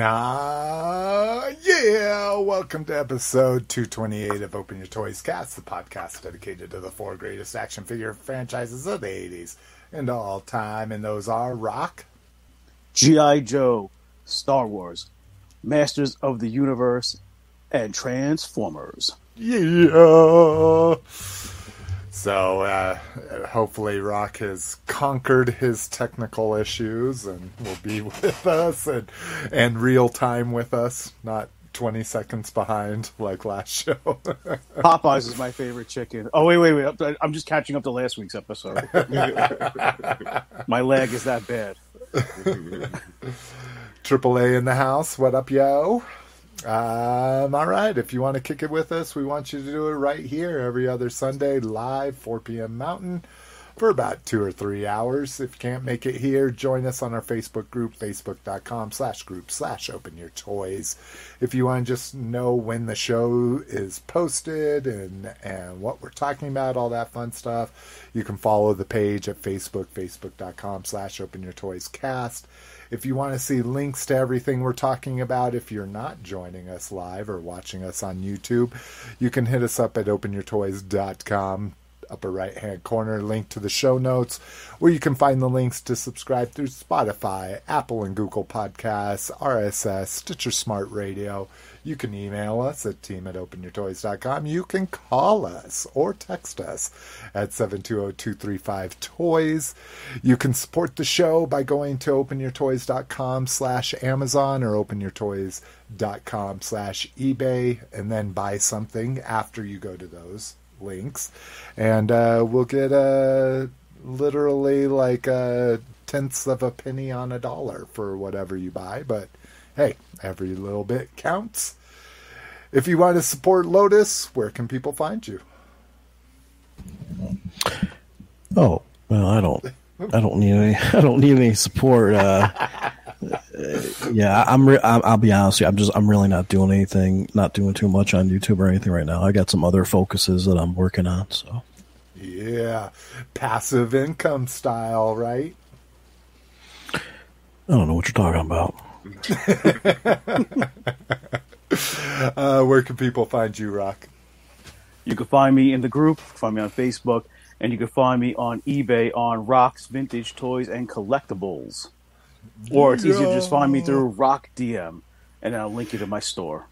Ah, yeah. Welcome to episode 228 of Open Your Toys Cast, the podcast dedicated to the four greatest action figure franchises of the 80s and all time. And those are Rock, G.I. Joe, Star Wars, Masters of the Universe, and Transformers. Yeah. So uh, hopefully Rock has conquered his technical issues and will be with us and and real time with us, not 20 seconds behind like last show. Popeyes is my favorite chicken. Oh wait, wait, wait! I'm just catching up to last week's episode. my leg is that bad. Triple A in the house. What up, yo? Um, all right. If you want to kick it with us, we want you to do it right here every other Sunday, live, 4 p.m. Mountain, for about two or three hours. If you can't make it here, join us on our Facebook group, facebook.com slash group slash open your toys. If you want to just know when the show is posted and, and what we're talking about, all that fun stuff, you can follow the page at Facebook, facebook.com slash open your toys cast. If you want to see links to everything we're talking about, if you're not joining us live or watching us on YouTube, you can hit us up at openyourtoys.com, upper right hand corner, link to the show notes, where you can find the links to subscribe through Spotify, Apple and Google Podcasts, RSS, Stitcher Smart Radio. You can email us at team at openyourtoys.com. You can call us or text us at 720-235-TOYS. You can support the show by going to openyourtoys.com slash Amazon or openyourtoys.com slash eBay and then buy something after you go to those links. And uh, we'll get a literally like a tenths of a penny on a dollar for whatever you buy, but hey, every little bit counts. If you want to support Lotus, where can people find you? Oh well, I don't. I don't need any. I don't need any support. Uh, yeah, I'm. Re- I'll be honest. With you, I'm just. I'm really not doing anything. Not doing too much on YouTube or anything right now. I got some other focuses that I'm working on. So. Yeah, passive income style, right? I don't know what you're talking about. uh, where can people find you, Rock? You can find me in the group, find me on Facebook, and you can find me on eBay on Rock's Vintage Toys and Collectibles. Or it's easier to just find me through Rock DM, and I'll link you to my store.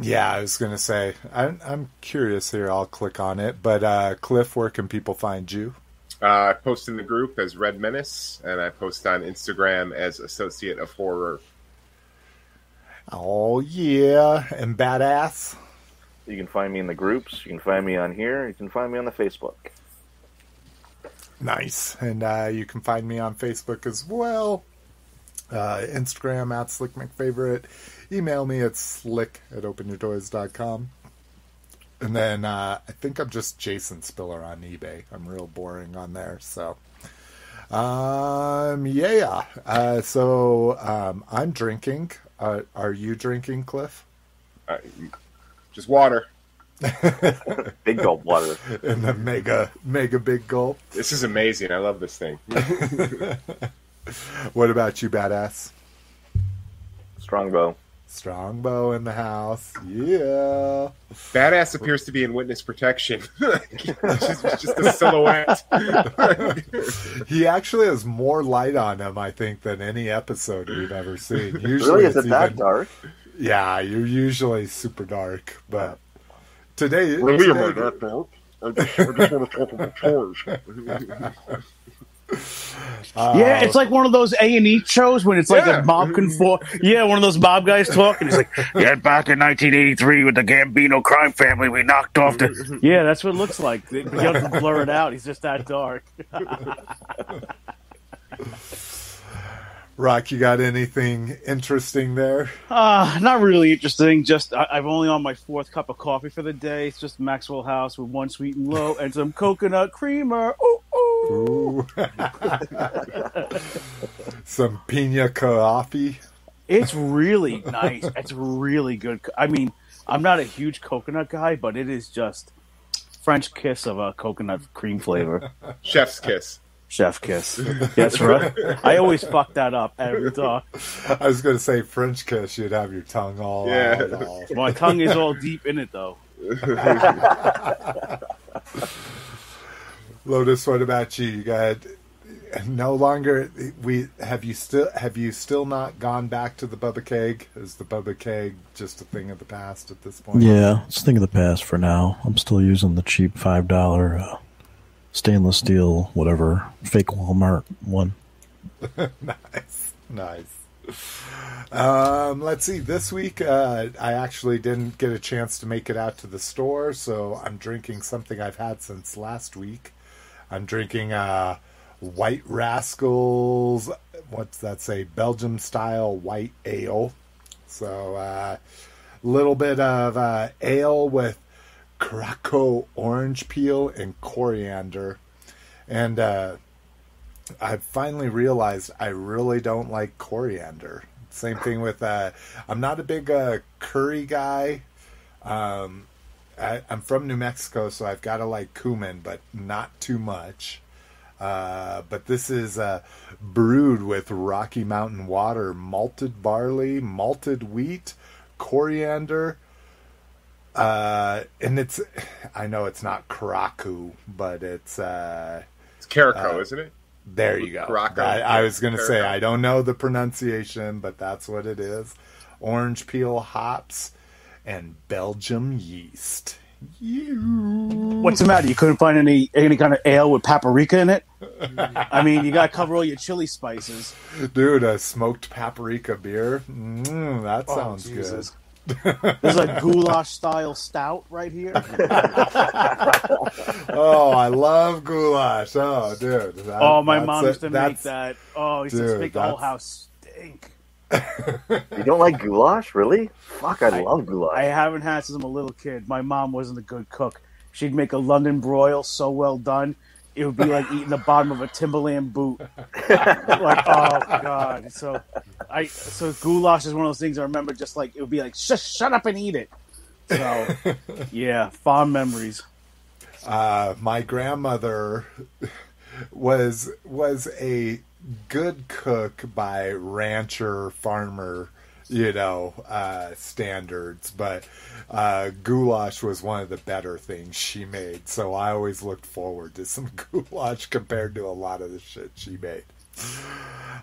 Yeah, I was going to say, I'm, I'm curious here. I'll click on it. But uh, Cliff, where can people find you? Uh, I post in the group as Red Menace, and I post on Instagram as Associate of Horror. Oh, yeah. And Badass? You can find me in the groups. You can find me on here. You can find me on the Facebook. Nice. And uh, you can find me on Facebook as well. Uh, Instagram at Slick McFavorite. Email me at slick at openyourtoys.com. And then uh, I think I'm just Jason Spiller on eBay. I'm real boring on there. So, um, yeah. Uh, so um, I'm drinking. Uh, are you drinking, Cliff? Uh, just water. big gulp water. And the mega, mega big gulp. This is amazing. I love this thing. what about you, badass? Strongbow. Strongbow in the house. Yeah. Badass appears to be in witness protection. just, just a silhouette. he actually has more light on him, I think, than any episode we've ever seen. Usually really, is it's it that even- dark? Yeah, you're usually super dark, but today. Really, am I today- that dark? I just, I just want to talk about toys. Uh, Yeah, it's like one of those A and E shows when it's like Yeah. a mob conform. Yeah, one of those mob guys talking. He's like, "Yeah, back in 1983 with the Gambino crime family, we knocked off the." Yeah, that's what it looks like. You have to blur it out. He's just that dark. Rock, you got anything interesting there? Uh, not really interesting. Just I, I'm only on my fourth cup of coffee for the day. It's just Maxwell House with one sweet and low and some coconut creamer. Ooh, ooh. Ooh. Some pina coffee. It's really nice. It's really good. I mean, I'm not a huge coconut guy, but it is just French kiss of a coconut cream flavor. Chef's kiss. Chef kiss. That's right. I always fuck that up every time. I was going to say French kiss. You'd have your tongue all Yeah. out. All. My tongue is all deep in it though. Lotus, what about you? You got no longer. We have you still have you still not gone back to the Bubba Keg? Is the Bubba Keg just a thing of the past at this point? Yeah, it's a thing of the past for now. I'm still using the cheap five dollar uh, stainless steel, whatever fake Walmart one. nice, nice. Um, let's see. This week, uh, I actually didn't get a chance to make it out to the store, so I'm drinking something I've had since last week. I'm drinking uh, White Rascals. What's that say? Belgium style white ale. So a uh, little bit of uh, ale with Krakow orange peel and coriander, and uh, I finally realized I really don't like coriander. Same thing with uh, I'm not a big uh, curry guy. Um, I, I'm from New Mexico, so I've got to like cumin, but not too much. Uh, but this is uh, brewed with Rocky Mountain water, malted barley, malted wheat, coriander, uh, and it's. I know it's not Krakow, but it's. Uh, It's Curaçao, isn't it? there you go. I, I was going to say I don't know the pronunciation, but that's what it is. Orange peel hops and Belgium yeast. You. What's the matter? You couldn't find any any kind of ale with paprika in it? I mean, you gotta cover all your chili spices. Dude, a smoked paprika beer. Mm, that Oh, sounds good. There's a goulash style stout right here. Oh, I love goulash. Oh, dude. that- Oh, my mom used to make that. Oh, he used to make the whole house stink. You don't like goulash, really? Fuck, I, I- love goulash. I haven't had since I'm a little kid. My mom wasn't a good cook. She'd make a London broil so well done, it would be like eating the bottom of a Timberland boot. like, oh god. So, I so goulash is one of those things I remember. Just like it would be like, shut shut up and eat it. So, yeah, fond memories. uh, my grandmother was was a good cook by rancher farmer you know uh, standards but uh, goulash was one of the better things she made. So i always looked forward to some goulash compared to a lot of the shit she made.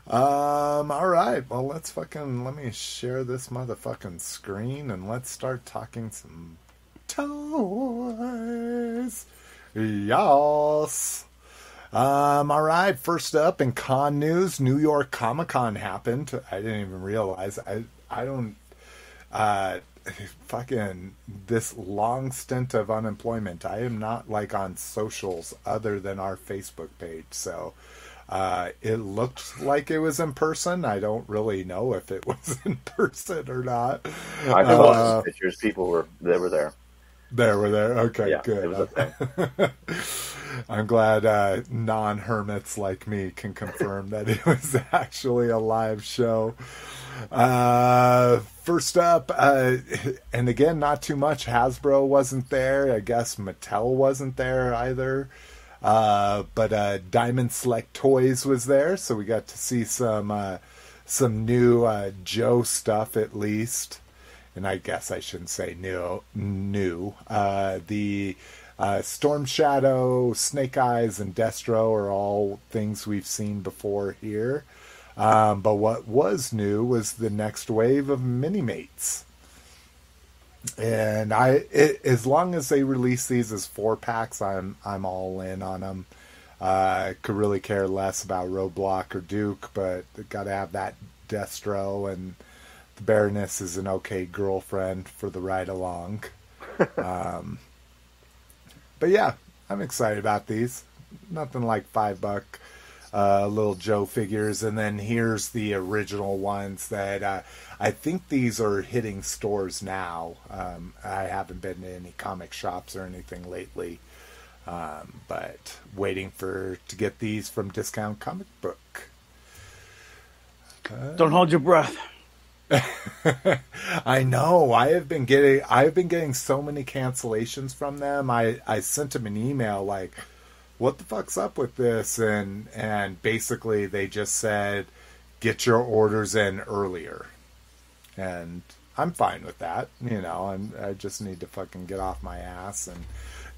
Um all right. Well let's fucking let me share this motherfucking screen and let's start talking some toys. Yes. Um, all right, first up in con news, New York Comic Con happened. I didn't even realize. I I don't uh fucking this long stint of unemployment. I am not like on socials other than our Facebook page. So uh it looked like it was in person. I don't really know if it was in person or not. I can Uh, pictures. People were that were there. There, we're there. Okay, Yeah, good. it was a I'm glad uh, non hermits like me can confirm that it was actually a live show. Uh, first up, uh, and again, not too much. Hasbro wasn't there. I guess Mattel wasn't there either. Uh, but uh, Diamond Select Toys was there, so we got to see some uh, some new uh, Joe stuff at least and I guess I shouldn't say new. New. Uh, the uh, Storm Shadow, Snake Eyes, and Destro are all things we've seen before here. Um, but what was new was the next wave of Minimates. And I, it, as long as they release these as four packs, I'm I'm all in on them. Uh, I could really care less about Roadblock or Duke, but got to have that Destro and the Baroness is an okay girlfriend for the ride along. um, but yeah, I'm excited about these. Nothing like five buck uh, little Joe figures, and then here's the original ones that uh, I think these are hitting stores now. Um, I haven't been to any comic shops or anything lately, um, but waiting for to get these from Discount Comic Book. Don't hold your breath. I know. I have been getting I've been getting so many cancellations from them. I I sent them an email like what the fuck's up with this? And and basically they just said, get your orders in earlier, and I'm fine with that. You know, and I just need to fucking get off my ass and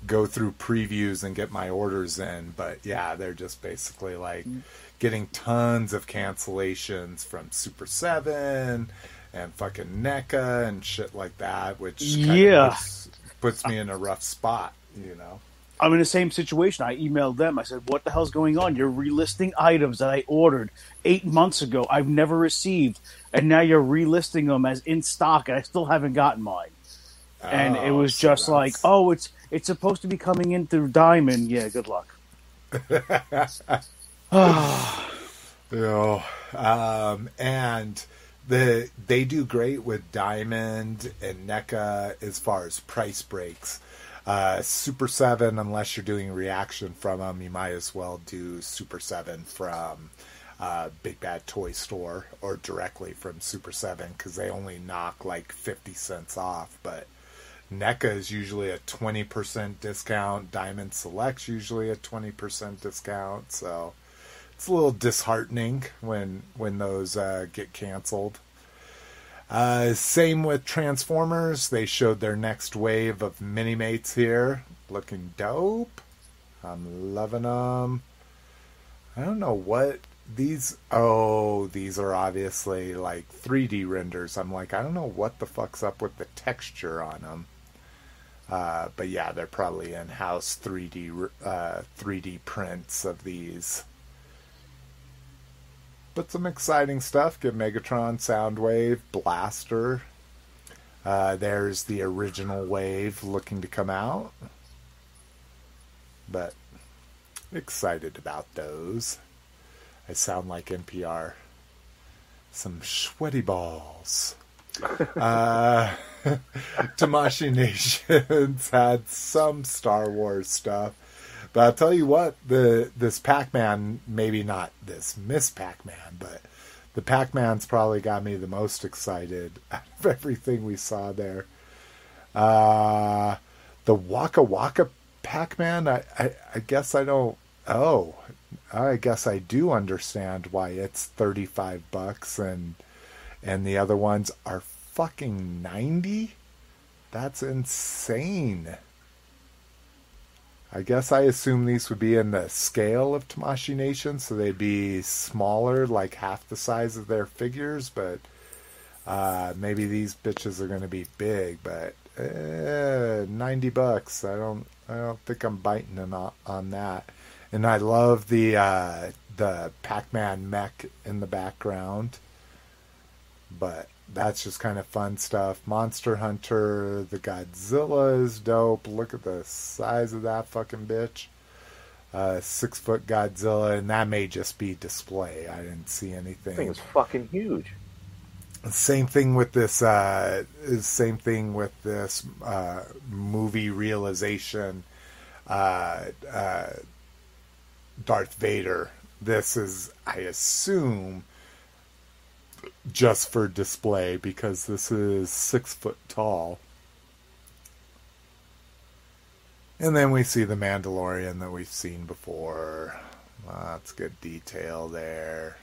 go through previews and get my orders in. But yeah, they're just basically like mm. Getting tons of cancellations from Super Seven and fucking NECA and shit like that, which Yeah. puts, puts me in a rough spot. You know. I'm in the same situation. I emailed them. I said, "What the hell's going on? You're relisting items that I ordered eight months ago. I've never received, and now you're relisting them as in stock, and I still haven't gotten mine." And it Oh, was so just like, "Oh, it's it's supposed to be coming in through Diamond. Yeah, good luck." You know, um, and the they do great with Diamond and NECA as far as price breaks. Uh, Super Seven, unless you're doing reaction from them, you might as well do Super Seven from uh, Big Bad Toy Store or directly from Super Seven because they only knock like fifty cents off. But NECA is usually a twenty percent discount. Diamond Select's usually a twenty percent discount. So it's a little disheartening when when those uh, get canceled. Uh, same with Transformers. They showed their next wave of mini mates here, looking dope. I'm loving them. I don't know what these. Oh, these are obviously like 3D renders. I'm like, I don't know what the fuck's up with the texture on them. Uh, but yeah, they're probably in-house 3D uh, 3D prints of these but some exciting stuff. Get Megatron, Soundwave, Blaster. Uh, there's the original wave looking to come out. But excited about those. I sound like NPR. Some sweaty balls. uh, Tamashii Nations had some Star Wars stuff. But I'll tell you what, the this Pac-Man, maybe not this Miss Pac-Man, but the Pac-Man's probably got me the most excited out of everything we saw there. Uh, the Waka Waka Pac-Man, I, I, I guess I don't. Oh, I guess I do understand why it's thirty-five bucks and and the other ones are fucking ninety. That's insane. I guess I assume these would be in the scale of Tamashii Nation, so they'd be smaller, like half the size of their figures. But uh, maybe these bitches are going to be big. But uh, ninety bucks, I don't, I don't think I'm biting on, on that. And I love the uh, the Pac-Man mech in the background. But that's just kind of fun stuff. Monster Hunter, the Godzilla is dope. Look at the size of that fucking bitch. Uh, six foot Godzilla, and that may just be display. I didn't see anything. thing is fucking huge. Same thing with this. Uh, same thing with this uh, movie realization. Uh, uh, Darth Vader. This is, I assume, just for display because this is six foot tall. And then we see the Mandalorian that we've seen before. Lots of good detail there.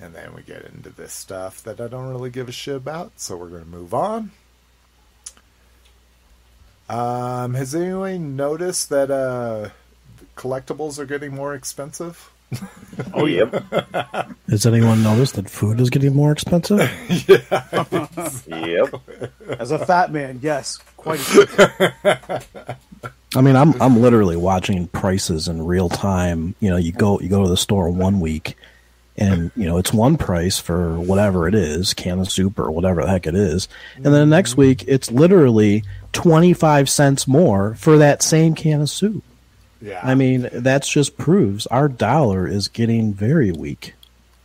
And then we get into this stuff that I don't really give a shit about, so we're going to move on. Um, has anyone noticed that uh, collectibles are getting more expensive? Oh yeah, Has anyone noticed that food is getting more expensive? Yep. as a fat man, yes, quite. expensive. I mean, I'm I'm literally watching prices in real time. You know, you go you go to the store one week, and you know it's one price for whatever it is, can of soup or whatever the heck it is, and then the next mm. week it's literally twenty five cents more for that same can of soup. Yeah. I mean, that's just proves our dollar is getting very weak.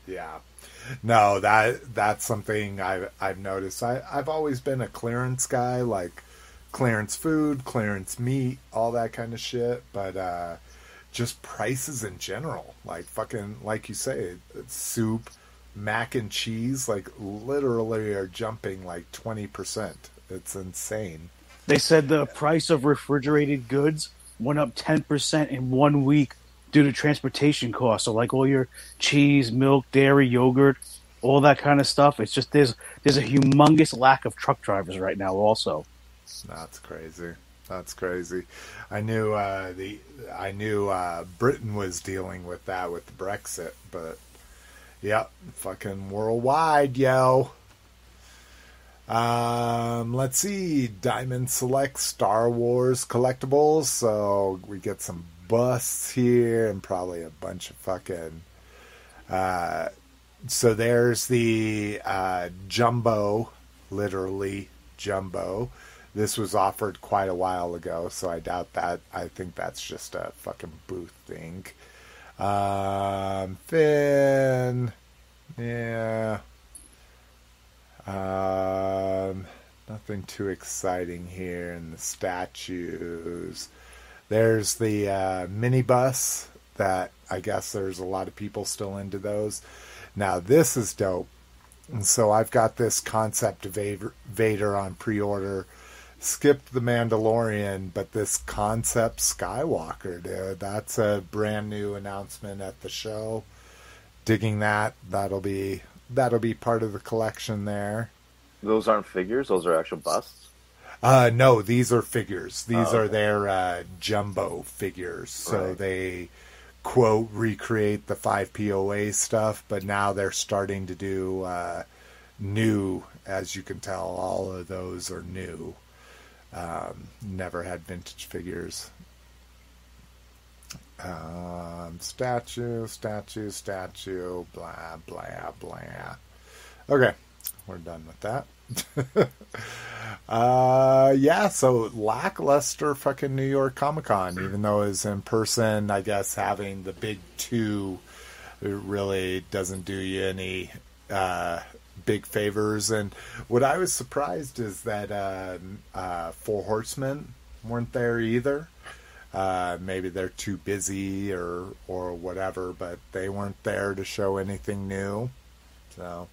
Yeah. No, that that's something I've I've noticed. I I've always been a clearance guy, like clearance food, clearance meat, all that kind of shit. But uh, just prices in general, like fucking, like you say, soup, mac and cheese, like literally are jumping like twenty percent. It's insane. They said the price of refrigerated goods went up ten percent in one week due to transportation costs. So like all your cheese, milk, dairy, yogurt, all that kind of stuff. It's just there's there's a humongous lack of truck drivers right now. Also, That's crazy. That's crazy. I knew uh, the I knew uh, Britain was dealing with that with Brexit, but yep, fucking worldwide, yo. Um, let's see, Diamond Select Star Wars collectibles. So we get some busts here and probably a bunch of fucking. Uh, so there's the uh, jumbo, literally jumbo. This was offered quite a while ago, so I doubt that. I think that's just a fucking booth thing. Um, Finn, yeah. Um, nothing too exciting here in the statues. There's the uh, minibus that I guess there's a lot of people still into those. Now this is dope. And so I've got this concept of Vader, on pre-order. Skipped the Mandalorian, but this concept Skywalker, dude, that's a brand new announcement at the show. Digging that. That'll be that'll be part of the collection there. Those aren't figures; those are actual busts. Uh, no, these are figures. These Oh, are okay. their uh, jumbo figures. So Right. they quote recreate the five POA stuff, but now they're starting to do uh, new. As you can tell, all of those are new. Um, never had vintage figures. Um, statue, statue, statue, blah, blah, blah. Okay, we're done with that. uh, yeah, so lackluster fucking New York Comic Con, even though it's in person, I guess having the big two really doesn't do you any uh, big favors. And what I was surprised is that uh, uh, Four Horsemen weren't there either. Uh, maybe they're too busy or or whatever, but they weren't there to show anything new. So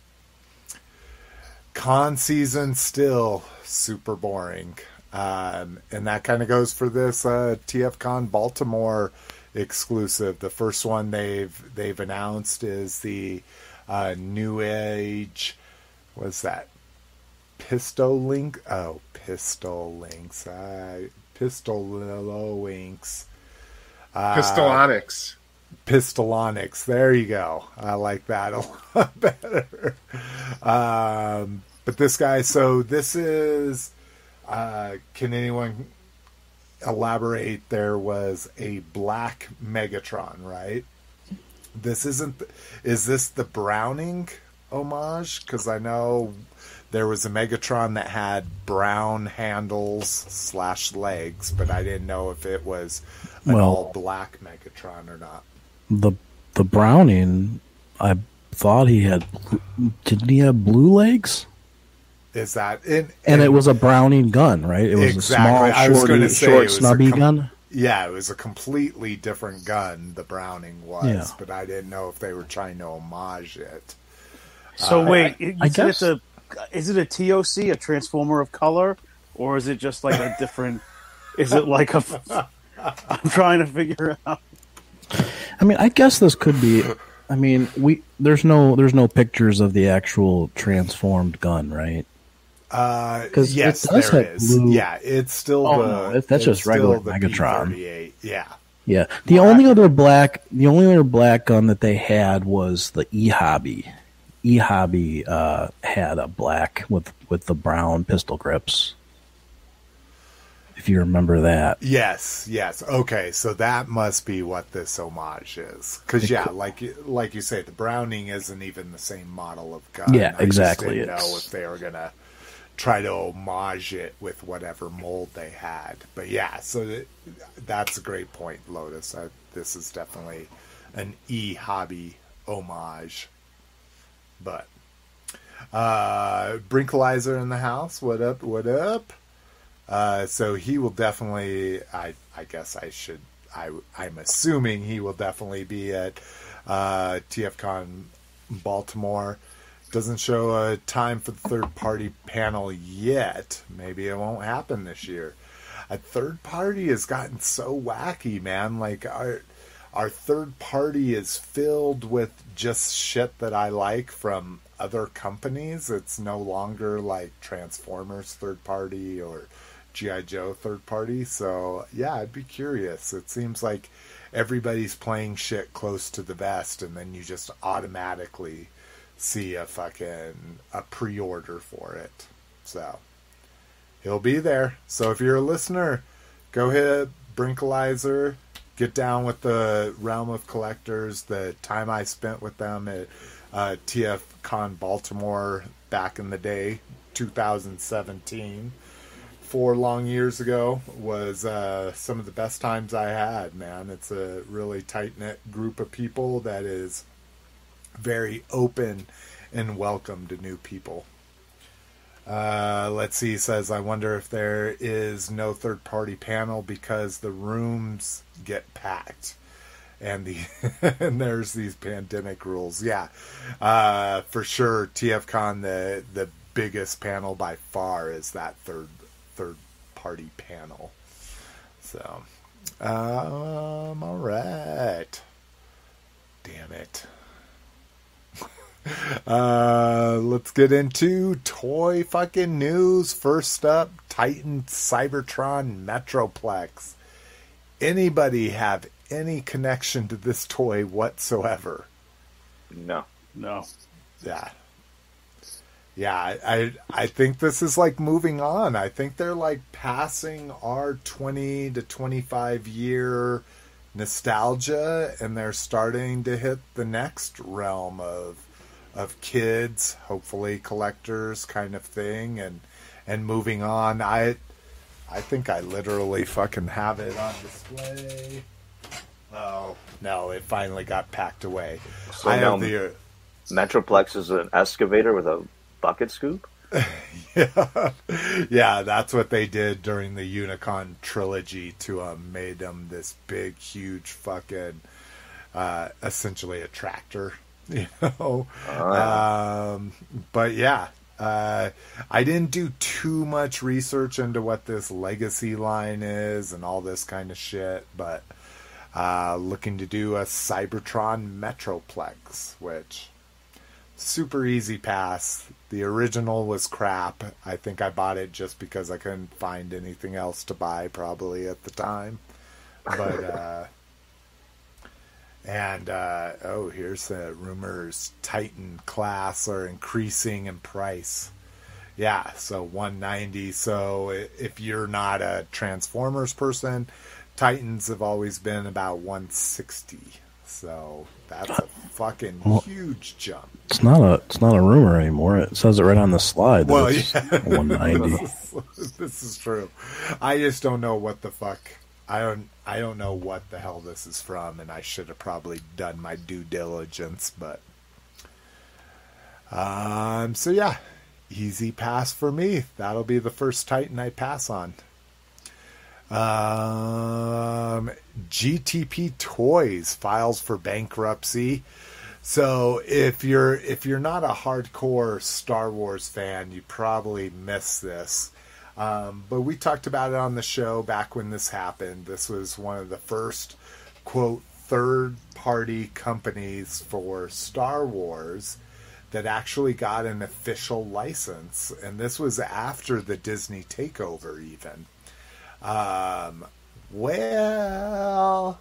con season still super boring. Um, and that kind of goes for this uh, TFCon Baltimore exclusive. The first one they've they've announced is the uh, New Age. What's that? Pistol Link. Oh, Pistol Links. Uh, Pistol Links. Uh, Pistolonics. Pistolonics. There you go. I like that a lot better. Um, but this guy, so this is. Uh, can anyone elaborate? There was a black Megatron, right? This isn't. Is this the Browning homage? Because I know there was a Megatron that had brown handles slash legs, but I didn't know if it was an Well- all black Megatron or not. The the Browning, I thought he had. Didn't he have blue legs? Is that in, And in- it was a Browning gun, right? It was Exactly. I a was small, shorty, say short, was snubby com- gun. Yeah, it was a completely different gun. The Browning was, Yeah. but I didn't know if they were trying to homage it. so uh, wait, you I guess- it's a is it a TOC, a transformer of color, or is it just like a different? is it like a? I'm trying to figure out. I mean, I guess this could be. I mean, we there's no there's no pictures of the actual transformed gun, right? Uh, 'Cause it yes, does there have is. blue- Yeah, it's still Oh, the. no, it- that's it's just regular still the Megatron. P-38. Yeah, Yeah. The only other black the only other black gun that they had was the E Hobby. E Hobby uh, had a black with with the brown pistol grips. If you remember that. Yes, yes. Okay, so that must be what this homage is. Because yeah, like you- like you say, the Browning isn't even the same model of gun. Yeah, I just exactly. didn't know if they were gonna try to homage it with whatever mold they had. But yeah, so th- that's a great point, Lotus. I, this is definitely an e hobby homage. But uh Brinkalizer in the house. What up? What up? Uh, so he will definitely. I I guess I should. I I'm assuming he will definitely be at uh, TFCon Baltimore. Doesn't show a time for the third party panel yet. Maybe it won't happen this year. a third party has gotten so wacky, man. Like our our third party is filled with just shit that I like from other companies. It's no longer like Transformers third party or GI Joe third party. So yeah, I'd be curious. It seems like everybody's playing shit close to the vest, and then you just automatically see a fucking a pre-order for it. So he'll be there. So if you're a listener, go hit Brinkalizer, get down with the realm of collectors. The time I spent with them at uh, TF Con Baltimore back in the day, 2017, four long years ago, was uh, some of the best times I had. Man, it's a really tight knit group of people that is very open and welcome to new people. Uh, let's see, says, I wonder if there is no third party panel because the rooms get packed. And the and there's these pandemic rules. Yeah. Uh, for sure TFCon the the biggest panel by far is that third third party panel. So um all right. Damn it. Uh, let's get into toy fucking news. First up, Titan Cybertron Metroplex. Anybody have any connection to this toy whatsoever? No. No. Yeah. Yeah, I, I I think this is like moving on. I think they're like passing our 20 to 25 year nostalgia and they're starting to hit the next realm of of kids, hopefully collectors kind of thing and and moving on. I I think I literally fucking have it on display. Oh, no, it finally got packed away. So I now have the Metroplex is an excavator with a bucket scoop. yeah, yeah, that's what they did during the Unicron trilogy to um, made them this big, huge fucking, uh, essentially a tractor, you know. Um, but yeah, uh, I didn't do too much research into what this legacy line is and all this kind of shit, but uh, looking to do a Cybertron Metroplex, which super easy pass. The original was crap. I think I bought it just because I couldn't find anything else to buy probably at the time. But uh and uh oh, here's the rumors Titan class are increasing in price. Yeah, so 190. So if you're not a Transformers person, Titans have always been about 160. So that's a fucking Well- huge jump. It's not a it's not a rumor anymore. It says it right on the slide. that Well, yeah. 190. this is true. I just don't know what the fuck. I don't. I don't know what the hell this is from, and I should have probably done my due diligence. But, um. So yeah, easy pass for me. That'll be the first Titan I pass on. Um, GTP Toys files for bankruptcy. So if you're if you're not a hardcore Star Wars fan, you probably missed this. Um, but we talked about it on the show back when this happened. This was one of the first quote third party companies for Star Wars that actually got an official license, and this was after the Disney takeover, even. Um, well,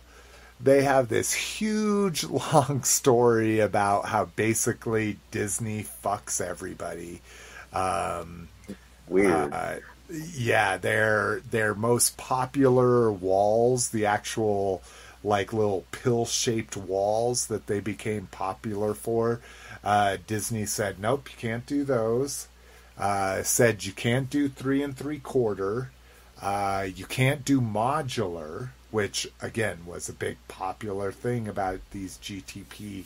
they have this huge long story about how basically Disney fucks everybody. Um, Weird. uh, yeah, their their most popular walls, the actual like little pill shaped walls that they became popular for. Uh, Disney said, nope, you can't do those. Uh, said you can't do three and three quarter. Uh, you can't do modular, which again was a big popular thing about these GTP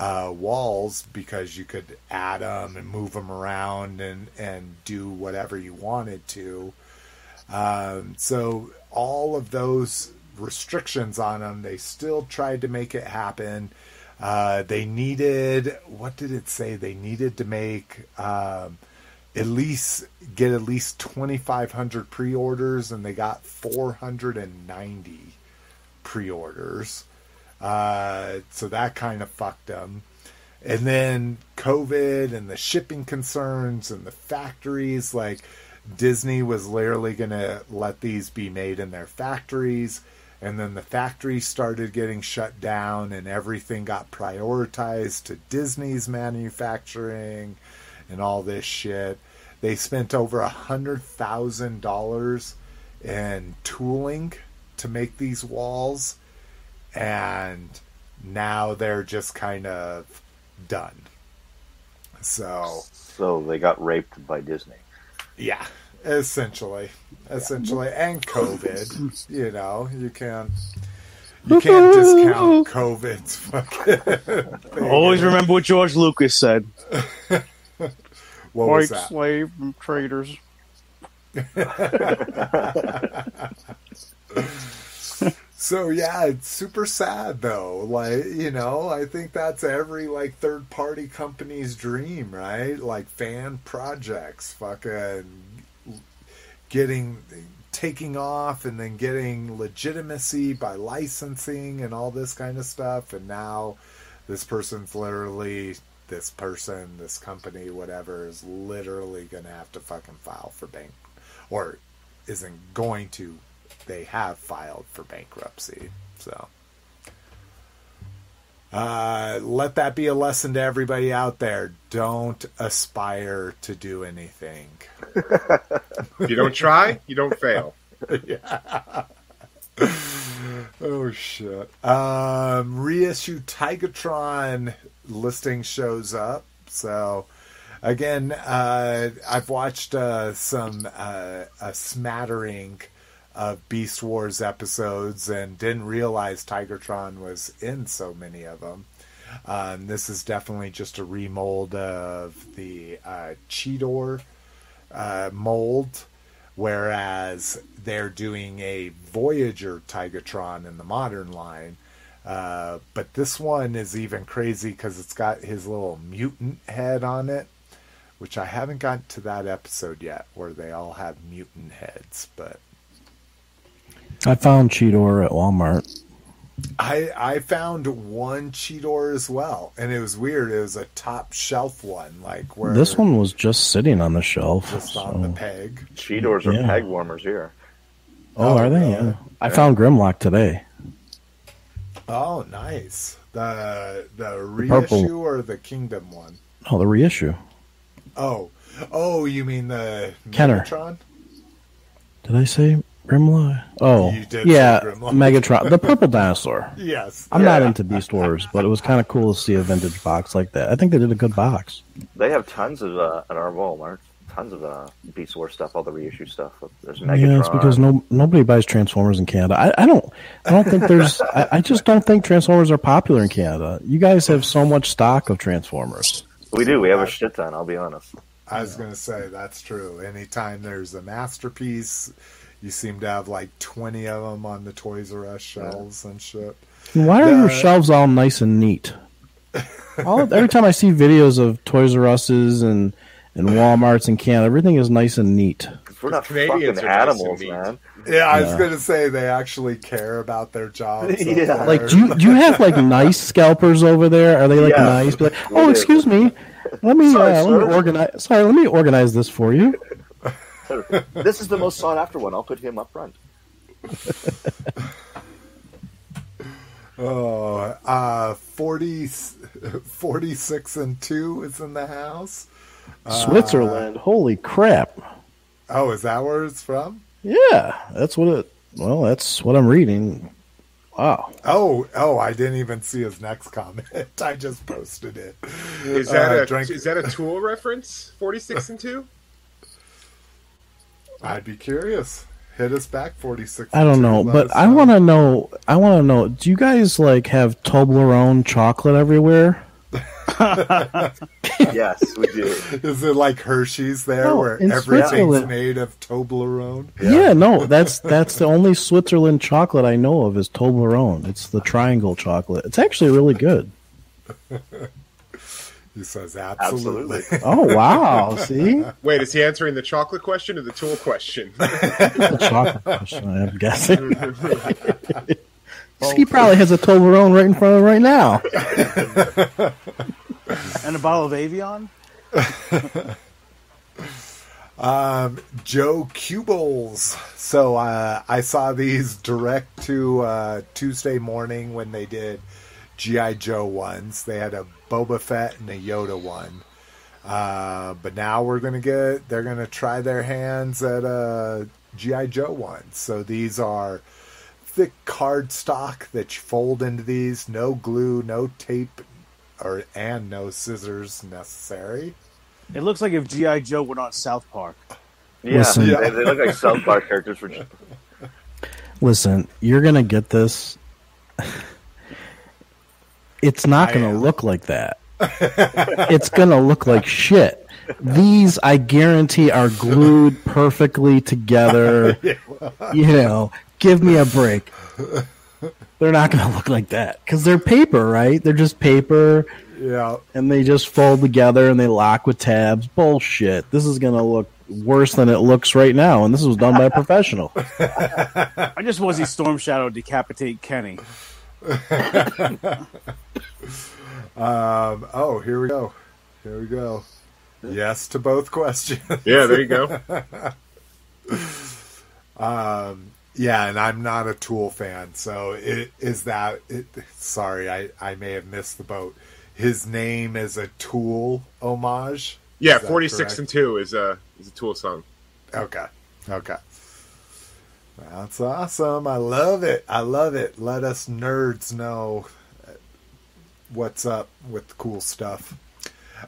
uh, walls because you could add them and move them around and and do whatever you wanted to. Um, so all of those restrictions on them, they still tried to make it happen. Uh, they needed what did it say? They needed to make um, at least get at least 2,500 pre-orders, and they got 490 pre-orders. Uh, so that kind of fucked them. And then COVID and the shipping concerns and the factories, like Disney was literally going to let these be made in their factories. And then the factories started getting shut down and everything got prioritized to Disney's manufacturing and all this shit. They spent over a hundred thousand dollars in tooling to make these walls, and now they're just kind of done. So So they got raped by Disney. yeah, essentially, essentially, and COVID. You know, you can't you can't discount COVID's fucking. Always remember what George Lucas said. what was that? slave traders. So yeah, it's super sad though. Like you know, I think that's every like third party company's dream, right? Like fan projects, fucking getting taking off and then getting legitimacy by licensing and all this kind of stuff. And now this person's literally this person, this company, whatever, is literally gonna have to fucking file for bank or isn't going to they have filed for bankruptcy. So uh, let that be a lesson to everybody out there. Don't aspire to do anything. If you don't try, you don't fail. Oh shit. Um, reissue Tigatron listing shows up. So again, uh, I've watched uh, some uh, a smattering of Beast Wars episodes and didn't realize Tigatron was in so many of them. Um, this is definitely just a remold of the uh, Cheetor uh, mold, whereas they're doing a Voyager Tigatron in the modern line. Uh, but this one is even crazy because it's got his little mutant head on it, which I haven't gotten to that episode yet where they all have mutant heads. But I found Cheetor at Walmart. I I found one Cheetor as well, and it was weird. It was a top shelf one, like where This one was just sitting on the shelf. just on the so- peg. Cheetors are Yeah. peg warmers here. Oh, are they? Yeah. I found Grimlock today. Oh, nice. The the purple- reissue or the Kingdom one? Oh, the reissue. Oh, oh, you mean the Kenner. Megatron? Did I say Grimlock? Oh, You did yeah, Grimlock. Megatron, the purple dinosaur. Yes. I'm not into Beast Wars, but it was kind of cool to see a vintage box like that. I think they did a good box. They have tons of uh, at our Walmart. Tons of uh, Beast Wars stuff, all the reissue stuff. There's Megatron. Yeah, it's because no nobody buys Transformers in Canada. I, I don't I don't think there's I, I just don't think Transformers are popular in Canada. You guys have so much stock of Transformers. we do. We have a shit ton. I'll be honest. I was going to say that's true. Anytime there's a masterpiece, you seem to have like 20 of them on the Toys R Us shelves and shit. Why are The- your shelves all nice and neat? All, every time I see videos of Toys R Us's and and Walmart's in Canada, everything is nice and neat. We're not Canadians fucking are nice animals, neat. man. Yeah, I was Yeah. going to say they actually care about their jobs. Yeah. Like, do you do you have like nice scalpers over there? Are they like Yeah. nice? Like, oh, excuse me, let me Sorry, uh, let me organize. Sorry, let me organize this for you. this is the most sought after one. I'll put him up front. Oh, uh, 40, 46 and 2 is in the house. Switzerland, holy crap! Oh, is that where it's from? Yeah, that's what it. Well, that's what I'm reading. Wow. Oh, oh, I didn't even see his next comment. I just posted it. Is that Uh, a drink- is that a Tool reference? Forty six and two. I'd be curious. Hit us back 46. I don't know, but I want to know. I want to know. Do you guys like have Toblerone chocolate everywhere? yes, we do. Is it like Hershey's there, No, where in everything's made of Toblerone? Yeah. no, that's that's the only Switzerland chocolate I know of is Toblerone. It's the triangle chocolate. It's actually really good. You He says absolutely. Absolutely. Oh wow! See, Wait, is he answering the chocolate question or the tool question? The chocolate question, I'm guessing. he probably has a Toblerone right in front of him right now. And a bottle of Avion. Um, Joe Cubles. So uh, I saw these direct to uh, Tuesday morning when they did GI Joe ones. They had a Boba Fett and a Yoda one. Uh, but now we're gonna get. They're gonna try their hands at a GI Joe one. So these are thick card stock that you fold into these. No glue, no tape, or and no scissors necessary. It looks like if GI Joe went on South Park. Yeah, Listen. They, they look like South Park characters. For Listen, you're gonna get this. It's not gonna look like that. it's gonna look like shit. These, I guarantee, are glued perfectly together. You know, give me a break. They're not gonna look like that because they're paper, right? They're just paper, Yeah. and they just fold together and they lock with tabs. Bullshit. This is gonna look worse than it looks right now, and this was done by a professional. I just want to see Storm Shadow decapitate Kenny. Um, oh, here we go. Here we go. Yes to both questions. yeah, there you go. yeah, and I'm not a Tool fan, so it is that. It, sorry, I I may have missed the boat. His name is a Tool homage. Yeah, 46 and 2 is a, is a Tool song. Okay. Okay. That's awesome. I love it. I love it. Let us nerds know what's up with cool stuff.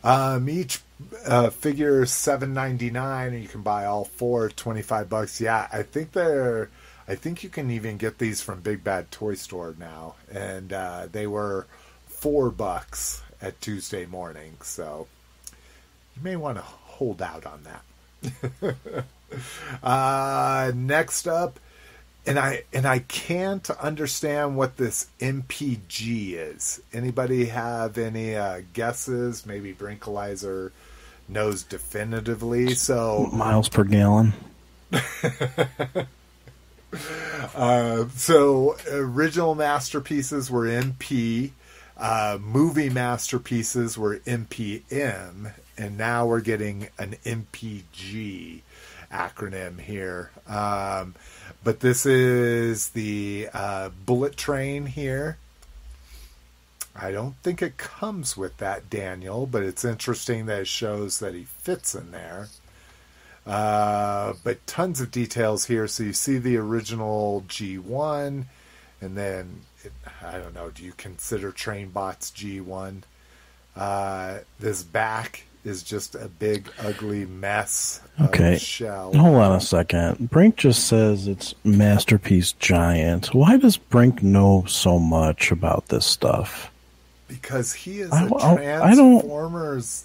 Um, each uh, figure seven ninety nine, and you can buy all four twenty five bucks. Yeah, I think they're. I think you can even get these from Big Bad Toy Store now, and uh, they were four bucks at Tuesday morning. So you may want to hold out on that. Uh, next up, and I and I can't understand what this MPG is. Anybody have any uh, guesses? Maybe Brinkalizer knows definitively. So Miles per gallon. Uh, so original masterpieces were MP, uh, movie masterpieces were MPM, and now we're getting an MPG acronym here. Um, but this is the uh, bullet train here. I don't think it comes with that, Daniel, but it's interesting that it shows that he fits in there. Uh, but tons of details here. So you see the original G1, and then it, I don't know. Do you consider Trainbot's G1? Uh, this back is just a big ugly mess Okay. of shell. Hold on a second. Brink just says it's Masterpiece Giant. Why does Brink know so much about this stuff? Because he is I- a I- I don't- Transformers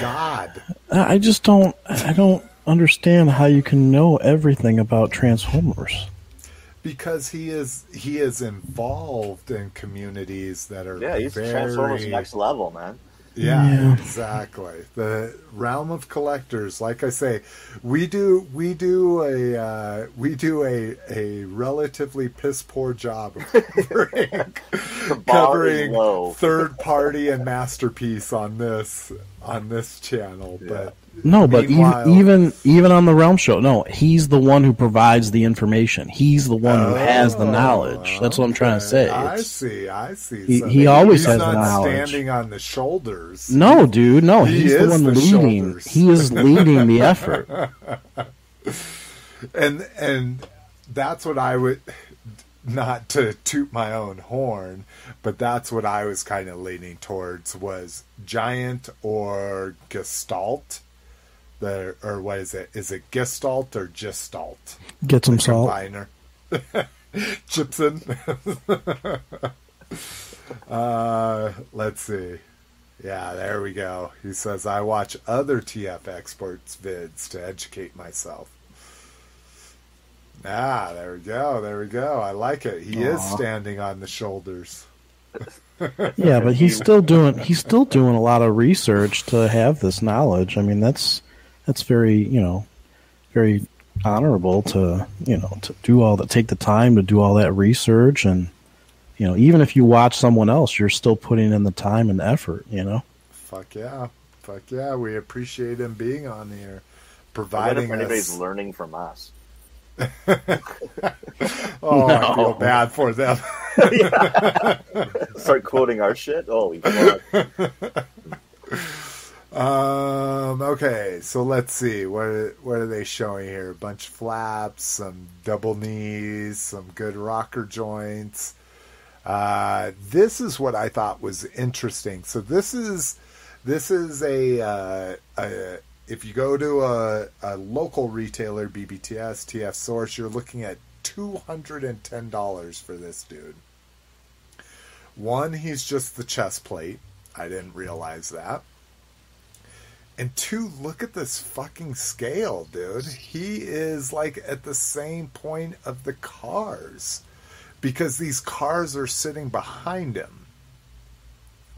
god. I I just don't. I don't understand how you can know everything about Transformers. Because he is he is involved in communities that are yeah, he's very Transformers next level, man. Yeah, Yeah. exactly. The realm of collectors. Like I say, we do we do a uh, we do a a relatively piss poor job of covering, The bar is covering third party and masterpiece on this on this channel. But No, but Meanwhile- even, even even on the Realm Show, no, he's the one who provides the information. He's the one who has the knowledge. That's what I'm trying to say. Oh, I see. I see. He- So he always he's has not the knowledge. standing on the shoulders. no, dude, no, He he's the one the leading. shoulders. He is leading the effort. and and that's what I would not to toot my own horn, but that's what I was kind of leaning towards was giant or gestalt. The or what is it? Is it gestalt or gestalt? Get some salt. Combiner. Chipson. uh, let's see. Yeah, there we go. He says, I watch other TF experts vids to educate myself. Ah, there we go. There we go. I like it. He is standing on the shoulders. Yeah, but he's still doing he's still doing a lot of research to have this knowledge. I mean, that's that's very you know very honorable to you know to do all that take the time to do all that research and you know even if you watch someone else, you're still putting in the time and effort. You know. Fuck yeah. Fuck yeah. We appreciate him being on here, providing if anybody's us. learning from us. Oh, I feel bad for them. Start quoting our shit. Holy fuck! Um. Okay. So let's see. What are, what are they showing here? A bunch of flaps, some double knees, some good rocker joints. Uh, this is what I thought was interesting. So this is this is a, uh, a if you go to a, a local retailer, BBTS, TF Source, you're looking at two hundred and ten dollars for this dude. One, he's just the chest plate. I didn't realize that. And two, look at this fucking scale, dude. He is like at the same point of the cars because these cars are sitting behind him.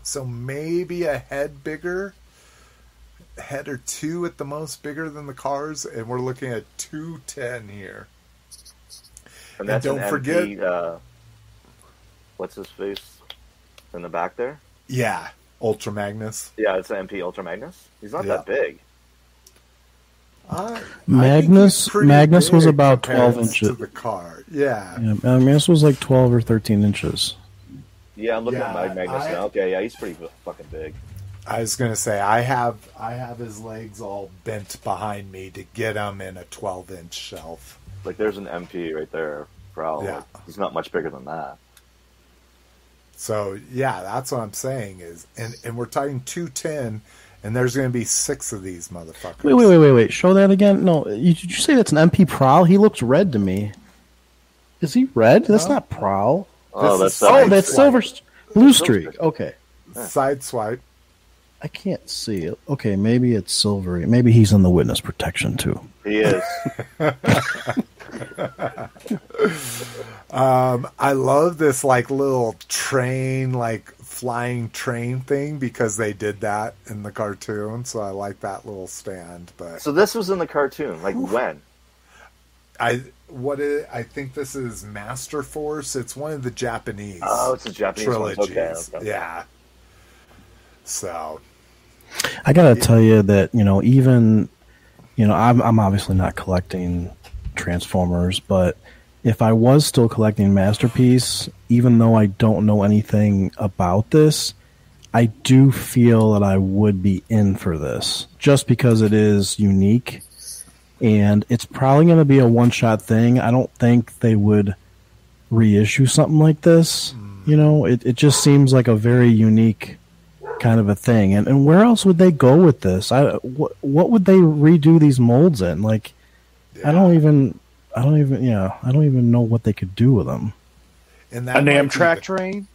So maybe a head bigger, head or two at the most bigger than the cars, and we're looking at 210 here. And that's don't an forget- MP, uh, what's his face in the back there? Yeah, Ultra Magnus. Yeah, it's an MP Ultra Magnus. He's not Yeah. that big. I- I Magnus- he's Magnus was about 12 inches. to the car. Yeah. Yeah, I mean, this was like twelve or thirteen inches. Yeah, I'm looking Yeah, at Magnus I- now. Okay, yeah, he's pretty fucking big. I was gonna say I have I have his legs all bent behind me to get him in a 12 inch shelf. Like, there's an MP right there. Probably. Yeah. He's not much bigger than that. So yeah, that's what I'm saying is, and and we're talking 210, and there's gonna be six of these motherfuckers. Wait, wait, wait, wait, wait. Show that again. No, you, did you say that's an MP Prowl? He looks red to me. Is he red? That's No. not Prowl. Oh, This that's is- Oh, that's Silver Blue Streak. Streak. Okay, Sideswipe. I can't see it. Okay, maybe it's silvery. Maybe he's in the witness protection too. he is. Um, I love this like little train, like flying train thing because they did that in the cartoon. So I like that little stand. But so this was in the cartoon. Like when? I what it, I think this is Masterforce. It's one of the Japanese. Oh, it's a Japanese ones. trilogies. Okay, okay. Yeah. So I gotta tell you that you know even you know I'm I'm obviously not collecting Transformers, but if I was still collecting Masterpiece, even though I don't know anything about this, I do feel that I would be in for this just because it is unique and it's probably going to be a one shot thing. I don't think they would reissue something like this. You know, it, it just seems like a very unique kind of a thing. And and where else would they go with this? I what what would they redo these molds in? Like I don't even I don't even yeah, I don't even know what they could do with them. and that An might be Amtrak the- train.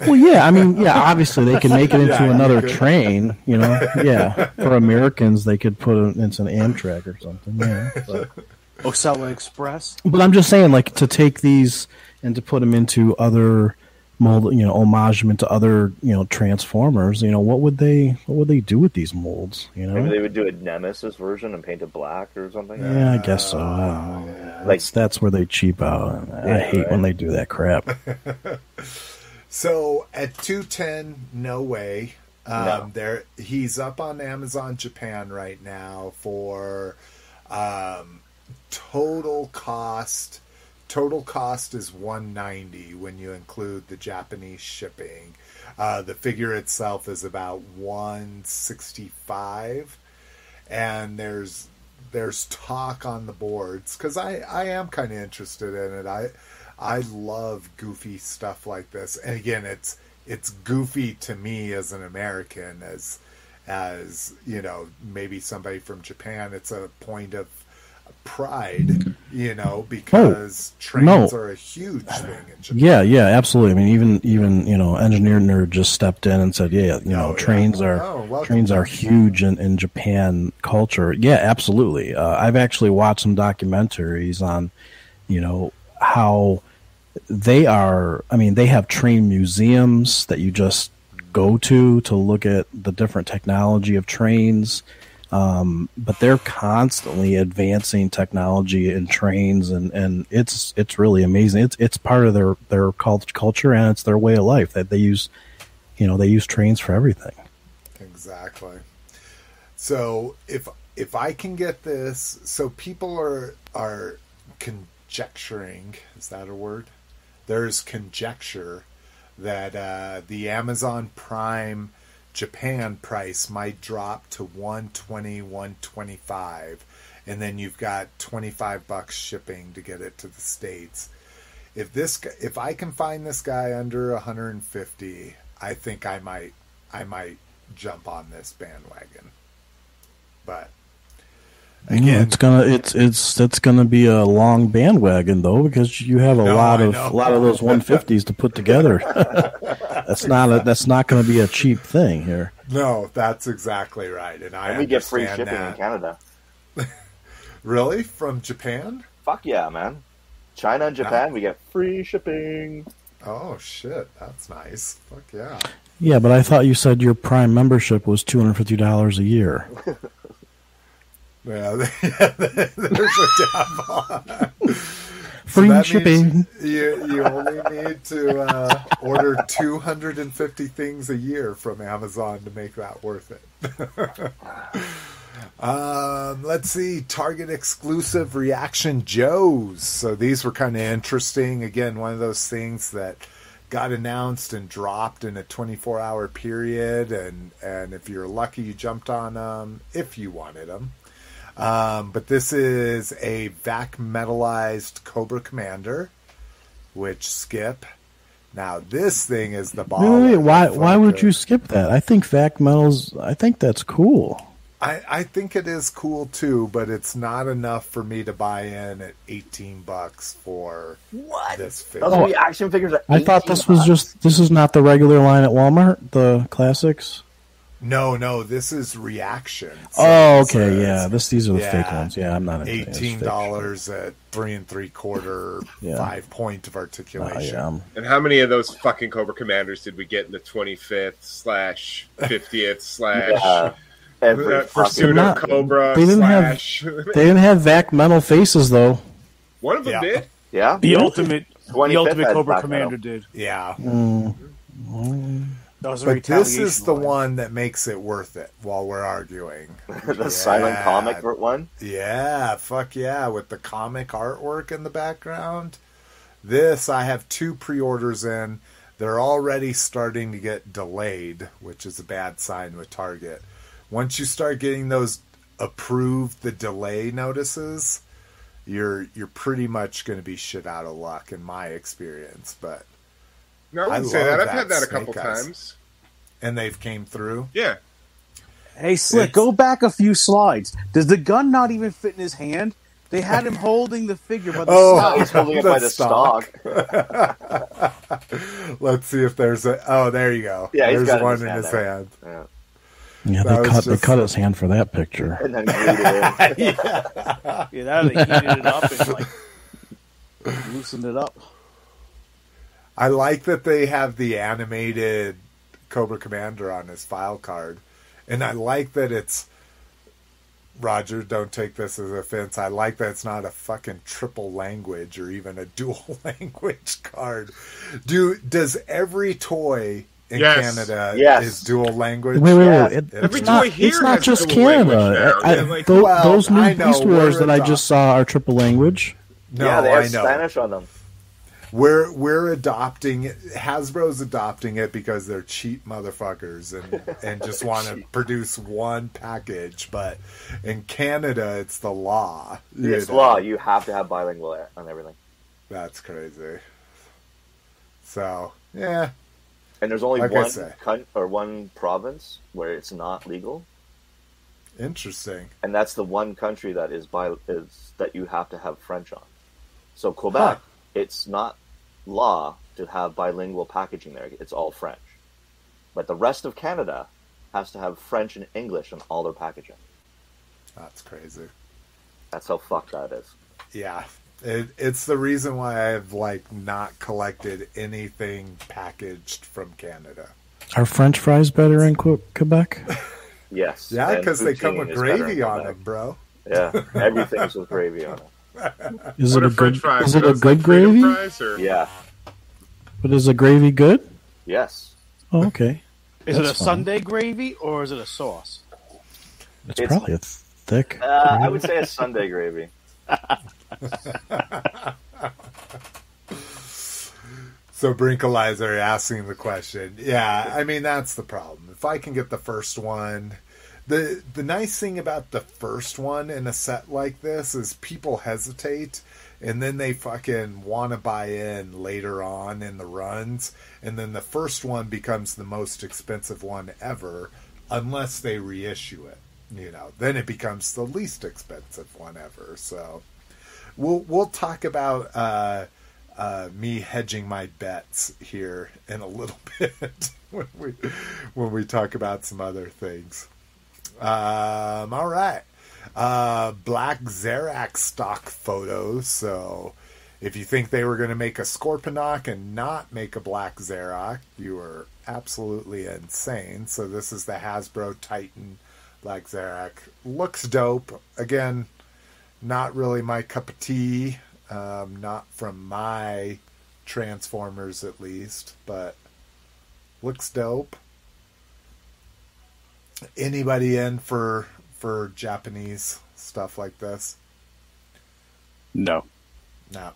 Well, yeah, I mean, yeah, obviously they could make it into Yeah, another could. train, you know. Yeah, for Americans, they could put it into an Amtrak or something. Yeah, but, Acela Express. but I'm just saying, like, to take these and to put them into other mold, you know, homagement to other, you know, Transformers. You know, what would they, what would they do with these molds? You know, Maybe they would do a Nemesis version and paint it black or something. yeah, I guess so. I don't. Like That's, that's where they cheap out. I Yeah, hate when they do that crap. So at two ten, no way. Um, No. There, he's up on Amazon Japan right now for um, total cost. Total cost is one ninety when you include the Japanese shipping. Uh, the figure itself is about one sixty five, and there's there's talk on the boards because I I am kind of interested in it. I I love goofy stuff like this, and again, it's it's goofy to me as an American, as as you know, maybe somebody from Japan. It's a point of pride, you know, because trains no. are a huge thing in Japan. Yeah, yeah, absolutely. I mean, even even you know, engineer nerd just stepped in and said, yeah, you know, Oh, yeah. trains are Oh, trains are huge in, in Japan culture. Yeah, absolutely. Uh, I've actually watched some documentaries on, you know, how they are. I mean, they have train museums that you just go to to look at the different technology of trains. Um, but they're constantly advancing technology in trains, and, and it's it's really amazing. It's it's part of their their cult- culture and it's their way of life that they use. You know, they use trains for everything. Exactly. So if if I can get this, so people are are conjecturing. Is that a word? There's conjecture that uh, the Amazon Prime Japan price might drop to 120 125 and then you've got 25 bucks shipping to get it to the states. If this if i can find this guy under 150 i think i might i might jump on this bandwagon. But Again, again it's gonna it's it's it's gonna be a long bandwagon though because you have a No, lot I of know. a lot of those 150s to put together. that's not a that's not going to be a cheap thing here. no that's exactly right and i And we get free understand shipping in. Canada. really from japan Fuck yeah, man. China and Japan, we get free shipping. oh shit that's nice fuck yeah Yeah, but I thought you said your Prime membership was two hundred fifty dollars a year. Yeah, there's a dab on. Free means shipping. You, you only need to uh, order 250 things a year from Amazon to make that worth it. um, let's see. Target exclusive reaction Joes. So these were kind of interesting. Again, one of those things that got announced and dropped in a 24 hour period. And, and if you're lucky, you jumped on them if you wanted them. Um, but this is a vac metalized Cobra Commander, which skip. Now this thing is the ball. Wait, wait, why why would you skip that? I think Vac Metals. I think that's cool. I, I think it is cool too, but it's not enough for me to buy in at eighteen bucks for What? this Those figure. reaction figures are I thought 18 this was just this is not the regular line at Walmart, the classics. No, no, this is reaction. So Oh, okay, uh, yeah. This these are the fake ones. Yeah, I'm not Eighteen dollars at three and three quarter, Yeah. five point of shit. Articulation. yeah, And how many of those fucking Cobra Commanders did we get in the 25th slash 50th slash Every uh, fucking- Pursuit of Cobra they didn't have- They didn't have Vac Metal faces though. One of them Yeah. did. Yeah. The ultimate, the ultimate Cobra Commander Metal. did. Yeah. That was a But this is the line. one that makes it worth it while we're arguing. the silent Yeah. comic one. Yeah, fuck yeah, with the comic artwork in the background. This, I have two pre orders in. They're already starting to get delayed, which is a bad sign with Target. Once you start getting those approved, the delay notices, you're you're pretty much going to be shit out of luck in my experience. But No, I I wouldn't say love that. I've that had that a couple Eyes. times. and they've came through. Yeah. Hey, Slick, It's- go back a few slides. Does the gun not even fit in his hand? They had him holding the figure by the Oh. side. He's holding it by The the stock. stock. Let's see if there's a. Oh, there you go. Yeah, he's there's got it in one his in his hand. Yeah. Yeah, they was cut they cut his hand for that picture. And then glued it in. Yeah, that they heated it up and like loosened it up. I like that they have the animated Cobra Commander on his file card, and I like that it's. Roger, don't take this as offense. I like that it's not a fucking triple language or even a dual language card. Do does every toy in Yes. Canada Yes. is dual language? Wait, wait, Yeah. wait! It, Every it's not. toy here It's not has just dual Canada. now. I, Yeah, like- tho- Well, those new I know, Beast Wars that I just saw are triple language. No, yeah, they I have know. Spanish on them. We're we're adopting it. Hasbro's adopting it because they're cheap motherfuckers and and just want to produce one package. But in Canada, it's the law. It's know. law. You have to have bilingual on everything. That's crazy. So yeah, And there's only Like one coun- or one province where it's not legal, interesting. and that's the one country that is bi- is that you have to have French on. So Quebec, Huh. it's not law to have bilingual packaging there. It's all French. But the rest of Canada has to have French and English on all their packaging. That's crazy. That's how fucked that is. Yeah, It, it's the reason why I've like not collected anything packaged from Canada. Are French fries better in Que- Quebec? Yes. Yeah, because they come with gravy on Quebec. them, bro. Yeah, everything's with gravy on it. Is what it a good? fries? Is it Are a those good like freedom gravy? Fries or? Yeah. But is the gravy good? Yes. Oh, okay. Is it a That's fine. Sunday gravy or is it a sauce? It's, It's- probably a thick. Uh, I would say it's Sunday gravy. So Brinkalizer asking the question. Yeah, I mean that's the problem. If I can get the first one, the the nice thing about the first one in a set like this is people hesitate and then they fucking want to buy in later on in the runs and then the first one becomes the most expensive one ever unless they reissue it. You know, then it becomes the least expensive one ever. So we'll we'll talk about uh uh, me hedging my bets here in a little bit when we when we talk about some other things. Um, all right, uh, Black Zarak stock photos. So, if you think they were going to make a Scorponok and not make a Black Zarak, you were absolutely insane. So, this is the Hasbro Titan Black Zarak. Looks dope. Again, not really my cup of tea. Um, not from my Transformers, at least, but looks dope. Anybody in for for Japanese stuff like this? No. No.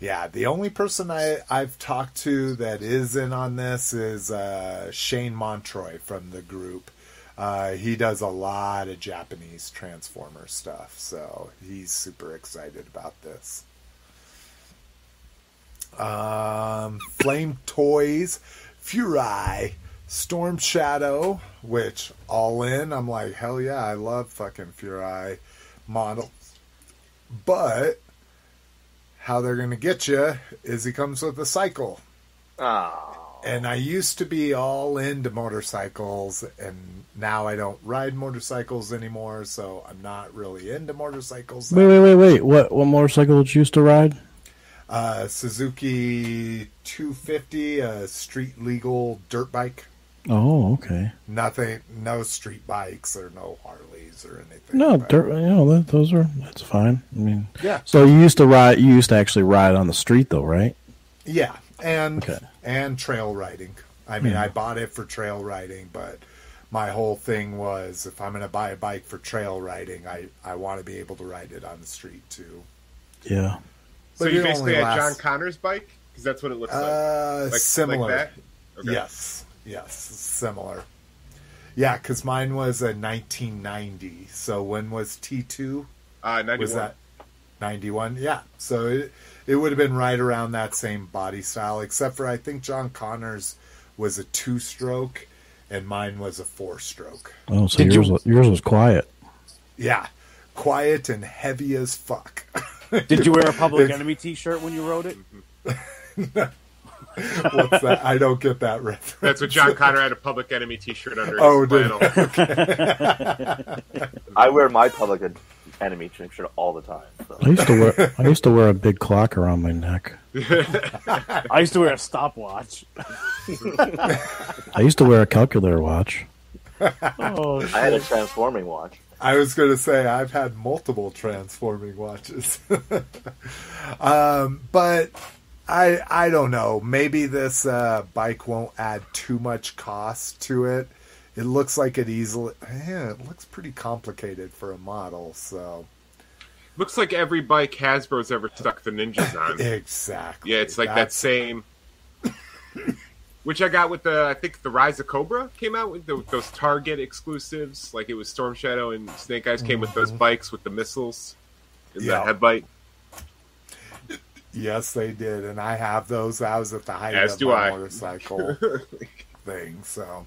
Yeah, the only person I, I've talked to that is in on this is uh, Shane Montroy from the group. Uh, he does a lot of Japanese Transformer stuff, so he's super excited about this. Um, Flame Toys, Furai, Storm Shadow, which all in, I'm like, hell yeah, I love fucking Furai model. But how they're going to get you is he comes with a cycle. Oh. And I used to be all into motorcycles, and now I don't ride motorcycles anymore, so I'm not really into motorcycles. Wait, wait, wait, wait. What what motorcycle did you used to ride? Uh, Suzuki 250, a street legal dirt bike. Oh, okay. Nothing, no street bikes or no Harleys or anything. No, but- dirt. You know, that, those are that's fine. I mean, Yeah. So you used to ride. You used to actually ride on the street, though, right? Yeah, and Okay. and trail riding. I mean, I bought it for trail riding, but my whole thing was if I'm going to buy a bike for trail riding, I I want to be able to ride it on the street too. Yeah. So But you basically only had John Connor's bike because that's what it looks like. Uh, like similar. Like that? Okay. Yes, yes, similar. Yeah, because mine was a 1990. So when was T2? Uh, 91. Was that 91? Yeah. So it, it would have been right around that same body style, except for I think John Connor's was a two stroke and mine was a four stroke. Oh, so Did yours you- was, yours was quiet. Yeah. Quiet and heavy as fuck. Did you wear a Public Enemy T-shirt when you wrote it? What's that? I don't get that reference. That's what John Connor had a Public Enemy T-shirt under Oh, his did flannel. I wear my public Enemy T-shirt all the time. So. I used to wear. I used to wear a big clock around my neck. I used to wear a stopwatch. I used to wear a calculator watch. Oh, I had a transforming watch. I was going to say I've had multiple transforming watches, um, but I I don't know. Maybe this uh, bike won't add too much cost to it. It looks like it easily. Yeah, it looks pretty complicated for a model. So Looks like every bike Hasbro's ever stuck the ninjas on. exactly. Yeah, it's like that same. Which I got with the, I think the Rise of Cobra came out with the, those Target exclusives. Like it was Storm Shadow and Snake Eyes came with those bikes with the missiles and Yeah. the headlight. Yes, they did, and I have those. I was at the height As of my I. motorcycle thing. So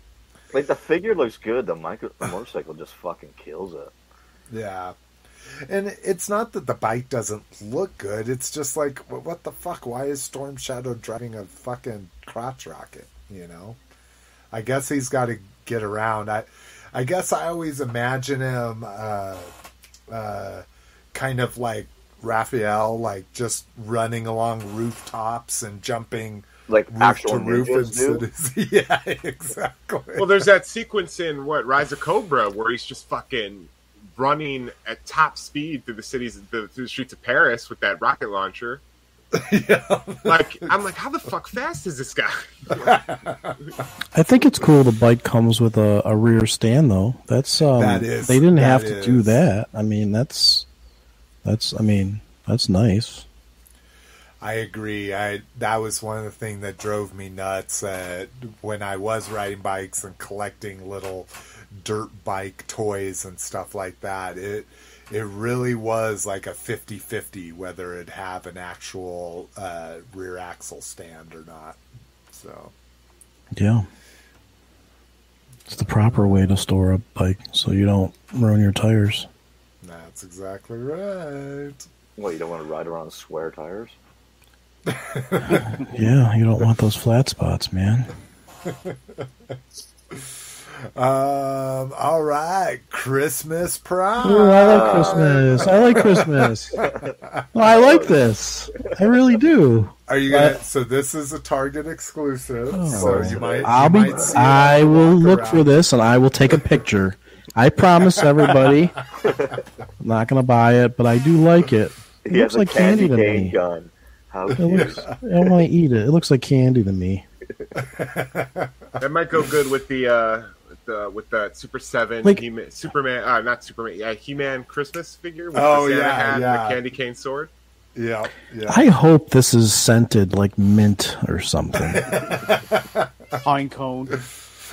Like the figure looks good. The, micro- the motorcycle just fucking kills it. Yeah. And it's not that the bike doesn't look good. It's just like, what the fuck? Why is Storm Shadow driving a fucking crotch rocket? You know? I guess he's got to get around. I, I guess I always imagine him, uh, uh, kind of like Raphael like just running along rooftops and jumping Like roof actual to roof in do. cities. yeah, exactly. Well, there's that sequence in what Rise of Cobra where he's just fucking running at top speed through the cities, the, through the streets of Paris with that rocket launcher. yeah. Like, I'm like, how the fuck fast is this guy? I think it's cool the bike comes with a, a rear stand though. That's um That is- they didn't that have to do that. I mean that's that's I mean that's nice. I agree. I that was one of the things that drove me nuts uh, when I was riding bikes and collecting little dirt bike toys and stuff like that. It it really was like a 50-50 whether it have an actual uh, rear axle stand or not. So Yeah. It's the proper way to store a bike so you don't ruin your tires. That's exactly right. What, you don't want to ride around square tires? Yeah, you don't want those flat spots, man. Um. All right. Christmas prom. Ooh, I like Christmas. I like Christmas. No, I like this. I really do. Are you gonna? So this is a Target exclusive. so you might. I'll you be. might see I will look around. for this and I will take a picture. I promise everybody. I'm not gonna buy it, but I do like it. It He looks like candy candy to me. gun. How It cute. looks. I want to eat it. It looks like candy to me. That might go good with the uh, with the with the Super7 Like- He-Man, Superman, uh, not Superman, yeah, He-Man Christmas figure with Oh, the Santa yeah, hat yeah. and the candy cane sword. Yeah. Yeah. I hope this is scented like mint or something. Pine cone.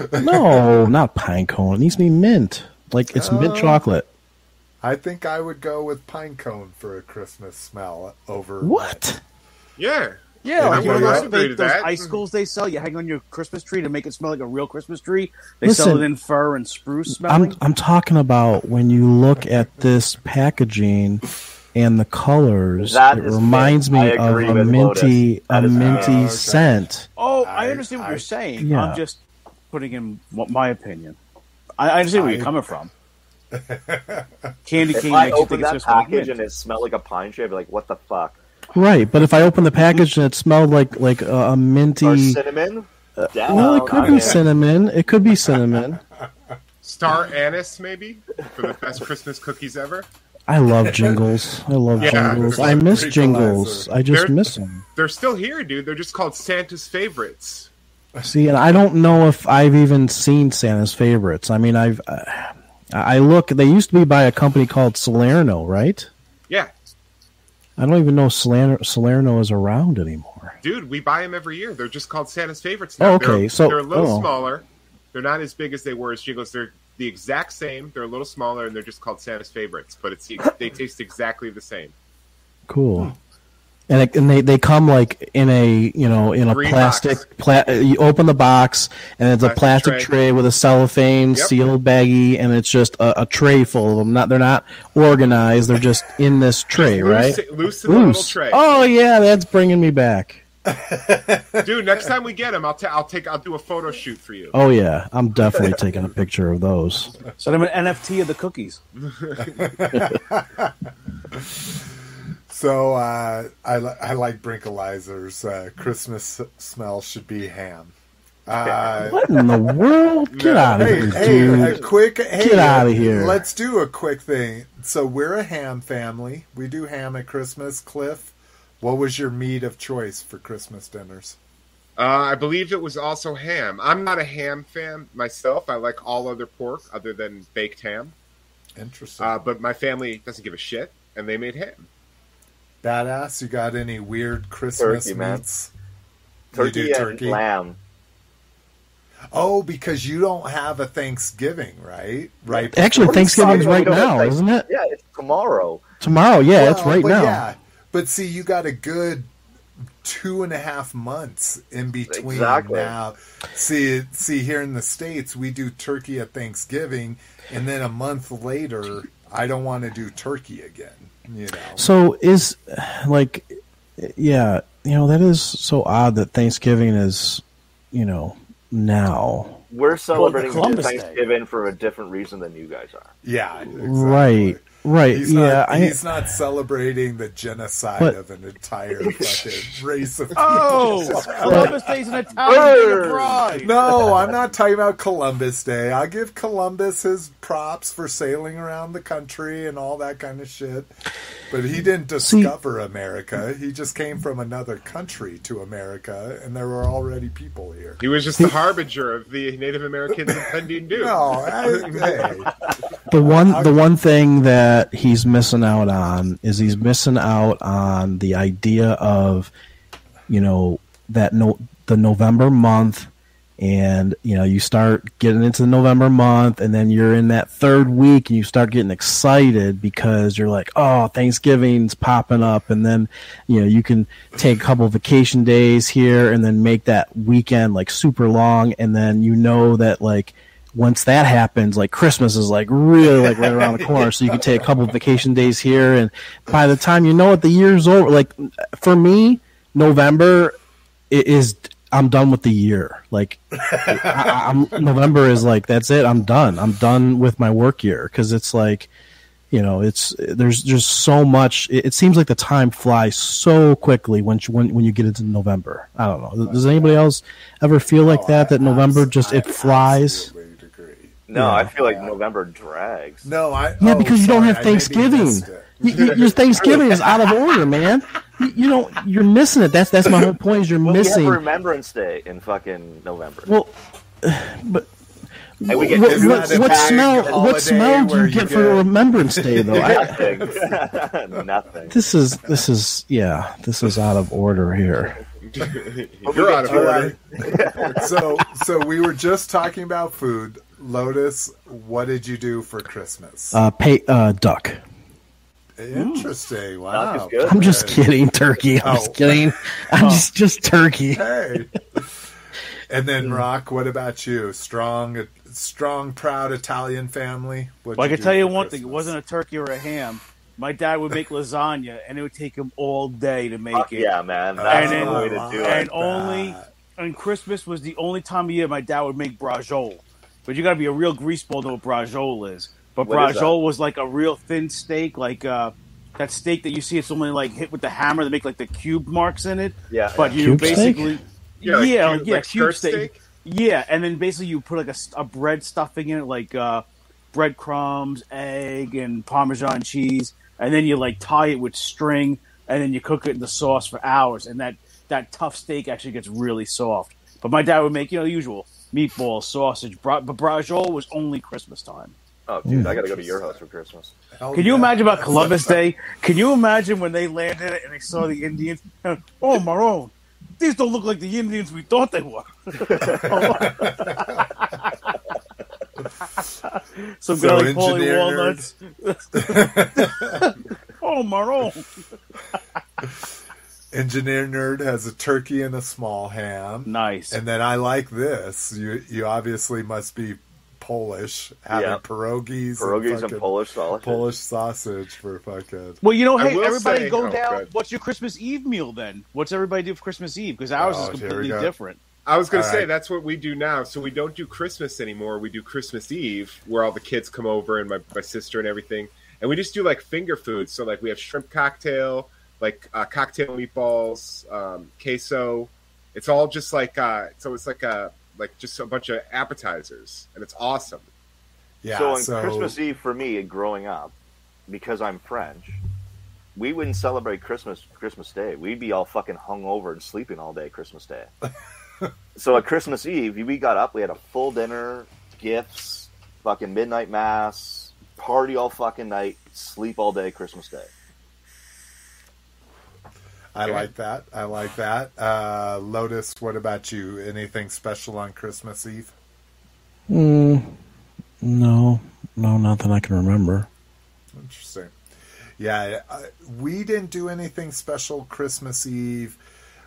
No, not pine cone. It needs to be mint. Like it's mint Oh. chocolate. I think I would go with pine cone for a Christmas smell over What? Yeah, Yeah, Yeah, like you one of might those, agree those that. icicles they sell. You hang on your Christmas tree to make it smell like a real Christmas tree. They Listen, sell it in fir and spruce smelling. I'm I'm talking about when you look at this packaging and the colors. That it is reminds me of a minty Lotus. That a minty mint. Okay. scent. oh, I- I, understand what I- you're saying. Yeah. I'm just putting in what my opinion. I, I understand where I- you're coming from. Candy cane. If I makes you open think that package and it smelled like a pine tree, I'd be like, what the fuck? Right, but if I open the package and it smelled like like a, a Or minty, cinnamon? Uh, Down, well, it could be in. cinnamon. It could be cinnamon. Star Anise maybe for the best Christmas cookies ever. I love jingles. I love Yeah, jingles. I miss jingles. Brinkalizer. I just They're- miss them. They're still here, dude. They're just called Santa's favorites. See, and I don't know if I've even seen Santa's favorites. I mean, I've uh, I look. They used to be by a company called Salerno, right? Yeah, I don't even know Salerno, Salerno is around anymore. dude, we buy them every year. They're just called Santa's favorites Oh, now. okay, they're, so- they're a little oh. smaller. They're not as big as they were as Jingles. They're the exact same. They're a little smaller, and they're just called Santa's favorites. But it's they taste exactly the same. Cool. And, it, and they, they come like in a you know in a Green plastic pla- you open the box and it's a Plastic plastic tray. tray. with a cellophane Yep. sealed baggie and it's just a, a tray full of them. Not they're not organized. They're just in this tray, right? Loose, loose the little Loose. tray. Oh yeah, that's bringing me back. Dude, next time we get them, I'll, ta- I'll take I'll do a photo shoot for you. Oh yeah, I'm definitely taking a picture of those. Send them an NFT of the cookies. So uh, I li- I like Brinkalizers. Uh, Christmas smell should be ham. Uh, What in the world? Get No. out of hey, here, hey, dude! a quick hey, Get outta here. Let's do a quick thing. So we're a ham family. We do ham at Christmas. Cliff, what was your meat of choice for Christmas dinners? Uh, I believe it was also ham. I'm not a ham fan myself. I like all other pork other than baked ham. Interesting. Uh, but my family doesn't give a shit, and they made ham. Badass. You got any weird Christmas Turkey, man. meats? Turkey, you do and turkey? lamb. Oh, because you don't have a Thanksgiving, right? Right. Actually, before- Thanksgiving's right now, have isn't it? Yeah, it's tomorrow. Tomorrow, yeah, it's right but now. Yeah, but see, you got a good two and a half months in between Exactly. now. See, see, here in the states, we do turkey at Thanksgiving, and then a month later, I don't want to do turkey again. You know, So is like, yeah, you know that is so odd that Thanksgiving is, you know, now. We're celebrating Columbus Day. Thanksgiving for a different reason than you guys are. yeah, exactly. Right, right. He's yeah, not, I, he's not celebrating the genocide But- of an entire fucking race of oh, people. Oh, Columbus Day's an Italian pride. No, I'm not talking about Columbus Day. I give Columbus his props for sailing around the country and all that kind of shit. But he didn't See- discover America. He just came from another country to America, and there were already people here. He was just the harbinger of the Native Americans impending doom. No, I, hey, the one the one thing that he's missing out on is he's missing out on the idea of you know that no the November month and you know you start getting into the November month and then you're in that third week and you start getting excited because you're like oh Thanksgiving's popping up. And then you know you can take a couple vacation days here and then make that weekend like super long. And then you know that like once that happens, like Christmas is like really like right around the corner. So you can take a couple of vacation days here, and by the time you know it, the year's over. Like for me, November is I'm done with the year. Like I, I'm November is like that's it. I'm done. I'm done with my work year because it's like you know it's there's just so much. It, it seems like the time flies so quickly when you, when when you get into November. I don't know. Does anybody else ever feel like that? That November just it flies. Absolutely agree. No, Yeah. I feel like November drags. No, I Yeah, oh, because you don't have Thanksgiving. missed it. Y- y- your Thanksgiving is out of order, man. You, you don't. You're missing it. That's that's my whole point. Is you're Well, we missing. have Remembrance Day in fucking November. well, but and we get what, Isn't what, what smell? What smell do where you you get for Remembrance Day, though? I, nothing. nothing. this is this is yeah. This is out of order here. You're out of uh, order. so, so we were just talking about food. Lotus, what did you do for Christmas? Uh, pay uh, duck. Interesting. Wow. Duck is good. I'm just kidding, turkey. I'm Oh. just kidding. I'm just just turkey. Hey. And Hmm. then, Rock, what about you? Strong, strong, proud Italian family. What'd Well, I can tell you for one thing: it wasn't a turkey or a ham. My dad would make lasagna, and it would take him all day to make Fuck it. yeah, man. That's And the then- way to do I it. and only and Christmas was the only time of year my dad would make brajol. But you got to be a real greaseball to know what brajol is. But What is that? brajol was like a real thin steak, like uh, that steak that you see it's only like hit with the hammer to make like the cube marks in it. Yeah, But yeah. you Cube steak? basically, Yeah, like yeah, cube- like cube steak. steak? Yeah, and then basically you put like a bread stuffing in it, like uh, breadcrumbs, egg, and Parmesan cheese, and then you like tie it with string, and then you cook it in the sauce for hours, and that that tough steak actually gets really soft. But my dad would make you know the usual meatballs, sausage, bra- but brajol was only Christmas time. Oh, dude, I got to go to mm. your house for Christmas. Hell Can you yeah. imagine about Columbus Day? Can you imagine when they landed and they saw the Indians? Oh, Maroon, these don't look like the Indians we thought they were. Some So guy like Paulie Walnuts. oh, Maroon. Engineer nerd has a turkey and a small ham. Nice. And then I like this. You you obviously must be Polish, having Yeah. pierogies, Pierogies and, and Polish sausage. Polish sausage for fucking. well, you know, hey, everybody say- go oh, down. good. What's your Christmas Eve meal then? What's everybody do for Christmas Eve? Because ours Oh, is completely different. I was going to say right. that's what we do now. So we don't do Christmas anymore. We do Christmas Eve, where all the kids come over and my, my sister and everything, and we just do like finger foods. So like we have shrimp cocktail, like uh, cocktail meatballs, um, queso. It's all just like uh, so. It's like a like just a bunch of appetizers, and it's awesome. Yeah, so on so Christmas Eve for me, growing up, because I'm French, we wouldn't celebrate Christmas Christmas Day. We'd be all fucking hungover and sleeping all day Christmas Day. so at Christmas Eve, we got up, we had a full dinner, gifts, fucking midnight mass, party all fucking night, sleep all day Christmas Day. I Okay. like that. I like that. Uh, Lotus, what about you? Anything special on Christmas Eve? Mm, no, no, nothing I can remember. Interesting. Yeah, I, we didn't do anything special Christmas Eve.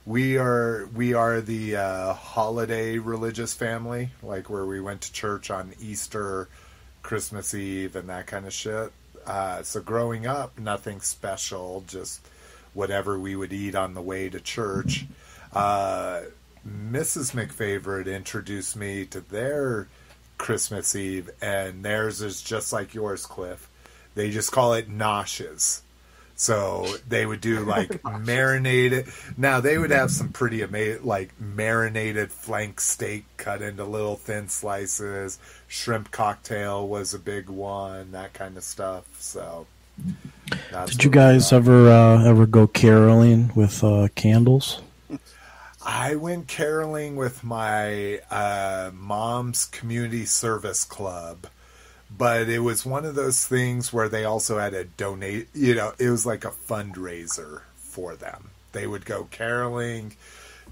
We are we are the uh, holiday religious family, like where we went to church on Easter, Christmas Eve, and that kind of shit. Uh, so growing up, nothing special, just whatever we would eat on the way to church. Uh, Mrs. McFavorite introduced me to their Christmas Eve, and theirs is just like yours, Cliff. They just call it noshes. So they would do like marinated. Now they would have some pretty amazing, like marinated flank steak cut into little thin slices. Shrimp cocktail was a big one. That kind of stuff. So. That's Did you guys ever uh, ever go caroling with uh, candles? I went caroling with my uh, mom's community service club, but it was one of those things where they also had a donate. You know, it was like a fundraiser for them. They would go caroling,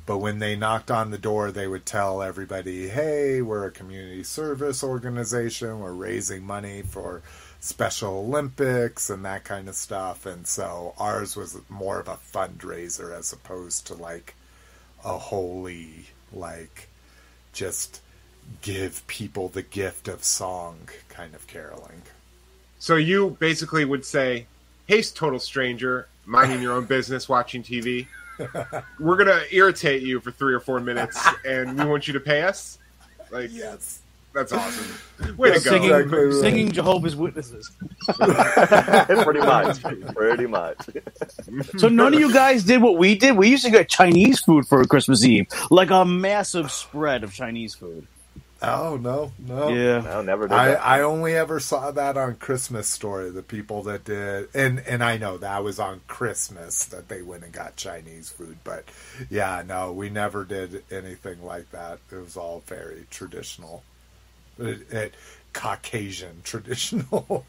but when they knocked on the door, they would tell everybody, "Hey, we're a community service organization. We're raising money for." Special Olympics and that kind of stuff, and so ours was more of a fundraiser as opposed to like a holy like just give people the gift of song kind of caroling. So you basically would say, "Hey, total stranger, minding your own business, watching TV. We're gonna irritate you for three or four minutes, and we want you to pay us." Like, Yes. That's awesome. Way to go! Singing, exactly right. singing Jehovah's Witnesses. pretty much. Pretty much. So none of you guys did what we did. We used to get Chinese food for Christmas Eve, like a massive spread of Chinese food. Oh no, no. Yeah, No, never did I, that. I only ever saw that on Christmas Story. The people that did, and and I know that was on Christmas that they went and got Chinese food. But yeah, no, we never did anything like that. It was all very traditional, it, it, Caucasian traditional.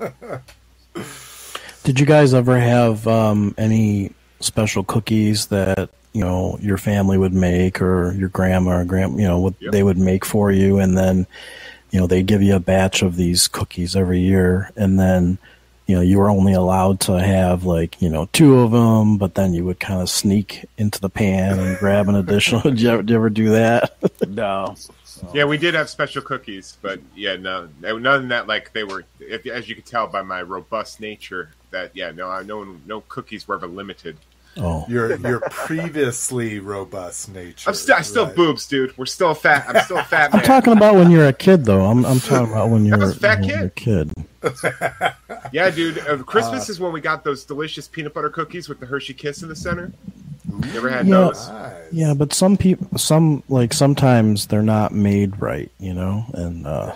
Did you guys ever have um, any special cookies that you know your family would make, or your grandma or grand, you know, what Yep. they would make for you, and then you know they give you a batch of these cookies every year, and then you know you were only allowed to have like you know two of them, but then you would kind of sneak into the pan and grab an additional. did, you ever, did you ever do that? no. Yeah, we did have special cookies, but yeah, no, none of that. Like they were, if, as you could tell by my robust nature, that yeah, no, I no, no cookies were ever limited. Oh, your your previously robust nature. I'm still, I still right? boobs, dude. We're still fat. I'm still a fat I'm talking about when you're a kid, though. I'm I'm talking about when you're, a fat when you're a kid. Yeah, dude. Uh, Christmas is when we got those delicious peanut butter cookies with the Hershey Kiss in the center. You ever had Yeah. those? Nice. Yeah, but some people, some like sometimes they're not made right, you know, and uh,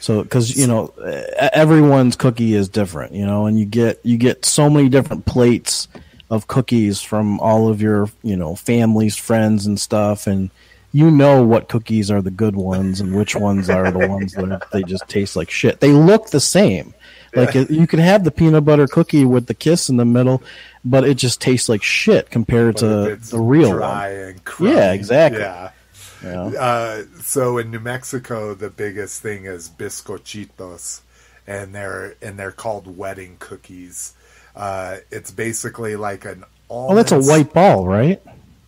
so because you know everyone's cookie is different, you know, and you get you get so many different plates of cookies from all of your you know families, friends, and stuff, and you know what cookies are the good ones and which ones are the ones that are, they just taste like shit. They look the same. Like it- you can have the peanut butter cookie with the kiss in the middle, but it just tastes like shit compared But to the real dry one. Yeah, exactly. Yeah. Yeah. Uh, so in New Mexico, the biggest thing is bizcochitos, and they're and they're called wedding cookies. Uh, it's basically like an Oh, that's a white ball, right?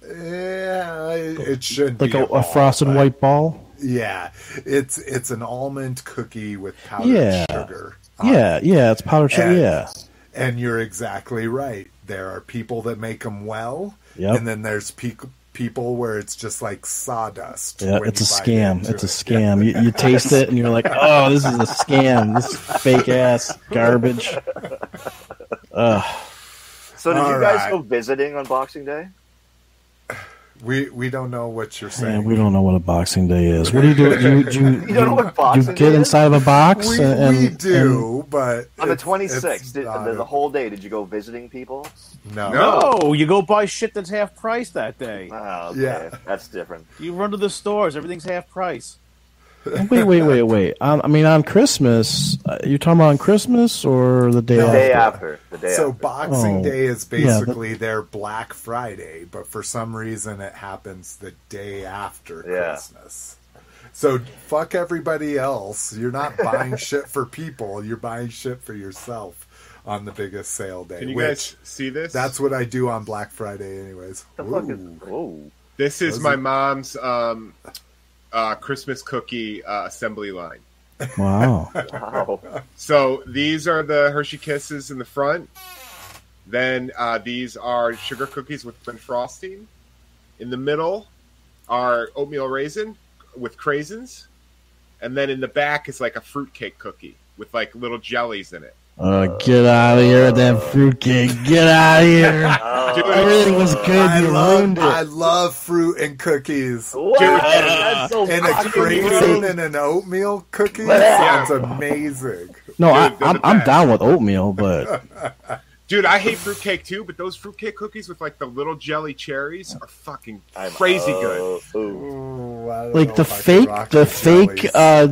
Yeah, it should Like be a, a ball, frosted but- white ball. Yeah, it's it's an almond cookie with powdered Yeah. sugar. on it. Yeah, yeah, it's powdered sugar. And- Yeah, And you're exactly right. There are people that make them well, Yep. and then there's pe- people where it's just like sawdust. yeah, when it's a you bite scam. into It's a scam. You, you taste it and you're like, oh, this is a scam. This is fake ass garbage. Ugh. So did All you guys right. go visiting on Boxing Day? We we don't know what you're Man, saying. we don't know what a Boxing Day is. What do you do? Do you, you, You don't know what do you get is? inside of a box? We, and, and- we do, but On the 26th, did, not the, whole day, did you go visiting people? no. No. You go buy shit that's half price that day. Oh, okay. Yeah. That's different. You run to the stores, everything's half price. And- wait, wait, wait, wait. Um, I mean, on Christmas, uh, you talking about on Christmas or the day No. The after? day after. The day So after. Boxing Oh. Day is Yeah, but- basically their Black Friday, but for some reason it happens the day after Yeah. Christmas. So fuck everybody else. You're not buying shit for people. You're buying shit for yourself on the biggest sale day. Can you which guys see this? that's what I do on Black Friday, anyways. the fuck is, Ooh. whoa. This is Those my are- mom's um, uh, Christmas cookie uh, assembly line. Wow. Wow. So these are the Hershey Kisses in the front. Then uh, these are sugar cookies with lemon frosting. In the middle are oatmeal raisin with craisins, and then in the back is like a fruitcake cookie with like little jellies in it. Uh, get out of here with that fruitcake. Get out of here. Oh, Everything was good. I You love, ruined I love fruit and cookies. what? That's so And a cream and an oatmeal cookie Yeah. sounds amazing. No, I, Dude, they're I'm, I'm down with oatmeal, but Dude, I hate fruitcake too, but those fruitcake cookies with like the little jelly cherries are fucking I'm- crazy oh, good. ooh. Ooh, I don't like the if I fake, the jellies. fake uh,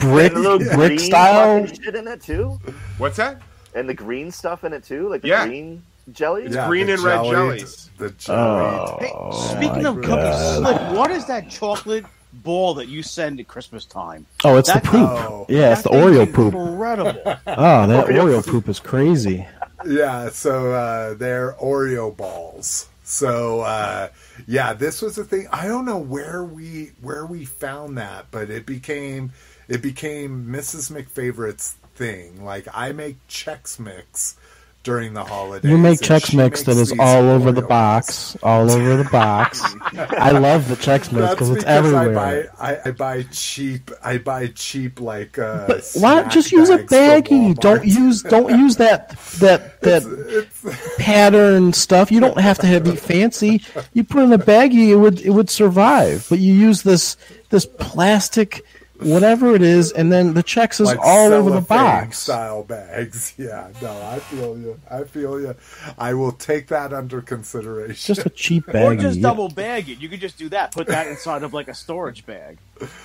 brick, the brick style. shit in it too, What's that? and the green stuff in it too, like the Yeah. green jellies. Yeah, green the and red jellied- jellies. The jellied. Hey, Oh, speaking of cookies, Slick, what is that chocolate ball that you send at Christmas time? Oh, it's That- the poop. Oh. yeah, it's the Oreo poop. Incredible. Oh, that Oreo Oreo poop is crazy. Yeah, so uh, they're Oreo balls. So uh, yeah, this was a thing. I don't know where we where we found that, but it became it became Mrs. McFavorite's thing. Like I make Chex Mix during the holidays. You make Chex Mix that is all over the box, all over the box. I love the Chex Mix because it's everywhere. I buy I, I buy cheap I buy cheap like uh But why just use a baggie? Don't use don't use that that that It's, pattern stuff. You don't have to have be fancy. You put in a baggie, it would it would survive. But you use this this plastic whatever it is, and then the checks is like all over the box. style bags. Yeah, no, I feel you. I feel you. I will take that under consideration. It's just a cheap bag. Or just double bag it. You could just do that. Put that inside of like a storage bag.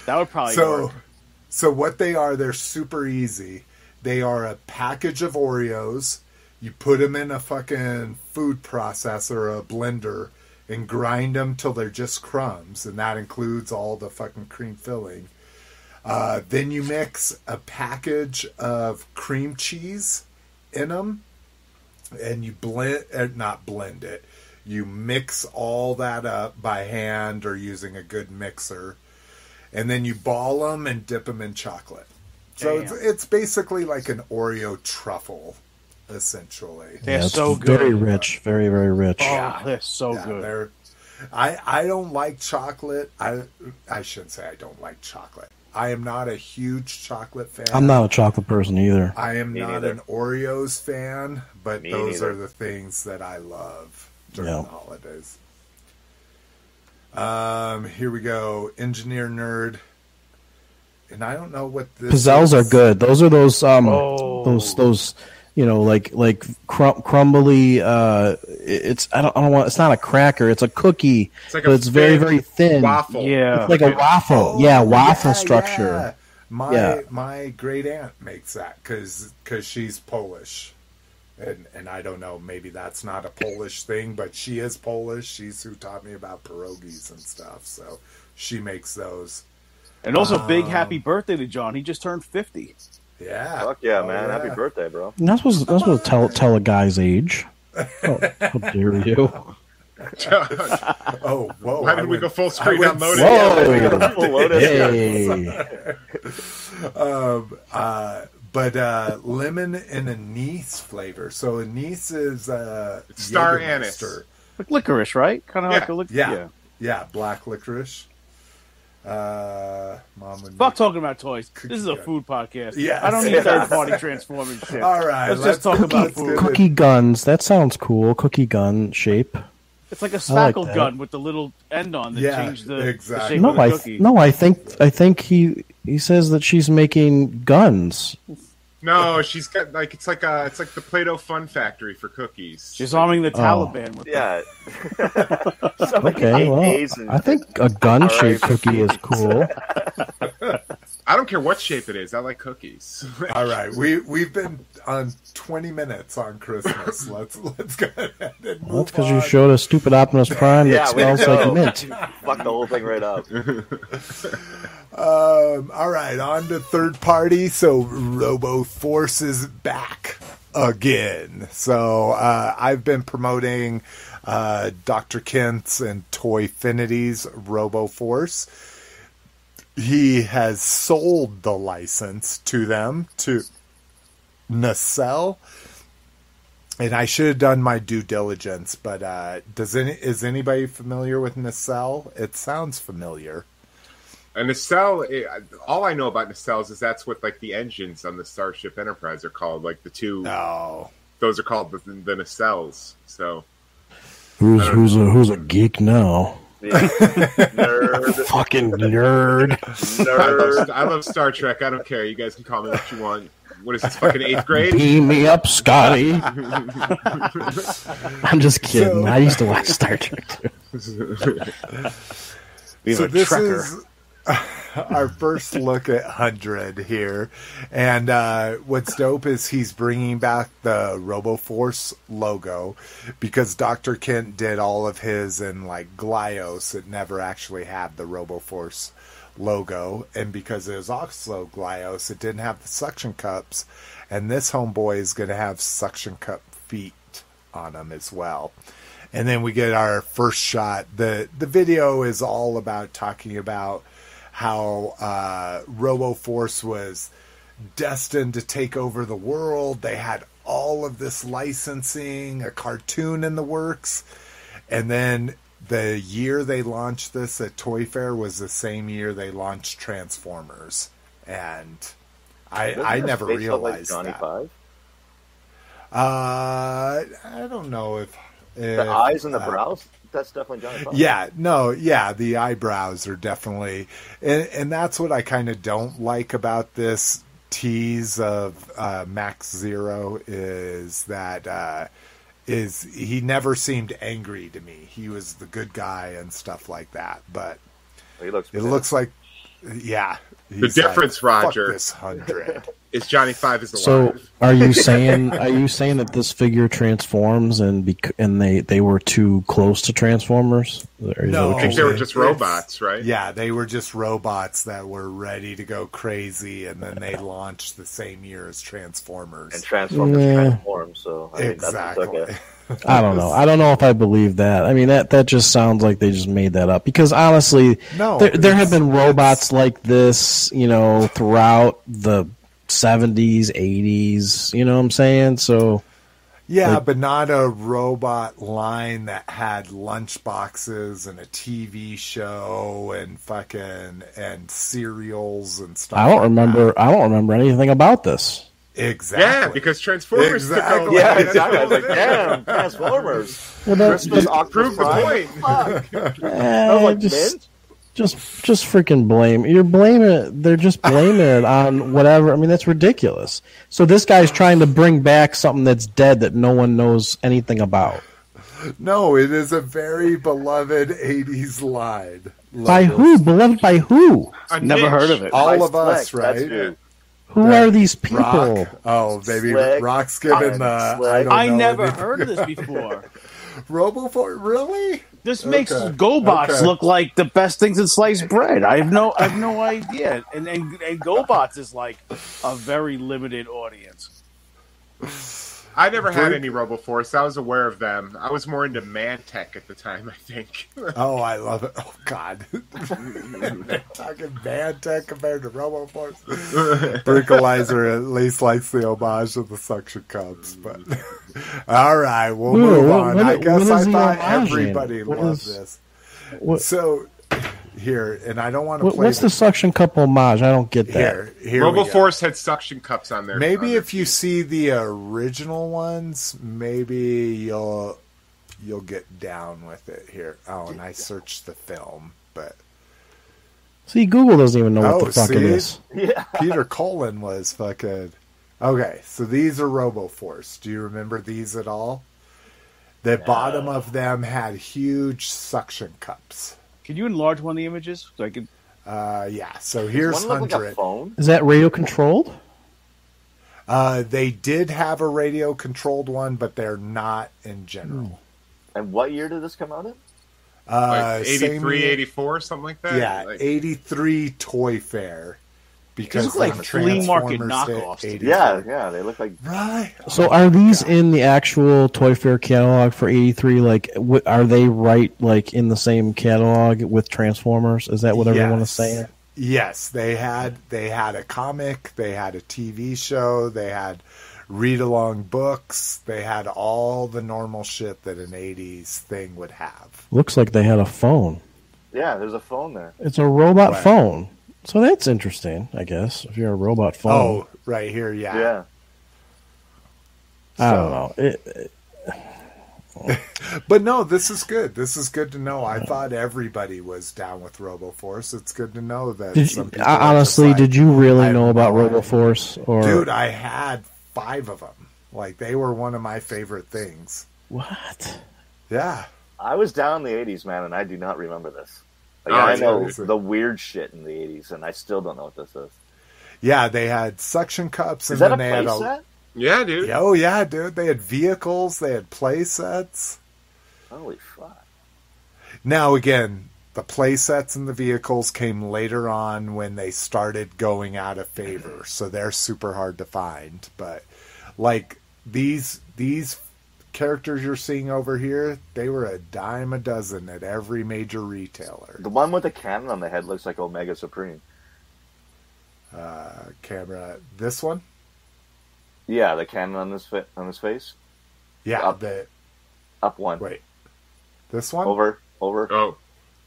That would probably so, work. so what they are? They're super easy. They are a package of Oreos. You put them in a fucking food processor, or a blender, and grind them till they're just crumbs, and that includes all the fucking cream filling. Uh, then you mix a package of cream cheese in them, and you blend, uh, not blend it. You mix all that up by hand or using a good mixer, and then you ball them and dip them in chocolate. So it's, it's basically like an Oreo truffle, essentially. They're Yeah, it's so very rich, very very rich. Oh, they're so Yeah, good. they're- I I don't like chocolate. I I shouldn't say I don't like chocolate. I am not a huge chocolate fan. I'm not a chocolate person either. I am Me not neither. an Oreos fan, but Me those neither. are the things that I love during Yeah. the holidays. Um, here we go. Engineer nerd. And I don't know what this Pizzelles are good. Those are those um Oh. those those you know like like crum- crumbly. Uh, it's I don't I don't want. It's not a cracker. It's a cookie, It's like but a it's very thin very thin. waffle. Yeah. It's like a waffle. Oh, yeah, waffle yeah, structure. yeah. My Yeah. my great aunt makes that because because she's Polish, and and I don't know maybe that's not a Polish thing, but she is Polish. She's who taught me about pierogies and stuff. So she makes those. And also, big Um, happy birthday to John. He just turned 50. Yeah. Fuck yeah, Oh, man! Happy birthday, bro. You're not supposed, not supposed to tell tell a guy's age. Oh, how dare you? Oh, whoa! Why did we go full screen went- unloaded? Whoa! Full loaded. Hey, Um, uh, but uh, lemon and anise flavor. So anise is uh, It's star Jägermeister. Like licorice, right? Kind of Yeah. like a licorice. Yeah. Yeah. Yeah, black licorice. Uh, mom and Fuck talking about toys. Cookie This is a gun. food podcast. Yes. I don't need third party transforming shit. All right, Let's, let's just talk cookie- about food. cookie guns. That sounds cool. Cookie gun shape. It's like a like spackle that. gun with the little end on that Yeah, changed the, exactly. the shape No, of the I cookie. no, I think I think he he says that she's making guns. No, she's got like it's like a it's like the Play-Doh Fun Factory for cookies. She's arming the Oh. Taliban with Yeah. Somebody Okay, well, I think a gun shaped cookie is cool. I don't care what shape it is. I like cookies. All right, we we've been on twenty minutes on Christmas. let's let's go ahead and move Well, that's because you showed a stupid Optimus Prime Yeah, that way smells like go. mint. Fuck the whole thing right up. Um, all right, on to third party. So Robo Force is back again. So uh, I've been promoting uh, Dr. Kent's and Toyfinity's Robo Force. He has sold the license to them to Nacelle. And I should have done my due diligence, but uh, does any is anybody familiar with Nacelle? It sounds familiar. A nacelle. eh, All I know about nacelles is that's what like the engines on the Starship Enterprise are called. Like the two, Oh, those are called the, the nacelles. So Who's who's a who's a geek now? Yeah. Nerd. Fucking nerd. I love, Nerd. I love Star Trek. I don't care. You guys can call me what you want. What is this fucking eighth grade? Beam me up, Scotty. I'm just kidding. I used to watch Star Trek too. We so a this trekker. is our first look at Hundred here, and uh, what's dope is he's bringing back the RoboForce logo because Doctor Kent did all of his in like Glyos. It never actually had the RoboForce logo, and because it was also Glyos, it didn't have the suction cups, and this homeboy is going to have suction cup feet on him as well and then we get our first shot. the The video is all about talking about how uh, RoboForce was destined to take over the world. They had all of this licensing, a cartoon in the works, and then the year they launched this at Toy Fair was the same year they launched Transformers, and I I never like realized Johnny that. Five. Uh, I don't know if, if The eyes and the uh, brows. That's definitely Johnny Five. Yeah, no, yeah, the eyebrows are definitely, and, and that's what I kind of don't like about this tease of uh, Max Zero is that uh, is he never seemed angry to me. He was the good guy and stuff like that, but He looks. it looks like, yeah, The he's like, difference, "Fuck Roger." this hundred. Is Johnny Five is the one. So, are you saying are you saying that this figure transforms and bec- and they they were too close to Transformers? Is No. I think they were saying? just It's- robots, right? Yeah, they were just robots that were ready to go crazy, and then they launched the same year as Transformers. and Transformers Yeah. transform. So I mean, that's exactly. okay. I don't know. I don't know if I believe that. I mean, that that just sounds like they just made that up. Because honestly, No, there, there have been robots like this, you know, throughout the seventies, eighties. You know what I'm saying? So Yeah, Like- but not a robot line that had lunch boxes and a TV show and fucking and cereals and stuff. I don't like remember. I don't remember anything about this. exactly. Yeah, because Transformers took Exactly. over. Yeah, exactly. I was like, damn, Transformers. Well, that, Christmas that- Prove the point. Fuck. I was like, just, mint? Just, just freaking blame. You're blaming it. They're just blaming it on whatever. I mean, that's ridiculous. So this guy's trying to bring back something that's dead that no one knows anything about. No, it is a very beloved '80s line. By who? Beloved by who? A Never niche. heard of it. All By of us, Slick, that's right? who. Who Right. are these people? Rock. Oh, baby, Slick. Rock's giving the. Uh, I, don't I know never anything. heard of this before. Robofor. Really? This makes Okay. GoBots Okay. look like the best things in sliced bread. I have no, I have no idea. And and, and GoBots is like a very limited audience. I never had Brute- any RoboForce. I was aware of them. I was more into Mantech at the time, I think. Oh, I love it. Oh God, talking Mantech compared to RoboForce. Brutalizer at least likes the homage of the suction cups, but all right, we'll Ooh, move what- on. what- I guess I thought everybody What loved is- this. What, So here, and I don't want to what, play. what's the suction cup homage? I don't get that. here? Here, we go. RoboForce had suction cups on there. Maybe if you see the original ones, maybe you'll you'll get down with it here. Oh, and I searched the film, but See, Google doesn't even know what Oh, the fuck it see? is. Yeah. Peter Cullen was fucking. Okay, so these are RoboForce. Do you remember these at all? The bottom of them had huge suction cups. Can you enlarge one of the images so I can? Uh, yeah, so here's One look like hundred. Is that radio controlled? Uh, they did have a radio controlled one, but they're not in general. And what year did this come out in? Uh, like 83, year- 84, something like that. Yeah, Like, 83 Toy Fair. Because These look like flea market knockoffs. Yeah, yeah, they look like Right. Oh so are these in the actual Toy Fair catalog for '83? Like, w- are they right like in the same catalog with Transformers? Is that what everyone is Yes. saying? Yes, they had they had a comic, they had a TV show, they had read along books, they had all the normal shit that an 80s thing would have. Looks like they had a phone. Yeah, there's a phone there. It's a robot Right. phone. So that's interesting, I guess. If you're a robot phone, Oh, right here, yeah. Yeah. I So- don't know. It, But no, this is good. This is good to know. I thought everybody was down with RoboForce. It's good to know that did some you, people are just honestly, like, did you really know about no idea. RoboForce? Or Dude, I had five of them. Like they were one of my favorite things. what? Yeah. I was down in the 80s, man, and I do not remember this. Like, Oh, I know it's- the weird shit in the 80s, and I still don't know what this is. Yeah, they had suction cups Is and that a then they had play set? Yeah, dude. Oh yeah, dude. They had vehicles, they had play sets. Holy fuck. Now again, the play sets and the vehicles came later on when they started going out of favor, so they're super hard to find. But like these these characters you're seeing over here, they were a dime a dozen at every major retailer. The one with the cannon on the head looks like Omega Supreme. Uh, camera, this one, Yeah, the cannon on this fa- on his face. yeah, Up. the Up one. wait, this one, Over. Over. Oh,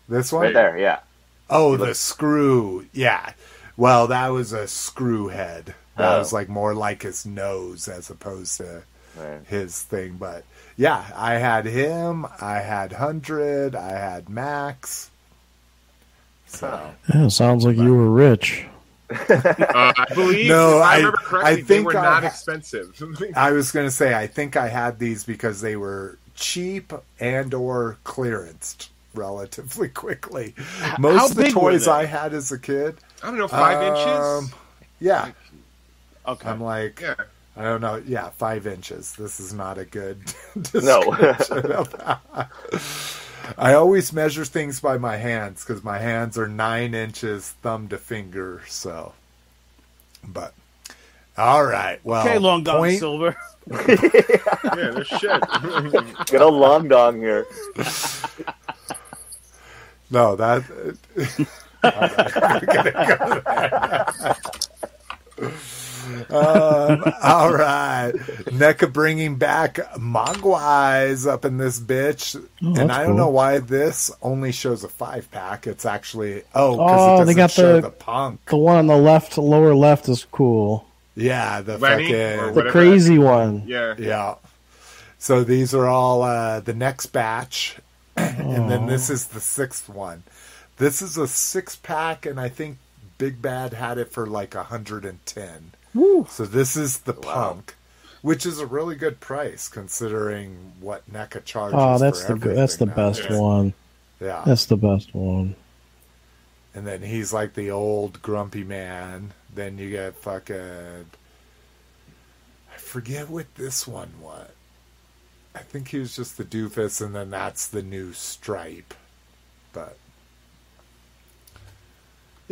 this one, Right there, yeah. Oh, the looks- screw. Yeah. Well, that was a screw head. That Oh. was like more like his nose as opposed to Right. his thing. But yeah, I had him. I had Hundred. I had Max. So Yeah, sounds like you were rich. uh, I believe. No, if I, I- remember correctly. I they think were I not ha- expensive. I was going to say I think I had these because they were cheap and or clearanced relatively quickly. Most how of the toys? I had as a kid. I don't know, five um, inches. Yeah, Okay. I'm like. Yeah. I don't know. Yeah, five inches. This is not a good No. description that. I always measure things by my hands because my hands are nine inches thumb to finger. So, but all right. Well, okay, Long Dong point- Silver. Yeah, no shit. Get a long dong here. No, that. all right, we're gonna go there. um, all right, NECA bringing back Mogwais up in this bitch, Oh, and I don't cool. know why this only shows a five pack. It's actually oh, Oh, it they doesn't got show the- the punk. The one on the left, lower left, is cool. Yeah, the Lenny, fucking The crazy one. yeah. yeah. So these are all uh, the next batch, and then this is the sixth one. This is a six pack, and I think Big Bad had it for like a hundred and ten. So this is the punk, which is a really good price considering what NECA charges. Oh, that's for the. That's the everything best nowadays. one. Yeah, That's the best one. and then he's like the old grumpy man. Then you get fucking. I forget what this one was. I think he was just the doofus, and then that's the new stripe. But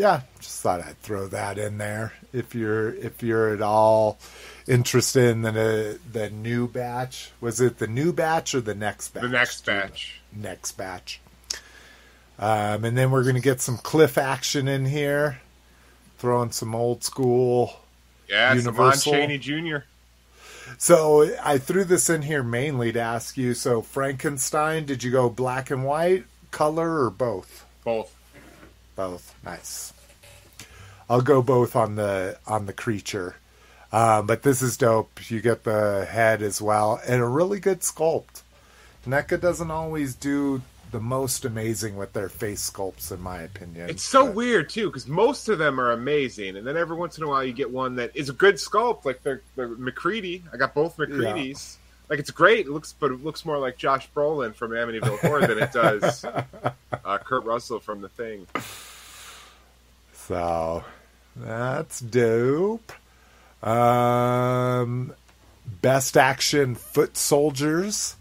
yeah, just thought I'd throw that in there. If you're if you're at all interested in the the new batch, was it the new batch or the next batch? The next batch. next batch. Um, and then we're going to get some cliff action in here, throwing some old school. Yeah, Universal. Savon Chaney Jr. So I threw this in here mainly to ask you. So Frankenstein, did you go black and white, color, or both? Both. Both. Nice. I'll go both on the on the creature. Um, but this is dope. You get the head as well, and a really good sculpt. NECA doesn't always do the most amazing with their face sculpts, in my opinion. It's so but- weird too, because most of them are amazing, and then every once in a while you get one that is a good sculpt, like the the MacReady. I got both MacReady's. Like it's great, it looks, but it looks more like Josh Brolin from Amityville Horror than it does uh, Kurt Russell from The Thing. So that's dope. Um, best action foot soldiers.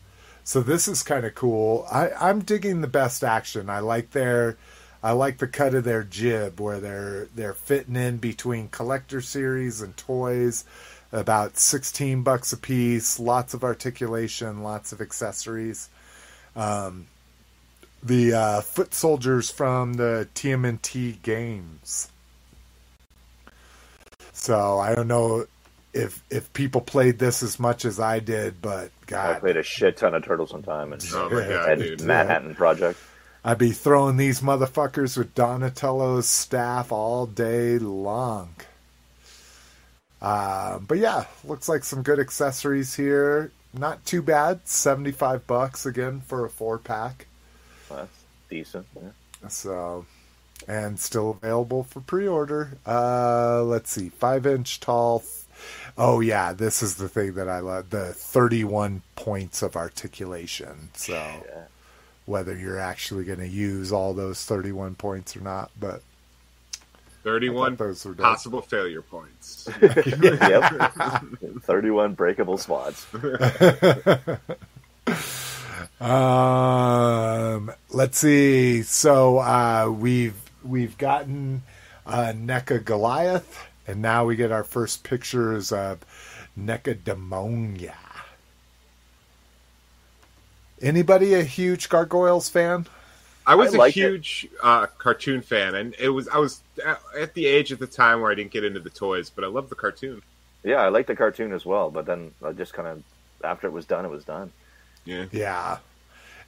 So this is kind of cool. I, I'm digging the best action. I like their, I like the cut of their jib where they're they're fitting in between collector series and toys. About sixteen bucks a piece. Lots of articulation. Lots of accessories. Um, the uh, foot soldiers from the TMNT games. So I don't know if if people played this as much as I did, but God, I played a shit ton of Turtles in Time and, Oh my god, and dude! Manhattan Project. I'd be throwing these motherfuckers with Donatello's staff all day long. Uh, but yeah, looks like some good accessories here. Not too bad. Seventy-five bucks again for a four-pack. That's decent. Yeah. So, and still available for pre-order. Uh, let's see, five-inch tall. Oh yeah, this is the thing that I love: the thirty-one points of articulation. So, Yeah. whether you're actually going to use all those thirty-one points or not, but Thirty-one those were possible failure points. yep. 31 breakable spots. Um, let's see. So uh, we've we've gotten uh, NECA Goliath, and now we get our first pictures of NECA Demona. Anybody a huge Gargoyles fan? I was I a like it. huge uh, cartoon fan, and it was I was at- at the age at the time where I didn't get into the toys, but I loved the cartoon. Yeah, I like the cartoon as well, but then I just kind of, after it was done, it was done. Yeah, Yeah.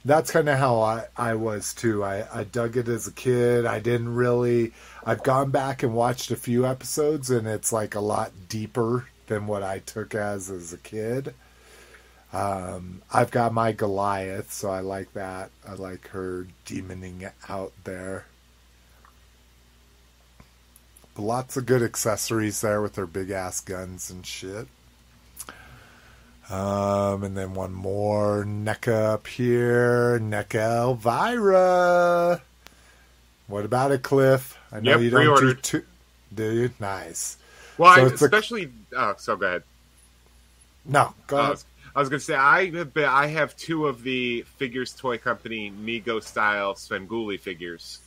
That's kind of how I, I was too. I, I dug it as a kid. I didn't really. I've gone back and watched a few episodes, and it's like a lot deeper than what I took as as a kid. Um, I've got my Goliath, so I like that. I like her demoning out there. Lots of good accessories there with her big ass guns and shit. Um, and then one more NECA up here. NECA Elvira. What about it, Cliff? I know Yep, you don't do pre-ordered. two. Do you? Nice. well, So I, it's a- especially. oh, so go ahead. No, go I ahead. was, I was gonna say I have been, I have two of the figures toy company Mego style Svengoolie figures.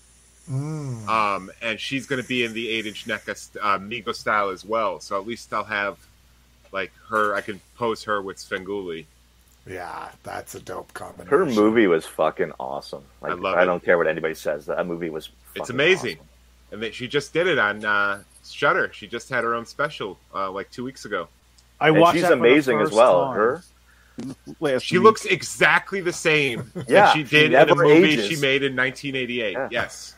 Mm. Um, and she's going to be in the eight inch NECA uh, Mego style as well. So at least I'll have like her. I can pose her with Svengoolie. Yeah, that's a dope combination. Her movie was fucking awesome. Like, I I, love it. don't care what anybody says. That movie was. It's amazing, awesome. and that she just did it on uh, Shutter. She just had her own special uh, like two weeks ago. I And watched she's that for the amazing as well. time Her. last She week. looks exactly the same Yeah, that she she did in a movie ages. she made in 1988. Yeah. Yes.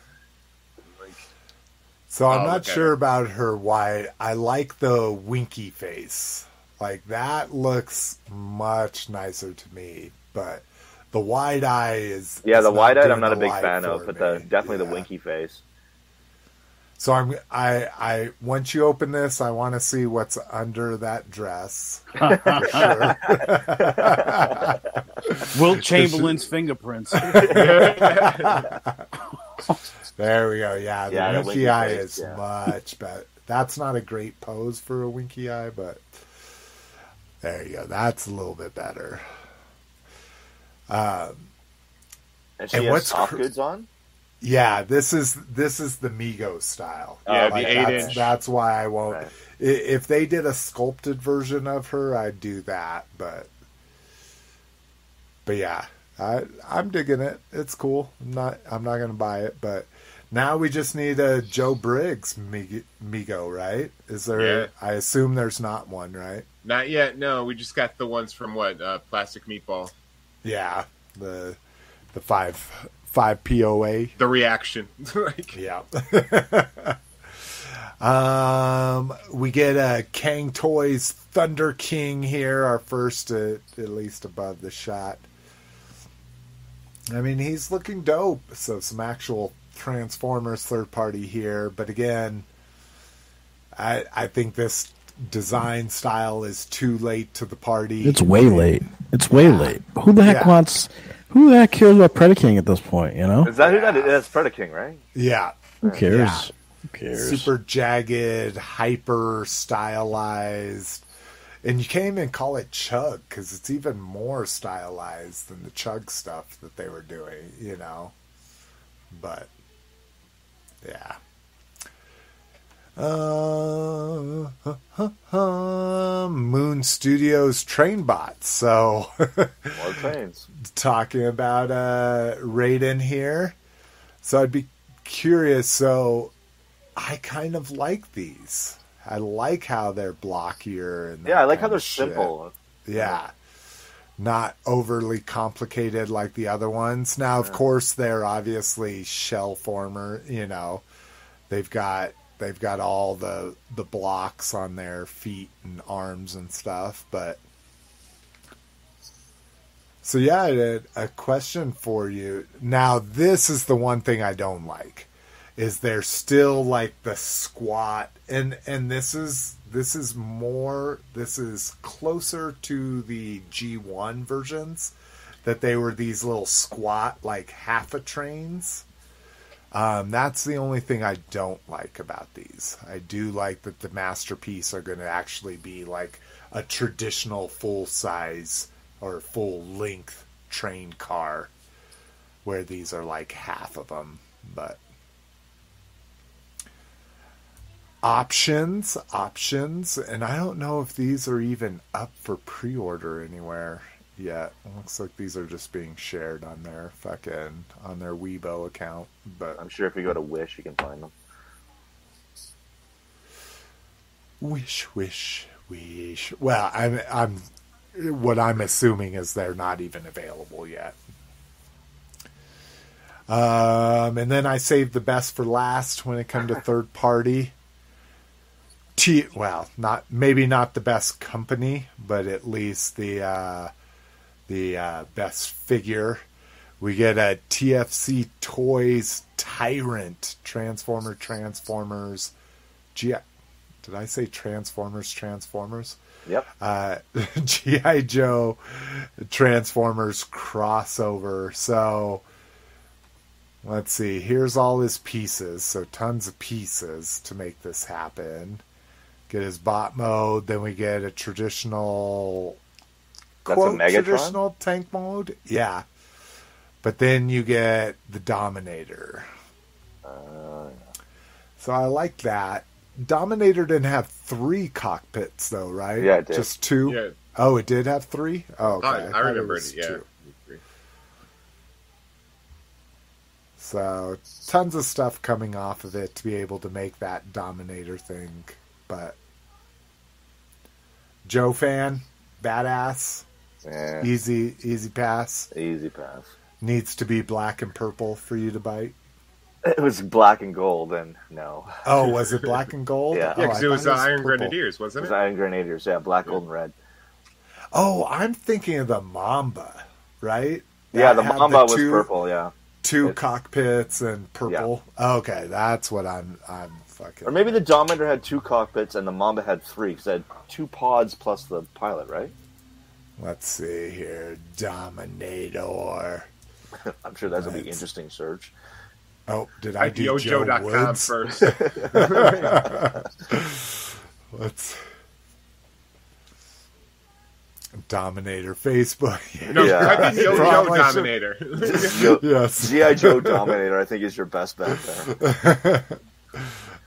So I'm Oh, not look at sure about her why I like the winky face. Like that looks much nicer to me, but the wide eye is Yeah, is the wide eyed doing I'm not a big fan of, but the definitely the winky face. So I'm I I once you open this, I want to see what's under that dress. For sure. Wilt Chamberlain's fingerprints. There we go. Yeah, the Yeah, the winky, winky eye face, is yeah. much better. That's not a great pose for a winky eye, but there you go. That's a little bit better. Um, and she And has what's soft cr- goods on. Yeah, this is this is the Mego's style. Yeah, Oh, the eight that's, inch. that's why I won't. Right. If they did a sculpted version of her, I'd do that. But but yeah, I I'm digging it. It's cool. I'm not I'm not gonna buy it, but now we just need a Joe Briggs Mego, right? Is there? Yeah. I assume there's not one, right? Not yet. No, we just got the ones from what uh, Plastic Meatball. Yeah, the the five five POA. The reaction. like, Yeah. um, we get a Kang Toys Thunder King here, our first, uh, at least above the shot. I mean, he's looking dope. So some actual Transformers third party here, but again, I I think this design style is too late to the party. It's way late. It's way late. Who the heck Yeah. wants? Who the heck cares about Predaking at this point? You know, Is that who that is? That's Predaking, right? Yeah. who cares? Yeah. Who cares? super jagged, hyper stylized. And you can't even call it chug because it's even more stylized than the chug stuff that they were doing, you know. But yeah. Uh, Moon Studios train bots. So More trains. talking about uh Raiden here. So I'd be curious. So I kind of like these. I like how they're blockier and Yeah, I like how they're shit. simple. Yeah. Not overly complicated like the other ones. Now, of course, they're obviously shell former. You know, they've got they've got all the the blocks on their feet and arms and stuff, but. So yeah, I had a question for you. Now, this is the one thing I don't like is they're still like the squat and and this is this is more this is closer to the G1 versions that they were these little squat like half a trains. Um, that's the only thing I don't like about these. I do like that the masterpiece are going to actually be like a traditional full size or full length train car, where these are like half of them. But options, options, and I don't know if these are even up for pre-order anywhere yet. It looks like these are just being shared on their fucking on their Weibo account, but I'm sure if you go to Wish, you can find them. wish, wish, wish. Well, I'm I'm what I'm assuming is they're not even available yet. Um, and then I saved the best for last when it come to third party. T well, not maybe not the best company, but at least the uh, the uh, best figure. We get a TFC Toys Tyrant Transformer Transformers. G. Did I say Transformers Transformers? Yep. uh, GI Joe Transformers crossover. So let's see. Here's all his pieces. So tons of pieces to make this happen. Get his bot mode. Then we get a traditional That's a quote Megatron? traditional tank mode. Yeah. But then you get the Dominator. Uh, So I like that. Dominator didn't have three cockpits though, right? Yeah, it did. Just two. Yeah. Oh, it did have three. Oh, okay. I, I thought remember was it. Yeah. two. So tons of stuff coming off of it to be able to make that Dominator thing. But Joe fan, badass, yeah, easy, easy pass. easy pass. Needs to be black and purple for you to bite. It was black and gold, and no, Oh, was it black and gold? Yeah. Oh, Yeah, I because it was thought uh, Iron purple. Grenadiers, wasn't was it? Iron Grenadiers. Yeah, black, gold, and red. Oh, I'm thinking of the Mamba, right? Yeah, That the Mamba was two, purple. Yeah, Two It- cockpits and purple. Okay, that's what I'm. I'm fucking. or maybe the Dominator had two cockpits and the Mamba had three because it had two pods plus the pilot, right? Let's see here, Dominator. I'm sure that's a big Right. interesting search. Oh, did I do Joe IPOJoe.com Woods? first. Let's Dominator Facebook. No, Yeah. I think Yo Joe Dominator. Yo- yes. GI Joe Dominator, I think, is your best bet there.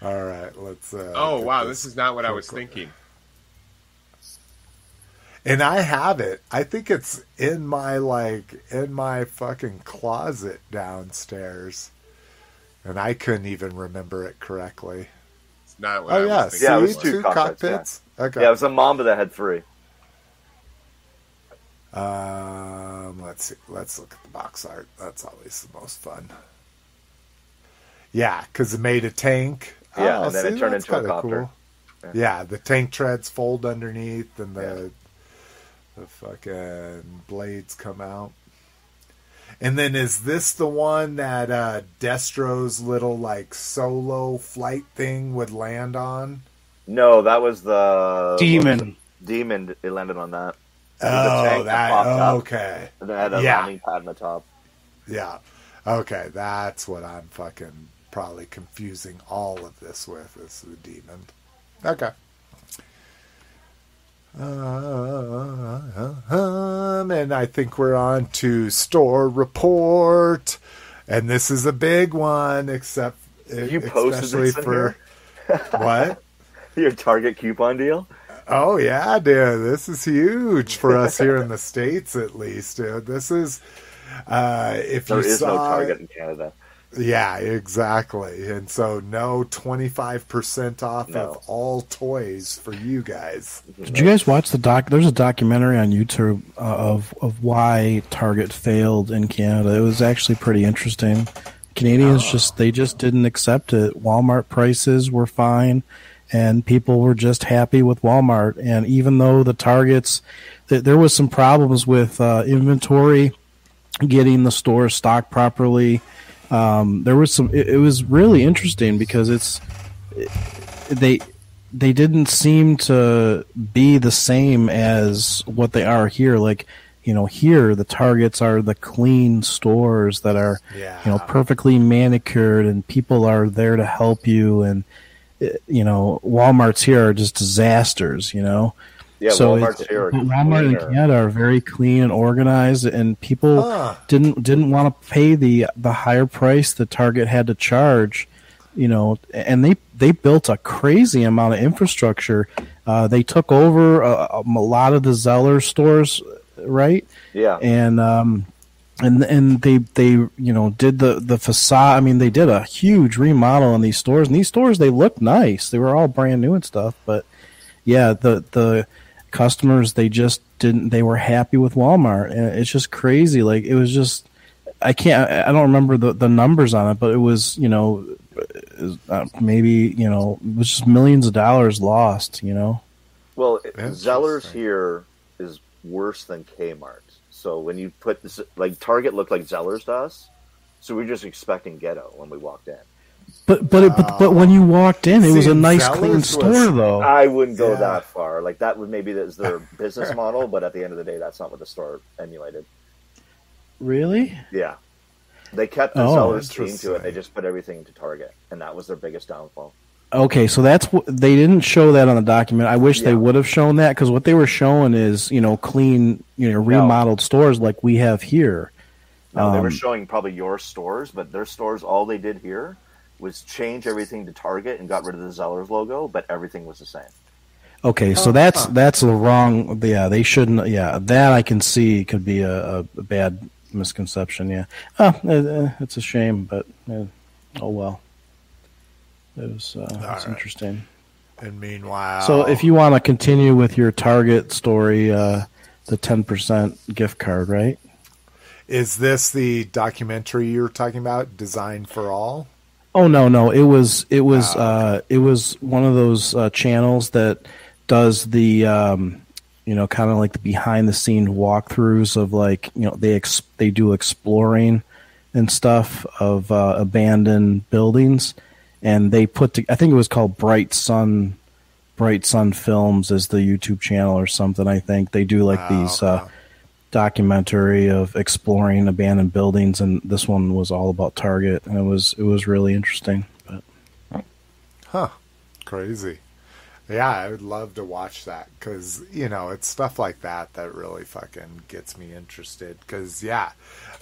All right. Let's. Uh, oh wow, this is not what I was quick- thinking. and I have it. I think it's in my like in my fucking closet downstairs, and I couldn't even remember it correctly. It's not what Oh I yeah, was see, thinking. Yeah, it was two, two cockpits. cockpits, Okay. Yeah, it was a Mamba that had three. Um, let's see. Let's look at the box art. That's always the most fun. Yeah, because it made a tank. Yeah, Oh, and then it turned into a copter. Cool. Yeah, the tank treads fold underneath, and the Yeah. the fucking blades come out. And then is this the one that uh, Destro's little like solo flight thing would land on? No, that was the Demon. Demon. It landed on that. It was a Oh, tank that popped up, okay. And it had a Yeah. landing pad on the top. Yeah. Okay, that's what I'm fucking probably confusing all of this with is the demon. Okay. Um, and I think we're on to store report, and this is a big one, except if You posted especially for what? Your Target coupon deal? Oh yeah, dude, this is huge for us here in the states, at least, dude. This is uh, if There you is saw no Target in Canada. Yeah, exactly. And so no 25% off No. of all toys for you guys. Did you guys watch the doc? There's a documentary on YouTube uh, of of why Target failed in Canada. It was actually pretty interesting. Canadians just they just didn't accept it. Walmart prices were fine, and people were just happy with Walmart. And even though the Targets, th- there was some problems with uh, inventory, getting the store stocked properly. Um, there was some. It, it was really interesting because it's they they didn't seem to be the same as what they are here. Like, you know, here the targets are the clean stores that are, Yeah. you know, perfectly manicured and people are there to help you. And, you know, Walmart's here are just disasters, you know? Yeah, so Walmart's here Walmart and. Canada are very clean and organized, and people Huh. didn't didn't want to pay the the higher price the Target had to charge. You know, and they they built a crazy amount of infrastructure. Uh, they took over a, a lot of the Zeller stores, right? Yeah. and um, and and they they you know did the the facade. I mean, they did a huge remodel in these stores, and these stores they look nice. They were all brand new and stuff, but yeah, the the customers they just didn't. They were happy with Walmart, and it's just crazy. Like it was just. I can't. I I don't remember the, the numbers on it, but it was you know, uh, maybe you know, it was just millions of dollars lost. You know. Well, Zellers here is worse than Kmart. So when you put this, like Target looked like Zellers to us, so we are just expecting ghetto when we walked in. But but it, but but when you walked in, it was a nice Zellers clean was- store though. I wouldn't go Yeah. that far. Like that would maybe that's their business model, but at the end of the day, that's not what the store emulated. Really? Yeah, they kept the Oh, Zellers theme to it. They just put everything into Target, and that was their biggest downfall. Okay, so that's what they didn't show that on the document. I wish they would have shown that because what they were showing is you know clean, you know, remodeled stores like we have here. No, they were Um, showing probably your stores, but their stores, all they did here was change everything to Target and got rid of the Zellers logo, but everything was the same. Okay, so that's that's the wrong. Yeah, they shouldn't. Yeah, that I can see could be a, a bad misconception. Yeah, oh, uh, uh, it's a shame, but uh, oh well. It was uh, it's right. interesting. And meanwhile, So if you want to continue with your Target story, uh, the ten percent gift card, right? is this the documentary you're talking about, Design for All? Oh no, no, it was it was Oh, uh, it was one of those uh, channels that does the um, you know kind of like the behind the scenes walkthroughs of like you know they ex- they do exploring and stuff of uh, abandoned buildings, and they put to, I think it was called Bright Sun Bright Sun Films as the YouTube channel or something. I think they do like Oh, these. Uh. Documentary of exploring abandoned buildings and this one was all about target and it was it was really interesting but Huh. Crazy. Yeah, I would love to watch that because, you know, it's stuff like that that really fucking gets me interested. Because, yeah,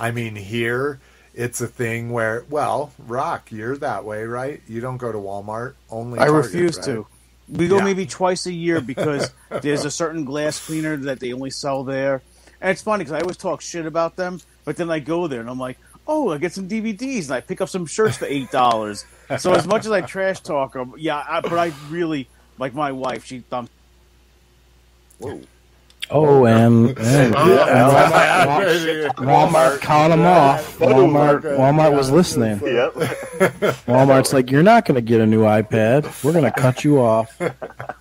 I mean, here it's a thing where, well, Rock, you're that way, right? You don't go to Walmart, only I Target, refuse right? to. We go Yeah. maybe twice a year because there's a certain glass cleaner that they only sell there. And it's funny because I always talk shit about them, but then I go there and I'm like, oh, I get some DVDs and I pick up some shirts for eight dollars. so as much as I trash talk them, yeah, I, but I really like my wife. She thumbs. Whoa. oh and, and Walmart, walmart caught them off walmart walmart was listening Yep. walmart's like you're not going to get a new ipad we're going to cut you off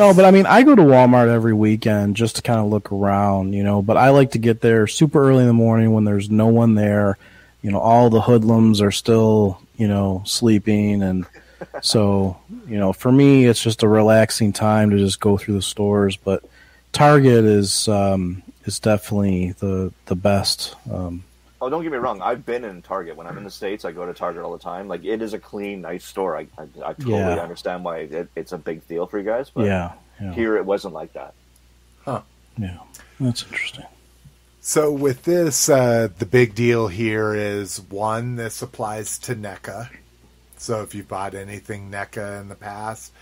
no but i mean i go to walmart every weekend just to kind of look around you know but i like to get there super early in the morning when there's no one there. You know all the hoodlums are still you know sleeping and so you know for me it's just a relaxing time to just go through the stores but target is um is definitely the the best um Oh, don't get me wrong. I've been in Target when I'm in the states. I go to Target all the time. Like it is a clean, nice store. I I, I totally Yeah. understand why it, it's a big deal for you guys. But yeah yeah here it wasn't like that. Huh. Yeah that's interesting So with this, uh, the big deal here is one, this applies to NECA. So if you bought anything NECA in the past,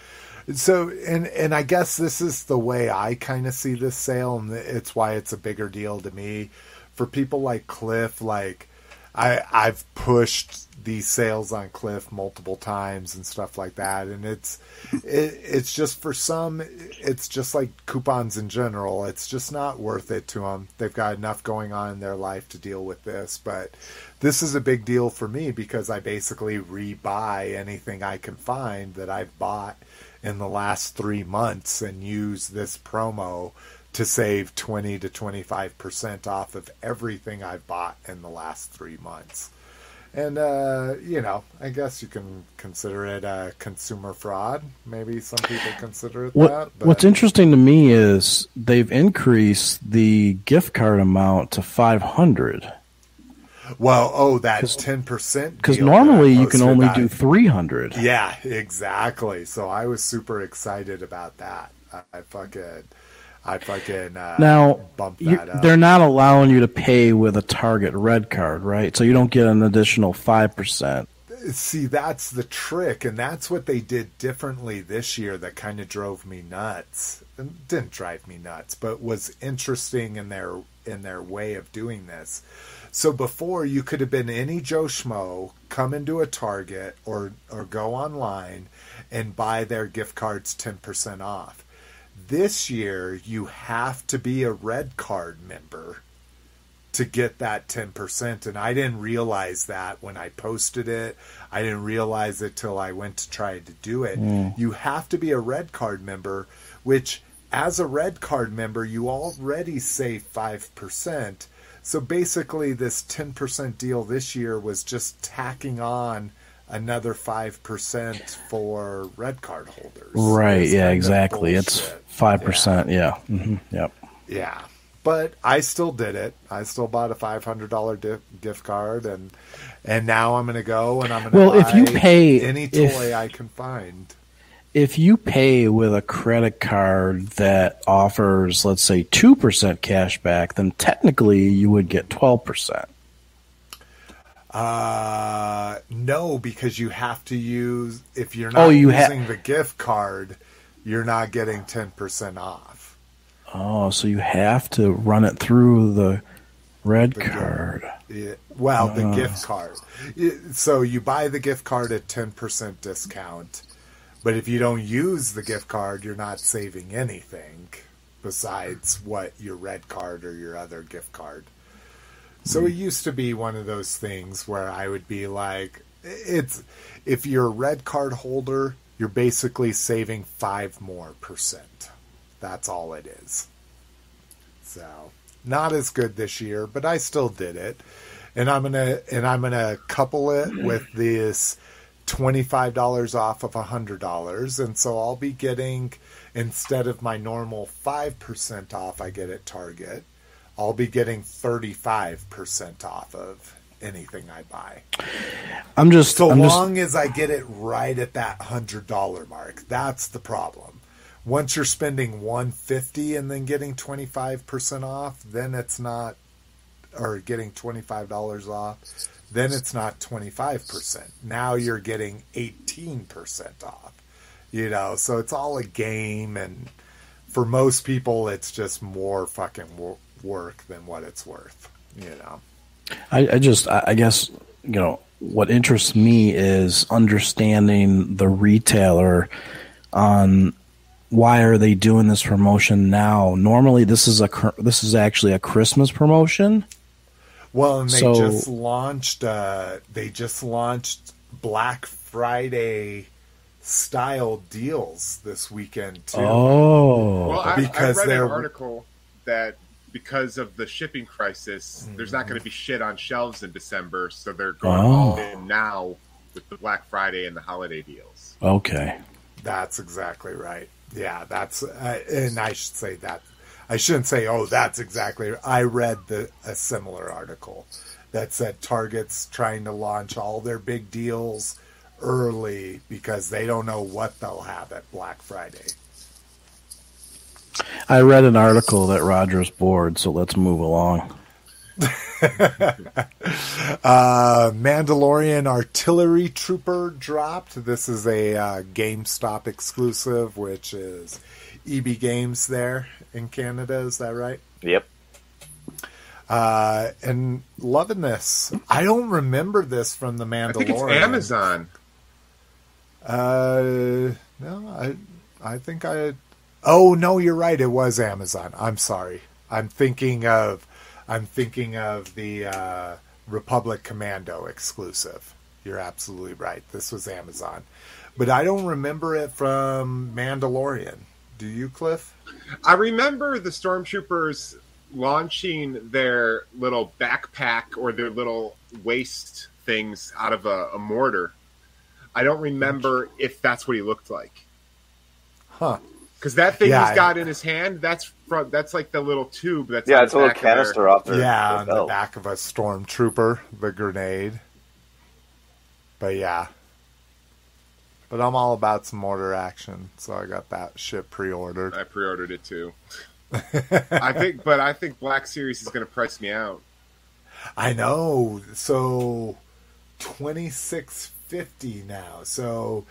so and and I guess this is the way I kind of see this sale, and it's why it's a bigger deal to me. For people like Cliff, like I I've pushed these sales on Cliff multiple times and stuff like that, and it's it, it's just for some, it's just like coupons in general. It's just not worth it to them. They've got enough going on in their life to deal with this, but this is a big deal for me because I basically rebuy anything I can find that I've bought in the last three months and use this promo to save 20 to 25% off of everything I've bought in the last three months and uh, you know, I guess you can consider it a consumer fraud. Maybe some people consider it what, that. But... What's interesting to me is they've increased the gift card amount to five hundred. Well, oh, that ten percent. Because normally you can only do three hundred. Yeah, exactly. So I was super excited about that. I, I fucking I fucking uh, now bump that up. They're not allowing you to pay with a Target red card, right? So you don't get an additional five percent. See, that's the trick, and that's what they did differently this year. That kind of drove me nuts. It didn't drive me nuts, but was interesting in their in their way of doing this. So before you could have been any Joe Schmo, come into a Target or or go online and buy their gift cards ten percent off this year, you have to be a red card member to get that 10%. And I didn't realize that when I posted it. I didn't realize it till I went to try to do it. Mm. You have to be a red card member, which as a red card member, you already save 5%. So basically, this 10% deal this year was just tacking on another 5% for red card holders. Right, yeah, exactly. It's 5%, yeah. yeah. Mm-hmm. Yep. Yeah. But I still did it. I still bought a $500 di- gift card and and now I'm going to go and I'm going to Well, if you pay any toy if, I can find. If you pay with a credit card that offers let's say 2% cash back, then technically you would get 12%. Uh, no, because you have to use if you're not oh, you using ha- the gift card, you're not getting ten percent off. Oh, so you have to run it through the red the card. yeah, well, the gift card. So you buy the gift card at ten percent discount, but if you don't use the gift card, you're not saving anything besides what your red card or your other gift card. So it used to be one of those things where I would be like, it's if you're a red card holder, you're basically saving five more percent. That's all it is. So not as good this year, but I still did it. And I'm gonna and I'm gonna couple it with this twenty five dollars off of hundred dollars, and so I'll be getting instead of my normal five percent off I get at Target, I'll be getting 35% off of anything I buy. I'm just so I'm long just... as I get it right at that $100 mark. That's the problem. Once you're spending 150 and then getting 25% off, then it's not or getting $25 off, then it's not 25%. Now you're getting 18% off. You know, so it's all a game and for most people it's just more fucking work than what it's worth. You know. I, I just, I guess, you know, what interests me is understanding the retailer on why are they doing this promotion now? Normally, this is a this is actually a Christmas promotion. Well, and they so, just launched. Uh, they just launched Black Friday style deals this weekend too. Oh, well, I, because I read an article that because of the shipping crisis, mm-hmm. there's not going to be shit on shelves in December, so they're going oh. all in now with the Black Friday and the holiday deals. Okay, that's exactly right. Yeah, that's uh, and I should say that I shouldn't say oh that's exactly. I read the a similar article that said Target's trying to launch all their big deals early because they don't know what they'll have at Black Friday. I read an article that Roger's bored, so let's move along. uh, Mandalorian Artillery Trooper dropped. This is a uh, GameStop exclusive, which is EB Games there in Canada. Is that right? Yep. uh, and loving this. I don't remember this from the Mandalorian. I think it's Amazon. Uh, no, I, I think I. Oh no, you're right. It was Amazon. I'm sorry. I'm thinking of, I'm thinking of the uh, Republic Commando exclusive. You're absolutely right. This was Amazon, but I don't remember it from Mandalorian. Do you, Cliff? I remember the stormtroopers launching their little backpack or their little waist things out of a, a mortar. I don't remember if that's what he looked like. Huh. Because that thing Yeah, he's I- got in his hand, that's from that's like the little tube that's Yeah, it's a little back their- canister off there. yeah, on the back of a stormtrooper, the grenade. But yeah. But I'm all about some mortar action, so I got that shit pre-ordered. I pre-ordered it too. I think, but I think Black Series is going to price me out. I know. So twenty six fifty now. So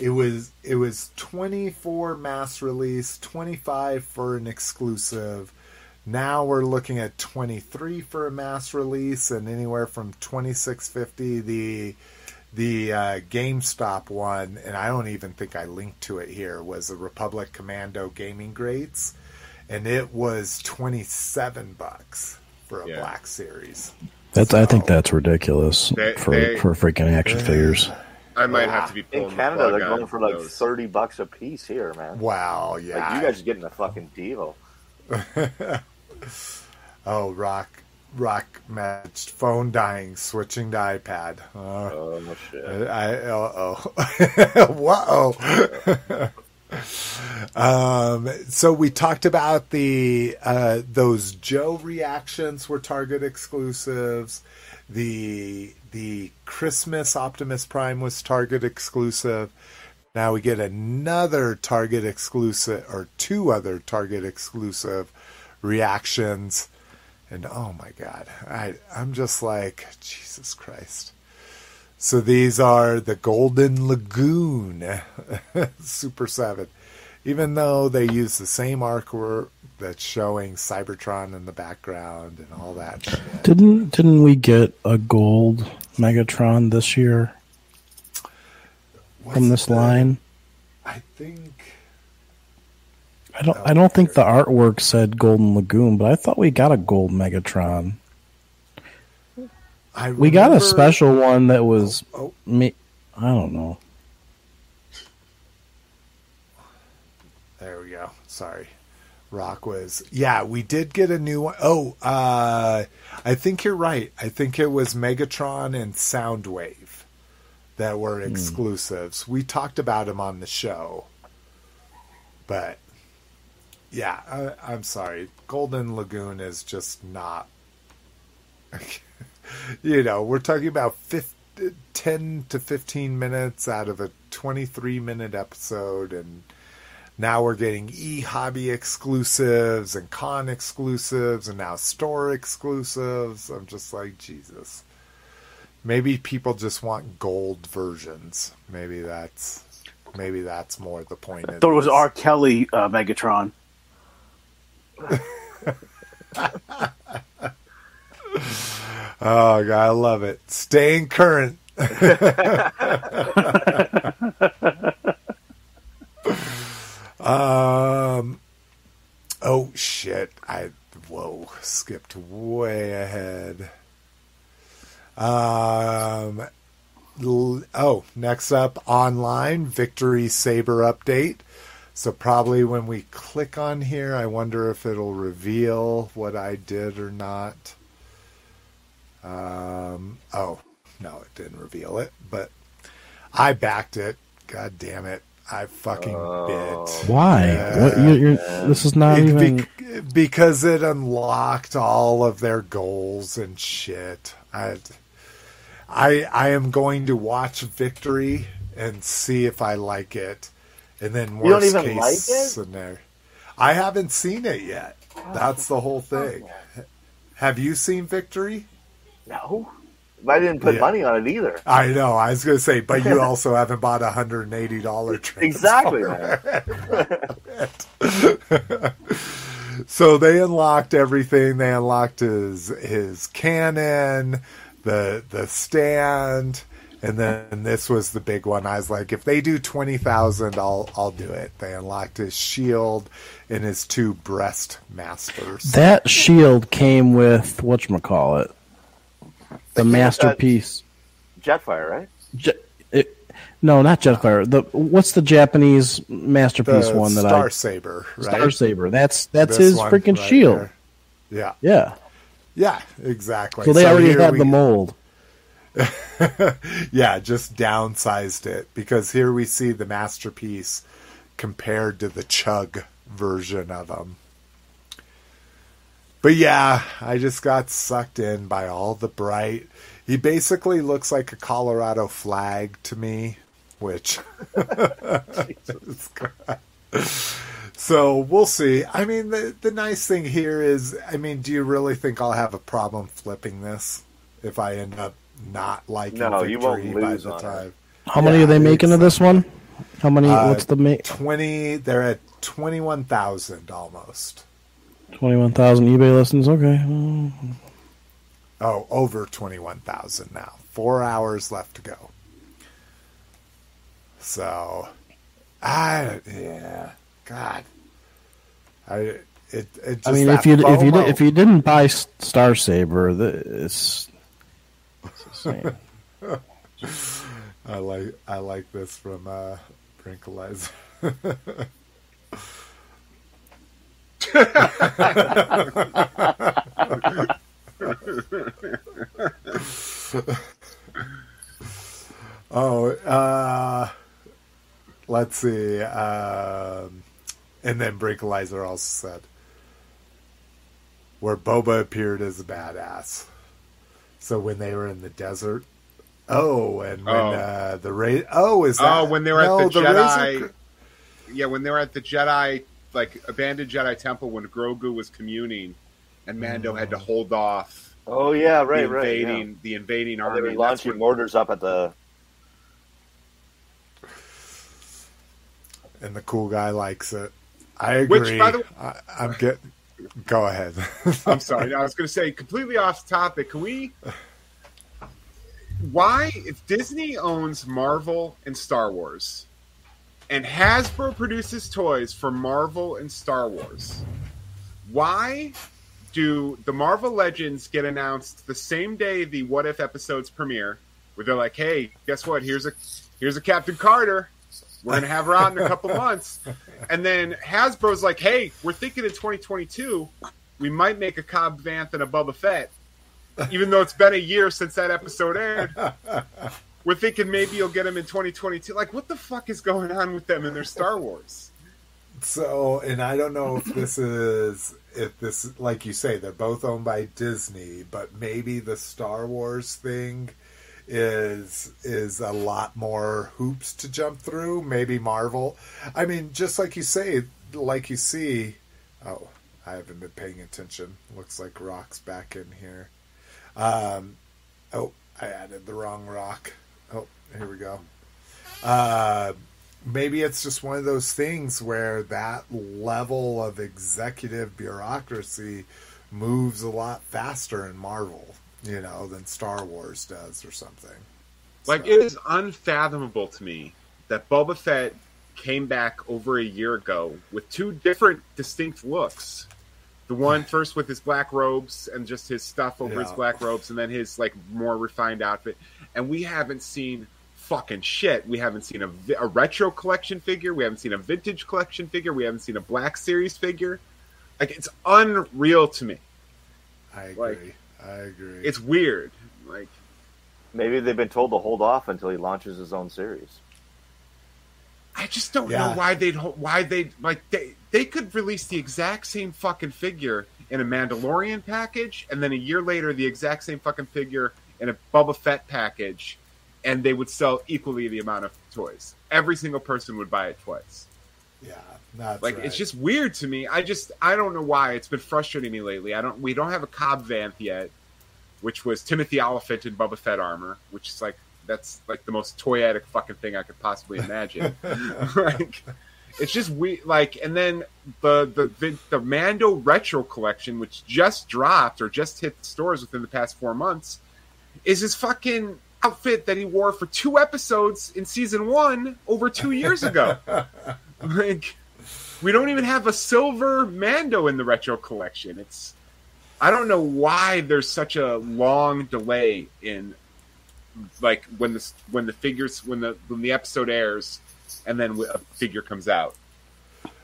it was it was twenty for mass release, twenty five for an exclusive. Now we're looking at twenty three for a mass release, and anywhere from twenty six fifty the the uh, GameStop one, and I don't even think I linked to it here, was the Republic Commando Gaming Greats, and it was twenty seven bucks for a Yeah. Black Series. That's I think that's ridiculous They- for they- for freaking action figures. I might have to be pulling In the Canada, plug they're going for like those. thirty bucks a piece here, man. Wow, yeah. Like you guys are getting a fucking deal. oh, rock, rock matched phone dying, switching to iPad. Uh, Oh shit! I uh oh, whoa. um, so we talked about the uh, those Joe reactions were Target exclusives. The the Christmas Optimus Prime was Target exclusive. Now we get another Target exclusive or two other Target exclusive reactions. And oh my god, I I'm just like Jesus Christ. So these are the Golden Lagoon Super7. Even though they use the same artwork that's showing Cybertron in the background and all that shit. Didn't didn't we get a gold Megatron this year from this the- line? I think I don't I don't think the artwork said Golden Lagoon, but I thought we got a gold Megatron. I We got a special one that was Oh, me. I don't know. there we go. Sorry. Rock was yeah, we did get a new one. Oh, uh I think you're right. I think it was Megatron and Soundwave that were hmm. exclusives. We talked about them on the show. But yeah, I, I'm sorry. Golden Lagoon is just not you know, we're talking about 50, 10 to 15 minutes out of a 23 minute episode and now we're getting e-hobby exclusives and con exclusives and now store exclusives. I'm just like, Jesus. Maybe people just want gold versions. Maybe that's maybe that's more the point. I thought it was R. Kelly uh, Megatron. Oh god, I love it. Staying current. um oh shit. I whoa, skipped way ahead. Um oh, next up online Victory Saber update. So probably when we click on here, I wonder if it'll reveal what I did or not. Um, oh, no, it didn't reveal it, but I backed it. God damn it. I fucking bit. Oh, Why? Yeah. what, you're, you're, this is not It- even. bec- because it unlocked all of their goals and shit. I, I, I am going to watch Victory and see if I like it, and then You don't worst even case like it? scenario. I haven't seen it yet. Oh, That's the whole thing. Have you seen Victory? No, but I didn't put Yeah. money on it either. I know. I was going to say, but you also haven't bought a hundred and eighty dollar Exactly, so they unlocked everything. They unlocked his his cannon, the the stand, and then this was the big one. I was like, if they do twenty thousand, I'll I'll do it. They unlocked his shield and his two breast masters. That shield came with what you call it, the masterpiece. Jetfire, right? Je- it, no, not Jetfire. The what's the Japanese masterpiece the one that Star I Saber, right? Star Saber. That's that's This his freaking right shield. there. Yeah, Yeah. yeah, exactly. So they already had the mold. yeah, just downsized it because here we see the masterpiece compared to the chug version of him. But yeah, I just got sucked in by all the bright. He basically looks like a Colorado flag to me, which. so we'll see. I mean, the the nice thing here is, I mean, do you really think I'll have a problem flipping this if I end up not liking No, victory you won't by lose the on it. time? How many are they making of this one? How many? Uh, what's the make? Twenty. They're at twenty one thousand almost. Twenty-one thousand eBay listings? Okay. Oh, over 21,000 now. Four hours left to go. So, I, yeah, God. I, it, it just I mean, if you if you FOMO. did, if you didn't buy Star Saber, the, it's. I like, I like this from, uh, Brinkalizer. Oh, uh, let's see. Um, and then Brinkalizer also said, where Boba appeared as a badass. So when they were in the desert. Oh, and when Oh. uh, the Ra- Oh, is that? Oh, when they were no, at the, Razor Jedi. Cr- yeah, when they were at the Jedi, like abandoned Jedi temple, when Grogu was communing, and Mando had to Mm. hold off Oh yeah, right, the right. Yeah. invading the invading They army. were That's launching when- mortars up at the. And the cool guy likes it. I agree. Which, by the- I, I'm getting. Go ahead. I'm sorry. I was going to say completely off topic. Can we? Why, if Disney owns Marvel and Star Wars, and Hasbro produces toys for Marvel and Star Wars, why do the Marvel Legends get announced the same day the What If episodes premiere? Where they're like, "Hey, guess what? Here's a here's a Captain Carter. We're gonna have her out in a couple months." And then Hasbro's like, "Hey, we're thinking in 2022." we might make a Cobb Vanth and a Boba Fett, even though it's been a year since that episode aired. We're thinking maybe you'll get them in 2022. Like, what the fuck is going on with them and their Star Wars? So, and I don't know if this is if this like you say they're both owned by Disney, but maybe the Star Wars thing is is a lot more hoops to jump through. Maybe Marvel. I mean, just like you say, like you see. Oh, I haven't been paying attention. Looks like Rock's back in here. Um, oh, I added the wrong rock. Here we go. Uh, maybe it's just one of those things where that level of executive bureaucracy moves a lot faster in Marvel, you know, than Star Wars does or something. Like, So- it is unfathomable to me that Boba Fett came back over a year ago with two different distinct looks. The one first with his black robes and just his stuff over his black robes, and then his like more refined outfit. And we haven't seen fucking shit. We haven't seen a, a retro collection figure. We haven't seen a vintage collection figure. We haven't seen a Black Series figure. Like it's unreal to me. I agree. like, I agree. It's weird. Like Maybe they've been told to hold off until he launches his own series. I just don't Yeah. know why they'd ho- why they like they they could release the exact same fucking figure in a Mandalorian package, and then a year later the exact same fucking figure in a Boba Fett package, and they would sell equally the amount of toys. Every single person would buy it twice. yeah, that's Like right. it's just weird to me. I just I don't know why it's been frustrating me lately. I don't we don't have a Cobb Vanth yet, which was Timothy Olyphant in Boba Fett armor, which is like that's like the most toyetic fucking thing I could possibly imagine. like It's just we like, and then the, the the the Mando Retro Collection, which just dropped or just hit the stores within the past four months, is his fucking outfit that he wore for two episodes in season one over two years ago. like, we don't even have a silver Mando in the Retro Collection. It's I don't know why there's such a long delay in like when the when the figures when the when the episode airs and then a figure comes out.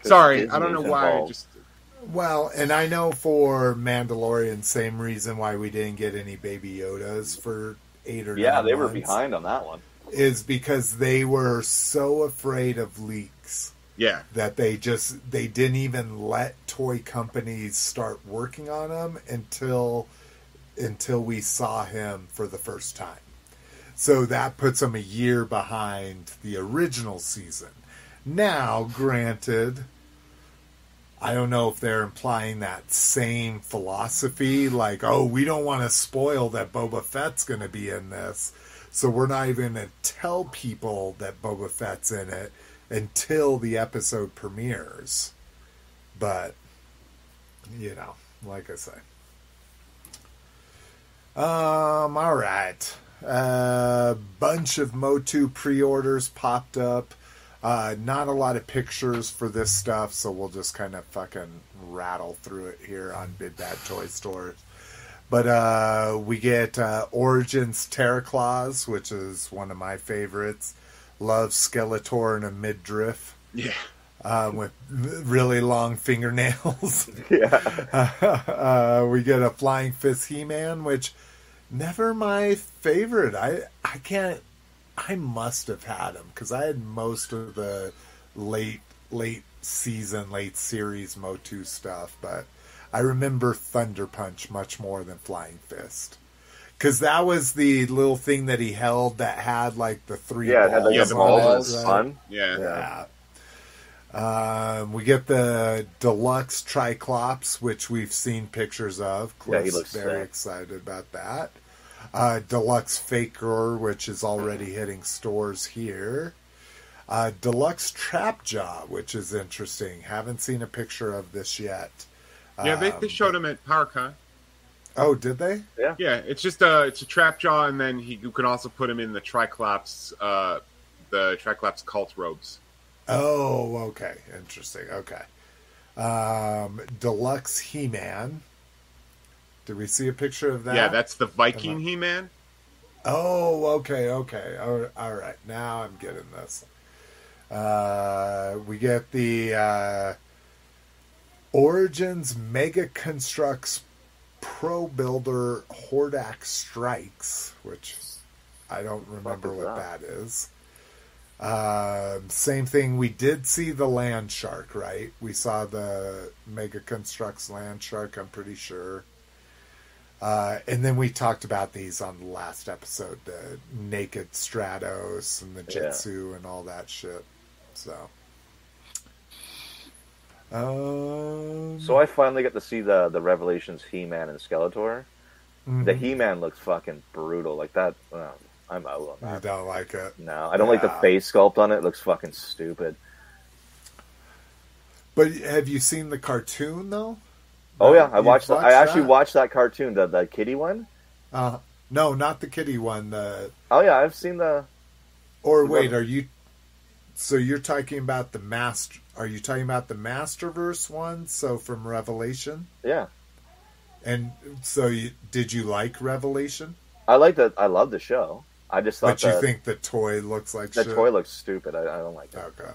Sorry, I don't know Disney's why. I. Just Well, and I know for Mandalorian, same reason why we didn't get any Baby Yodas for eight or Yeah, nine they were behind on that one. is because they were so afraid of leaks yeah, that they just they didn't even let toy companies start working on them until until we saw him for the first time. So that puts them a year behind the original season. Now, granted, I don't know if they're implying that same philosophy, like, oh, we don't want to spoil that Boba Fett's going to be in this, so we're not even going to tell people that Boba Fett's in it until the episode premieres. But, you know, like I say. Um, all right. A bunch of Motu pre orders popped up. Uh, not a lot of pictures for this stuff, so we'll just kind of fucking rattle through it here on Big Bad Toy Stores. But uh, we get uh, Origins Terror Claws, which is one of my favorites. Love Skeletor in a midriff yeah. uh, with really long fingernails. Yeah. uh, we get a Flying Fist He-Man, which never my favorite. I I can't. I must have had him because I had most of the late late season, late series Motu stuff, but I remember Thunder Punch much more than Flying Fist. Because that was the little thing that he held that had like the three Yeah, it had like Yeah, the the balls balls, right? fun. Yeah. Yeah. Yeah. Um, we get the deluxe Triclops, which we've seen pictures of. Yeah, he looks very sick. excited about that. Uh, deluxe Faker, which is already hitting stores here. Uh, deluxe Trapjaw, which is interesting. Haven't seen a picture of this yet. Yeah, they, Um, they showed him at PowerCon. Oh, did they? Yeah, Yeah, it's just a it's a trap jaw, and then he you can also put him in the Triclops, uh, the Triclops cult robes. Oh, okay. Interesting. Okay. Um, deluxe He Man. Did we see a picture of that? Yeah, that's the Viking He Man. Oh, okay, okay. All all right. Now I'm getting this. Uh, we get the uh, Origins Mega Construx Pro Builder Hordak Strikes, which I don't remember is what that? that is. Um, same thing. We did see the Land Shark, right? We saw the Mega Construx Land Shark. I'm pretty sure. Uh, and then we talked about these on the last episode, the naked Stratos and the Yeah. Jitsu and all that shit. So, um, So I finally got to see the the Revelations He-Man and Skeletor. The mhm. He-Man looks fucking brutal. Like that. I'm out on that. don't like it, No, I don't like the face sculpt on it. It looks fucking stupid. but have you seen the cartoon though? Oh yeah, I You've watched. that. I actually that? watched that cartoon, the the kitty one. Uh, no, not the kitty one. The Oh yeah, I've seen the. or The wait, Rev- are you? So you're talking about the master? Are you talking about the Masterverse one? So from Revelation, Yeah, and so you, did you like Revelation? I like that. I love the show. I just thought But you think the toy looks like the shit? toy looks stupid. I, I don't like it. Okay.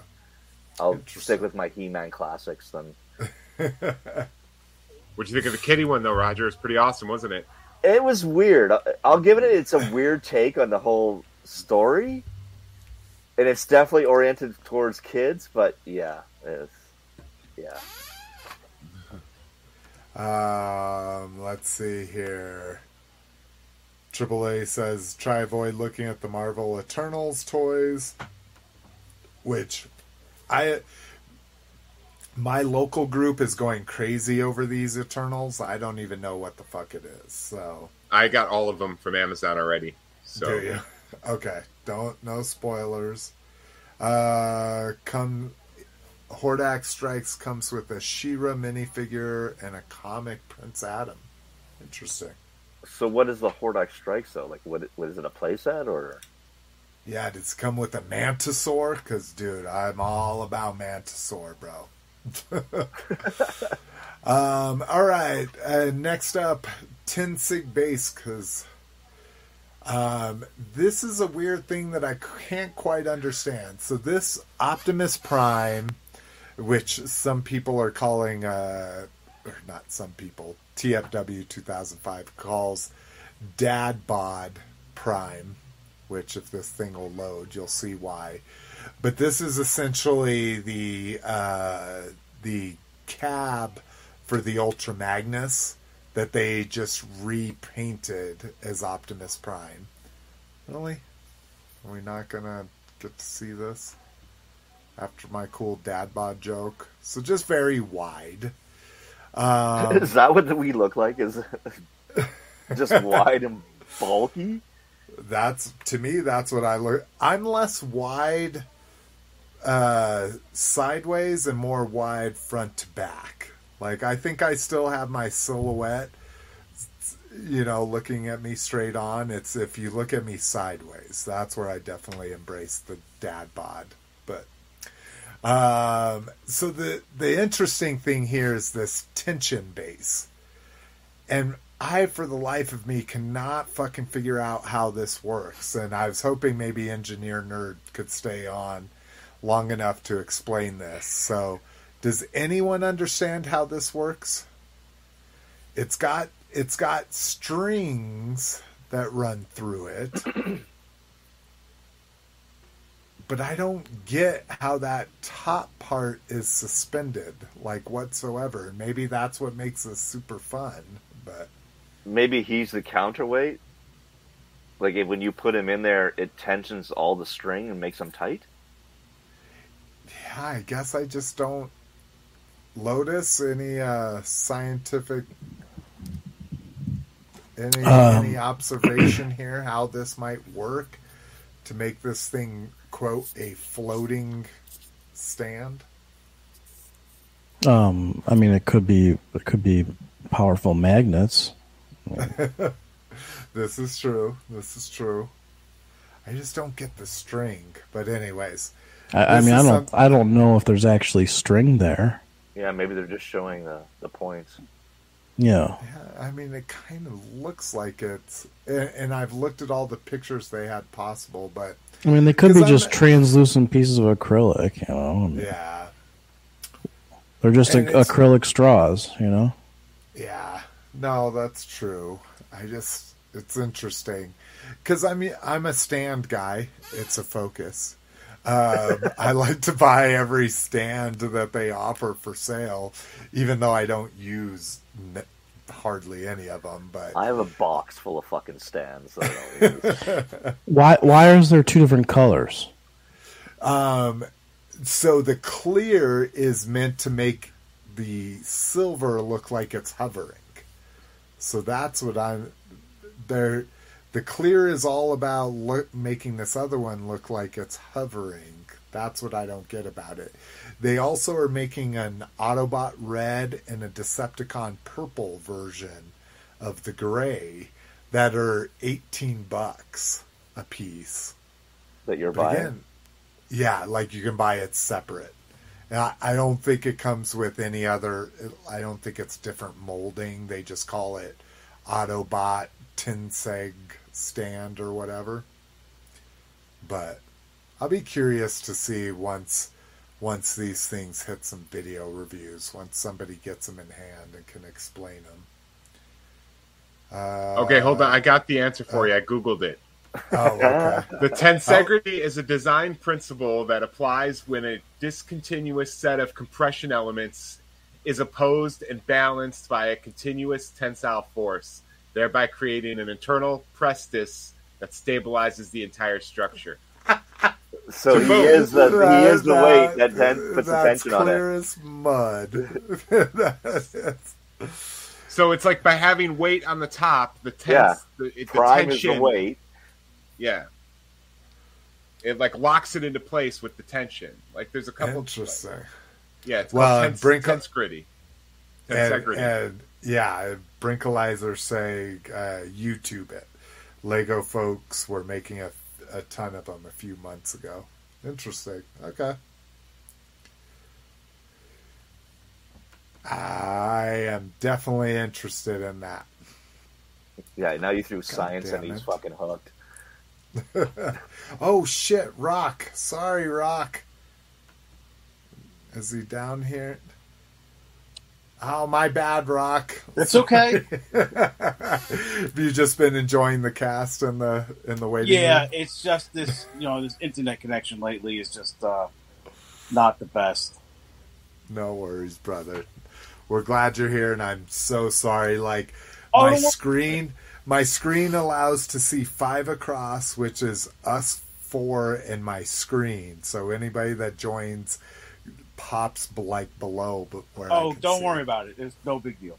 I'll stick with my He-Man classics then. What'd you think of the kitty one though, Roger? It's pretty awesome, wasn't it? It was weird. I- I'll give it. It's a weird take on the whole story, and it's definitely oriented towards kids. But yeah, it's, yeah. Um, let's see here. AAA says try avoid looking at the Marvel Eternals toys, which I my local group is going crazy over these Eternals. I don't even know what the fuck it is. So I got all of them from Amazon already. So do you? Okay, don't no spoilers. Uh, come Hordak Strikes comes with a She-Ra minifigure and a comic Prince Adam. Interesting. So what is the Hordak Strikes though? Like what? What is it? A playset or? Yeah, does it come with a Mantisaur? Because, dude, I'm all about Mantisaur, bro. Um, all right. Uh, next up, Tensig Base, because um, this is a weird thing that I can't quite understand. So, this Optimus Prime, which some people are calling, uh, or not some people, TFW 2005 calls Dad Bod Prime which if this thing will load, you'll see why. But this is essentially the uh, the cab for the Ultra Magnus that they just repainted as Optimus Prime. Really? Are we not gonna get to see this after my cool dad bod joke? So just very wide. Um, is that what we look like? Is just wide and bulky? That's to me that's what I look. I'm less wide uh, sideways and more wide front to back. Like I think I still have my silhouette. You know, looking at me straight on. It's if you look at me sideways, that's where I definitely embrace the dad bod. But um, so the the interesting thing here is this tension base, and I, for the life of me, cannot fucking figure out how this works. And I was hoping maybe Engineer Nerd could stay on long enough to explain this. So, does anyone understand how this works? It's got it's got strings that run through it. but I don't get how that top part is suspended like whatsoever. Maybe that's what makes this super fun, but maybe he's the counterweight. Like if, when you put him in there, it tensions all the string and makes them tight. Yeah, I guess I just don't. Lotus, any uh, scientific, any Um. any observation here how this might work to make this thing quote a floating stand? Um, I mean, it could be it could be powerful magnets. This is true. This is true. I just don't get the string. But anyways, I, I mean, I don't some- I don't know if there's actually string there. Yeah, maybe they're just showing the, the points. Yeah, Yeah, I mean, it kind of looks like it's, and, and I've looked at all the pictures they had possible, but I mean, they could be I'm- just translucent pieces of acrylic. You know, I mean, yeah, they're just And ac- it's- acrylic straws. You know. yeah, no, that's true. I just, it's interesting because I mean, I'm a stand guy. It's a focus. Um, I like to buy every stand that they offer for sale, even though I don't use n- hardly any of them. But I have a box full of fucking stands. That I. Why why is there two different colors? Um, so the clear is meant to make the silver look like it's hovering. So that's what I'm there. The clear is all about look, making this other one look like it's hovering. That's what I don't get about it. They also are making an Autobot red and a Decepticon purple version of the gray that are 18 bucks a piece. that you're But buying. again, yeah, like you can buy it separate. I, I don't think it comes with any other. I don't think it's different molding. They just call it Autobot Tinseg stand or whatever. But I'll be curious to see once once these things hit some video reviews. Once somebody gets them in hand and can explain them. Uh, Okay, hold on. I got the answer for you. I googled it. Oh, okay. The tensegrity is a design principle that applies when a discontinuous set of compression elements is opposed and balanced by a continuous tensile force, thereby creating an internal prestress that stabilizes the entire structure. So he is the he is the That- weight that ten, puts the that's tension on it. clear as mud. So it's like by having weight on the top, the tense, Yeah. the, it- the Prime is the weight. Yeah, it like locks it into place with the tension. Like there's a couple. Interesting. Yeah, it's Well, called and tense, Brink- tense gritty. and, Tensegrity. and yeah, Brinkalizer say uh, YouTube it. Lego folks were making a, a ton of them a few months ago. Interesting. Okay. I am definitely interested in that. Yeah, now you threw science and he's fucking hooked. Oh shit, Rock. Sorry, Rock. Is he down here? Oh, my bad, Rock. It's okay. Have you just been enjoying the cast and the in the waiting yeah, room? it's just this, you know, this internet connection lately is just uh, not the best. No worries, brother. We're glad you're here, and I'm so sorry. Like Oh, my wor- screen, my screen allows to see five across, which is us four in my screen. So anybody that joins pops like below, but where I Oh, don't worry about it. It's no big deal.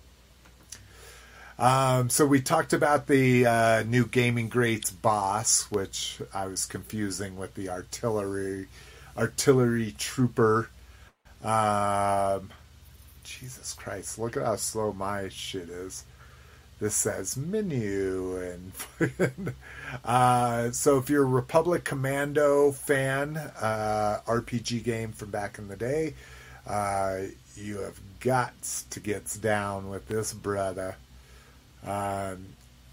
Um, so we talked about the uh, new Gaming Greats boss, which I was confusing with the artillery artillery trooper. Um, Jesus Christ! Look at how slow my shit is. This says menu and uh, so if you're a Republic Commando fan, uh, RPG game from back in the day, uh, you have got to get down with this brother. Um,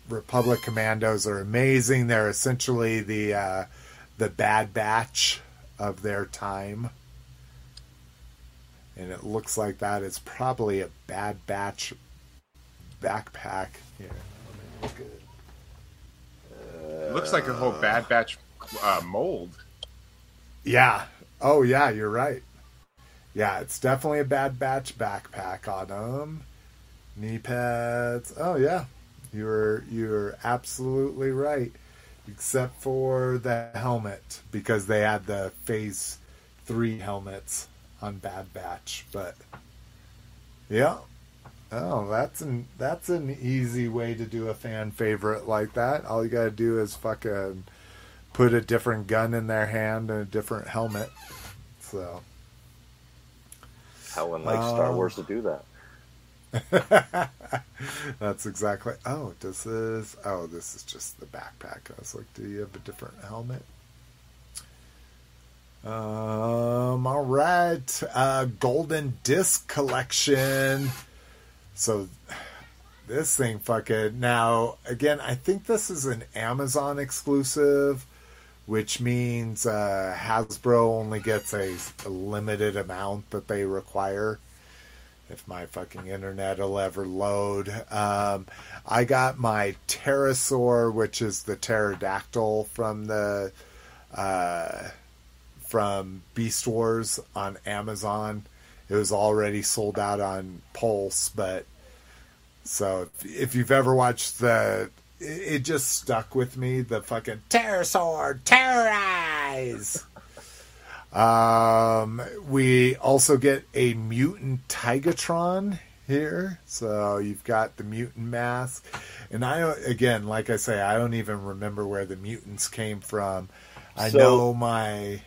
Republic Commandos are amazing. They're essentially the uh, the Bad Batch of their time, and it looks like that is probably a Bad Batch backpack. Here, let me look at it. It looks like a whole Bad Batch uh, mold. Yeah. Oh, yeah. You're right. Yeah, it's definitely a Bad Batch backpack on them. Knee pads. Oh, yeah. You're you're absolutely right. Except for the helmet because they had the Phase Three helmets on Bad Batch, but yeah. Oh, that's an that's an easy way to do a fan favorite like that. All you gotta do is fucking put a different gun in their hand and a different helmet. So How unlike Star Um, Wars to do that. that's exactly. Oh, this? Oh, this is just the backpack. I was like, do you have a different helmet? Um. All right. Uh, Golden Disc Collection. So this thing fucking now again. I think this is an Amazon exclusive, which means uh, Hasbro only gets a, a limited amount that they require. If my fucking internet will ever load, um, I got my Terrorsaur, which is the pterodactyl from the uh, from Beast Wars on Amazon. It was already sold out on Pulse, but so if, you've ever watched the, it, just stuck with me. The fucking Terrorsaur terrorize. Um, we also get a mutant Tigatron here. So you've got the mutant mask. And I, again, like I say, I don't even remember where the mutants came from. I So- know my.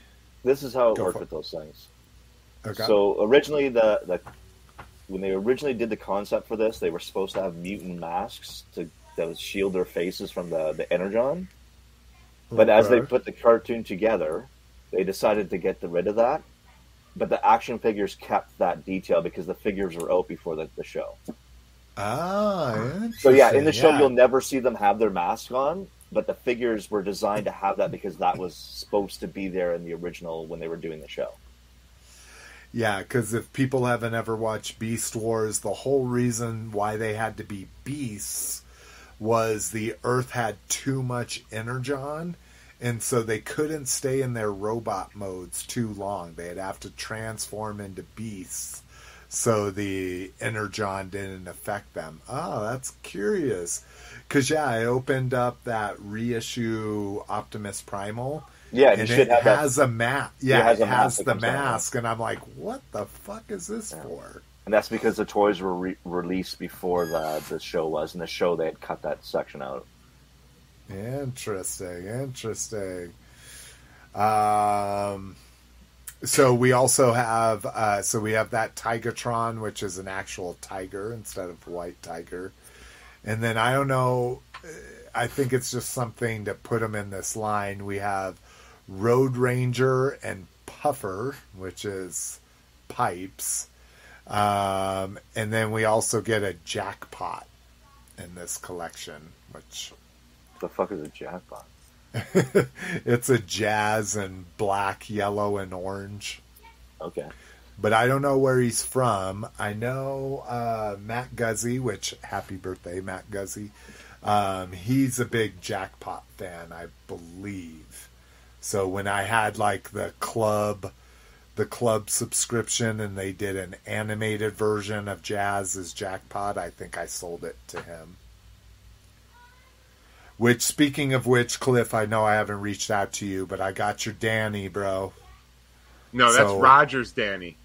This is how it Go worked with those things. Okay. So originally, the, the when they originally did the concept for this, they were supposed to have mutant masks to that would shield their faces from the the energon. But as they put the cartoon together, they decided to get rid of that. But the action figures kept that detail because the figures were out before the, the show. Ah, So yeah, in the show yeah. you'll never see them have their mask on, but the figures were designed to have that because that was supposed to be there in the original when they were doing the show. Yeah, because if people haven't ever watched Beast Wars, the whole reason why they had to be beasts was the Earth had too much energon, and so they couldn't stay in their robot modes too long. They'd have to transform into beasts, so the energon didn't affect them. Oh, that's curious. Because yeah, I opened up that reissue Optimus Primal. Yeah, and it have that has a mask. Yeah, it has it has, the mask, and I'm like, what the fuck is this for? And that's because the toys were re- released before the the show was. and the show, they had cut that section out. Interesting, interesting. Um, so we also have uh, so we have that Tigatron, which is an actual tiger instead of white tiger, and then I don't know. I think it's just something to put them in this line. We have Road Ranger and Puffer, which is pipes, um, and then we also get a jackpot in this collection, which The fuck is a jackpot? it's a jazz and black, yellow, and orange. Okay. But I don't know where he's from. I know uh, Matt Guzzi, which happy birthday, Matt Guzzi. Um, he's a big jackpot fan, I believe. So when I had like the club, the club subscription, and they did an animated version of Jazz's Jackpot, I think I sold it to him. Which, speaking of which, Cliff, I know I haven't reached out to you, but I got your Danny, bro. No, that's So- Rogers, Danny.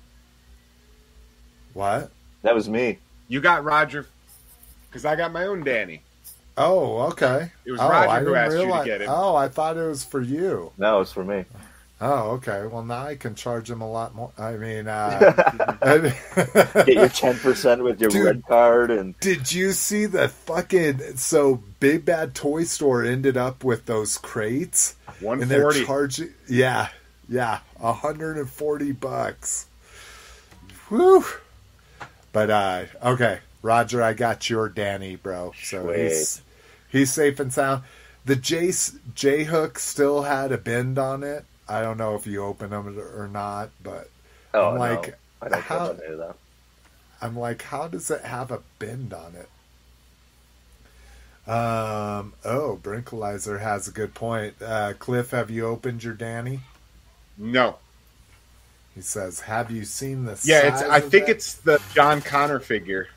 What? That was me. You got Roger because I got my own Danny. Oh, okay. It was oh, Roger I who didn't asked you to get him. Oh, I thought it was for you. No, it's for me. Oh, okay. Well, now I can charge him a lot more. I mean, uh, Get your ten percent with your Dude. red card and did you see the fucking? So Big Bad Toy Store ended up with those crates, One and they're charging. Yeah, yeah, hundred and forty bucks. Whew. But uh, okay, Roger, I got your Danny, bro. So Sweet. he's safe and sound. The J J hook still had a bend on it. I don't know if you opened them or not, but oh I'm like, no, I don't how- care about any of that. I'm like, how does it have a bend on it? Um. Oh, Brinkalizer has a good point. Uh, Cliff, have you opened your Danny? No. He says, "Have you seen the?" Yeah, it's. I of think that?" it's the John Connor figure.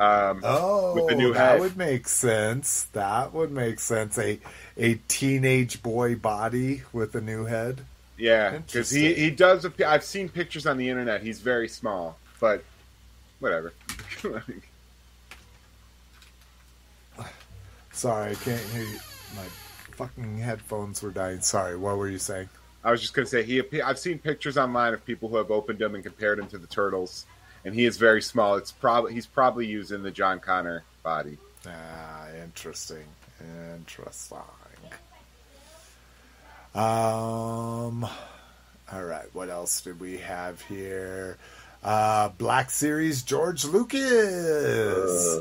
Um, Oh, with the new that head. would make sense. That would make sense. A a teenage boy body with a new head. yeah, because he he does. appear- I've seen pictures on the internet. He's very small, but whatever. Sorry, I can't hear you. My fucking headphones were dying. Sorry, what were you saying? I was just gonna say he. I've seen pictures online of people who have opened them and compared him to the turtles, and he is very small. It's probably he's probably using the John Connor body. Ah, interesting. Interesting. Um, all right. What else did we have here? Uh, Black Series George Lucas.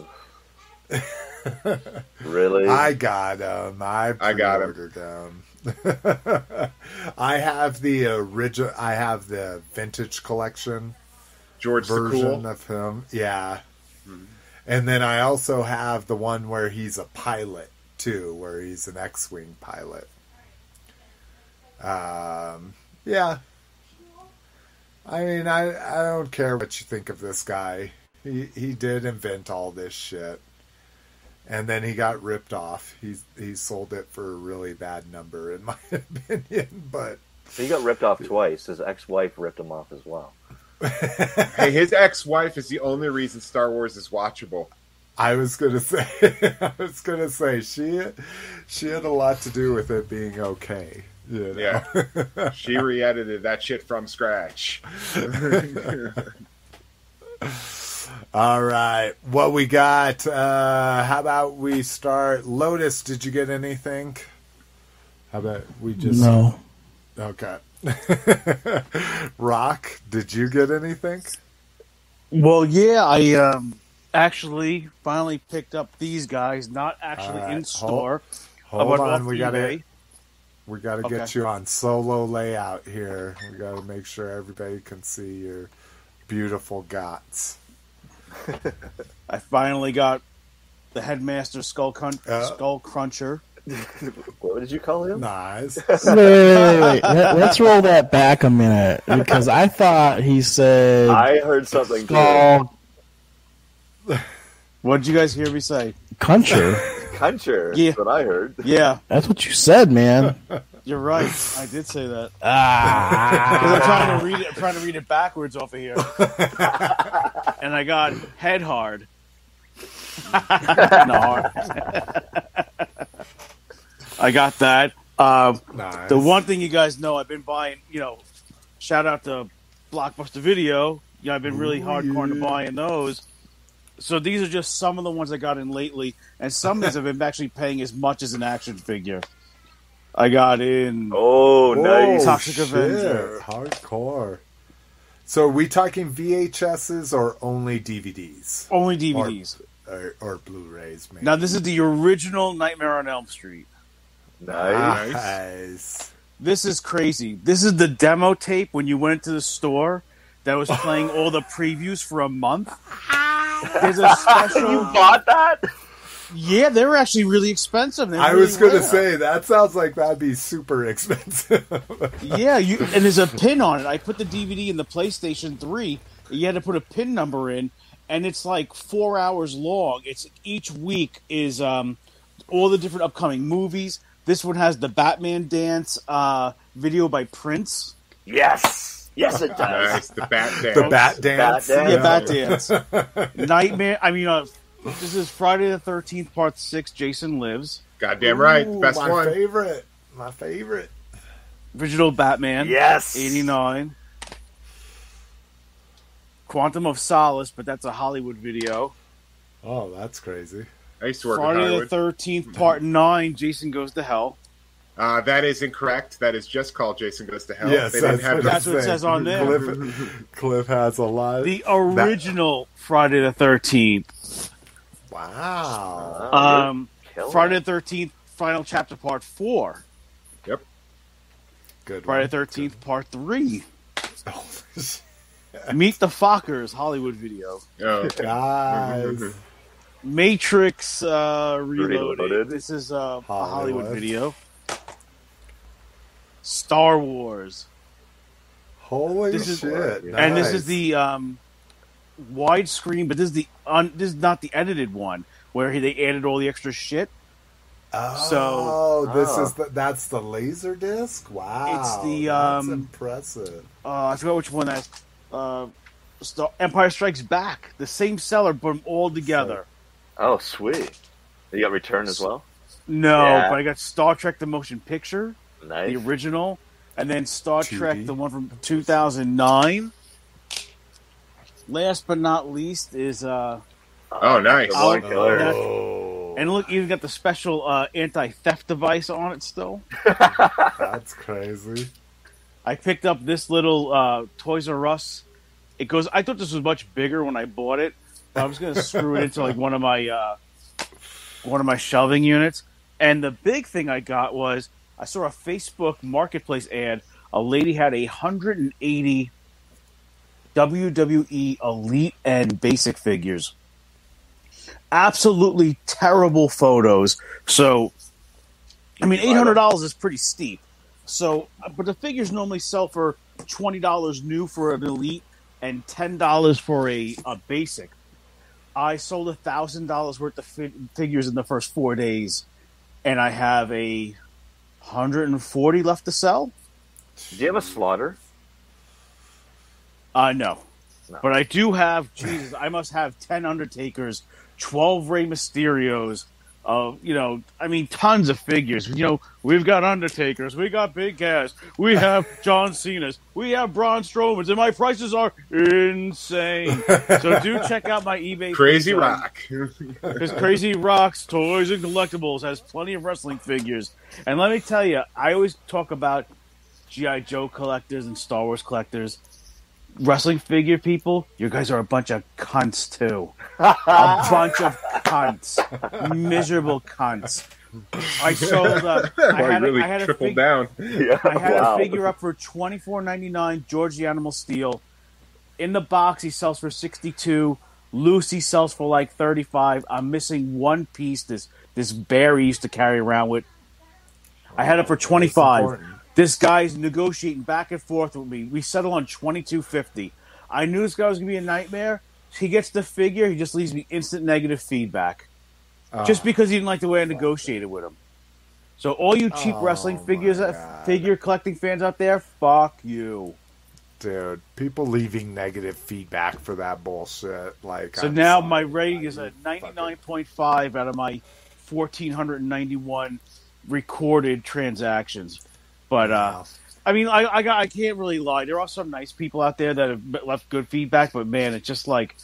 Really? I got him. I I got him. him. I have the original. I have the vintage collection George the version Cool. of him. Yeah. And then I also have the one where he's a pilot too, where he's an X-wing pilot. Um, yeah. I mean, I I don't care what you think of this guy. He he did invent all this shit, and then he got ripped off. He he sold it for a really bad number, in my opinion. But he got ripped off twice. His ex-wife ripped him off as well. Hey, his ex-wife is the only reason Star Wars is watchable. I was gonna say, I was gonna say she she had a lot to do with it being okay. You know? Yeah. She re-edited that shit from scratch. All right, what we got? Uh, how about we start? Lotus, did you get anything? How about we just No. okay? Rock, did you get anything? Well, yeah, I um, actually finally picked up these guys, not actually All right, in store. Hold but on, we gotta we gotta get you on solo layout here. We gotta make sure everybody can see your beautiful guts. I finally got the Headmaster Skull, Crun- Uh. Skull Cruncher. What did you call him? Nice. Wait, wait, wait, wait. Let, us roll that back a minute because I thought he said I heard something. too. skull What did you guys hear me say? cruncher. Kuncher. Yeah. That's what I heard. Yeah, That's what you said, man. you're right. I did say that. Ah. Because I'm trying to read it. I'm trying to read it backwards off of here. and I got head hard. no, hard. I got that. Um, nice. the one thing you guys know, I've been buying, you know, shout out to Blockbuster Video. Yeah, I've been really Ooh, hardcore into yeah. buying those. So these are just some of the ones I got in lately, and some of these I've been actually paying as much as an action figure. I got in. Oh, nice. Toxic shit, Avenger. Hardcore. So are we talking VHSs or only DVDs? Only DVDs. Or, or Blu-rays, maybe? Now this is the original Nightmare on Elm Street. Nice. Nice. This is crazy. This is the demo tape when you went to the store that was playing all the previews for a month. There's a special. you bought that? Yeah, they were actually really expensive. I was going to say, that sounds like that'd be super expensive. Yeah, you and there's a pin on it. I put the DVD in the PlayStation 3. You had to put a pin number in, and it's like four hours long. It's each week is um, all the different upcoming movies. This one has the Batman dance uh, video by Prince. Yes. Yes, it does. Nice. The bat dance. the Bat Dance. Bat Yeah, Bat dance. Nightmare. I mean, uh, this is Friday the Thirteenth Part Six. Jason lives. Goddamn right. Ooh, Best my one. favorite. My favorite. Original Batman. Yes. 89. Quantum of Solace, but that's a Hollywood video. Oh, that's crazy. I used to work at Friday the Thirteenth Part Nine. Jason goes to hell. Uh, that is incorrect. That is just called Jason Goes to Hell. Yes, they didn't that's have what, That's what it says on there. Cliff, Cliff has a lot. The original Friday the Thirteenth. wow. Um, Friday the Thirteenth Final Chapter Part Four. Yep. Good. Friday the Thirteenth Part Three. Oh, Meet the Fockers Hollywood video. Oh. Guys. Matrix uh, Reloaded. Reloaded. This is uh, a Hollywood. Hollywood video. Star Wars. Holy This is- shit. and this is the um, widescreen, but this is the un, this is not the edited one where he, they added all the extra shit. Oh, this Oh. is the, that's the laser disc. Wow, It's the, that's um, impressive. Uh, I forgot which one that. Uh, Star, Empire Strikes Back, the same seller, but them all together. Oh, sweet. You got Return as well? No, Yeah. but I got Star Trek: The Motion Picture, Nice. the original, and then Star 2D. Trek, the one from 2009. Last but not least is uh, Oh, nice. The one Oh, Oh, and look, even got the special uh, anti-theft device on it still. that's crazy. I picked up this little uh, Toys R Us. It goes. I thought this was much bigger when I bought it. I was going to screw it into like one of my uh, one of my shelving units. And the big thing I got was I saw a Facebook Marketplace ad. A lady had a hundred and eighty WWE Elite and Basic figures. Absolutely terrible photos. So, I mean, eight hundred dollars is pretty steep. So, but the figures normally sell for twenty dollars new for an elite and ten dollars for a, a basic. I sold a thousand dollars worth of fi- figures in the first four days, and I have a hundred and forty left to sell. Do you have a slaughter? Uh no. No. but I do have. Jesus, I must have ten Undertakers, twelve Rey Mysterios. Uh, you know, I mean, tons of figures. You know, we've got Undertakers, we got Big Cass, we have John Cena's, we have Braun Strowman's, and my prices are insane. So do check out my eBay. Crazy page Rock. because Crazy Rocks Toys and Collectibles has plenty of wrestling figures. And let me tell you, I always talk about GI Joe collectors and Star Wars collectors. Wrestling figure people, you guys are a bunch of cunts too. a bunch of cunts, miserable cunts. I sold. Uh, I had, a- really I had a tripled fig- down. Yeah. I had wow. a figure up for twenty four ninety nine. George the Animal Steele. In the box, he sells for sixty two. Lucy sells for like thirty five. I'm missing one piece. This this bear he used to carry around with. I had it for twenty five. This guy's negotiating back and forth with me. We settle on twenty two fifty. I knew this guy was gonna be a nightmare. He gets the figure. He just leaves me instant negative feedback just because he didn't like the way I negotiated with him. So all you cheap Oh, wrestling figures, uh, figure collecting fans out there, fuck you. Dude, people leaving negative feedback for that bullshit. Like, So I'm now sorry, my rating is a mean, fucking- 99.5 out of my 1,491 recorded transactions. But uh, I mean, I, I got, I can't really lie. There are some nice people out there that have left good feedback, but man, it's just like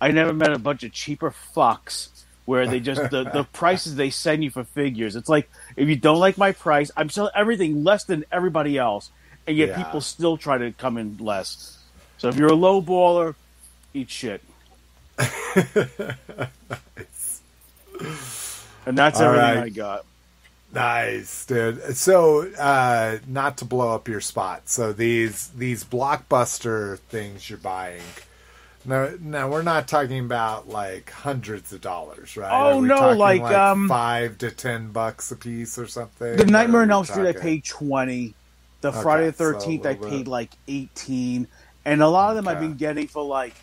I never met a bunch of cheaper fucks where they just the, the prices they send you for figures. It's like if you don't like my price, I'm selling everything less than everybody else, and yet Yeah. people still try to come in less. So if you're a low baller, eat shit. And that's All everything right. I got. Nice, dude. So, uh, not to blow up your spot. So these these blockbuster things you're buying. Now, now we're not talking about like hundreds of dollars, right? Oh, no, talking, like, um, five to ten bucks a piece or something. The Nightmare on Elm Street, I paid twenty. The Okay, Friday the so Thirteenth, I paid like eighteen, and a lot of them I've been getting for like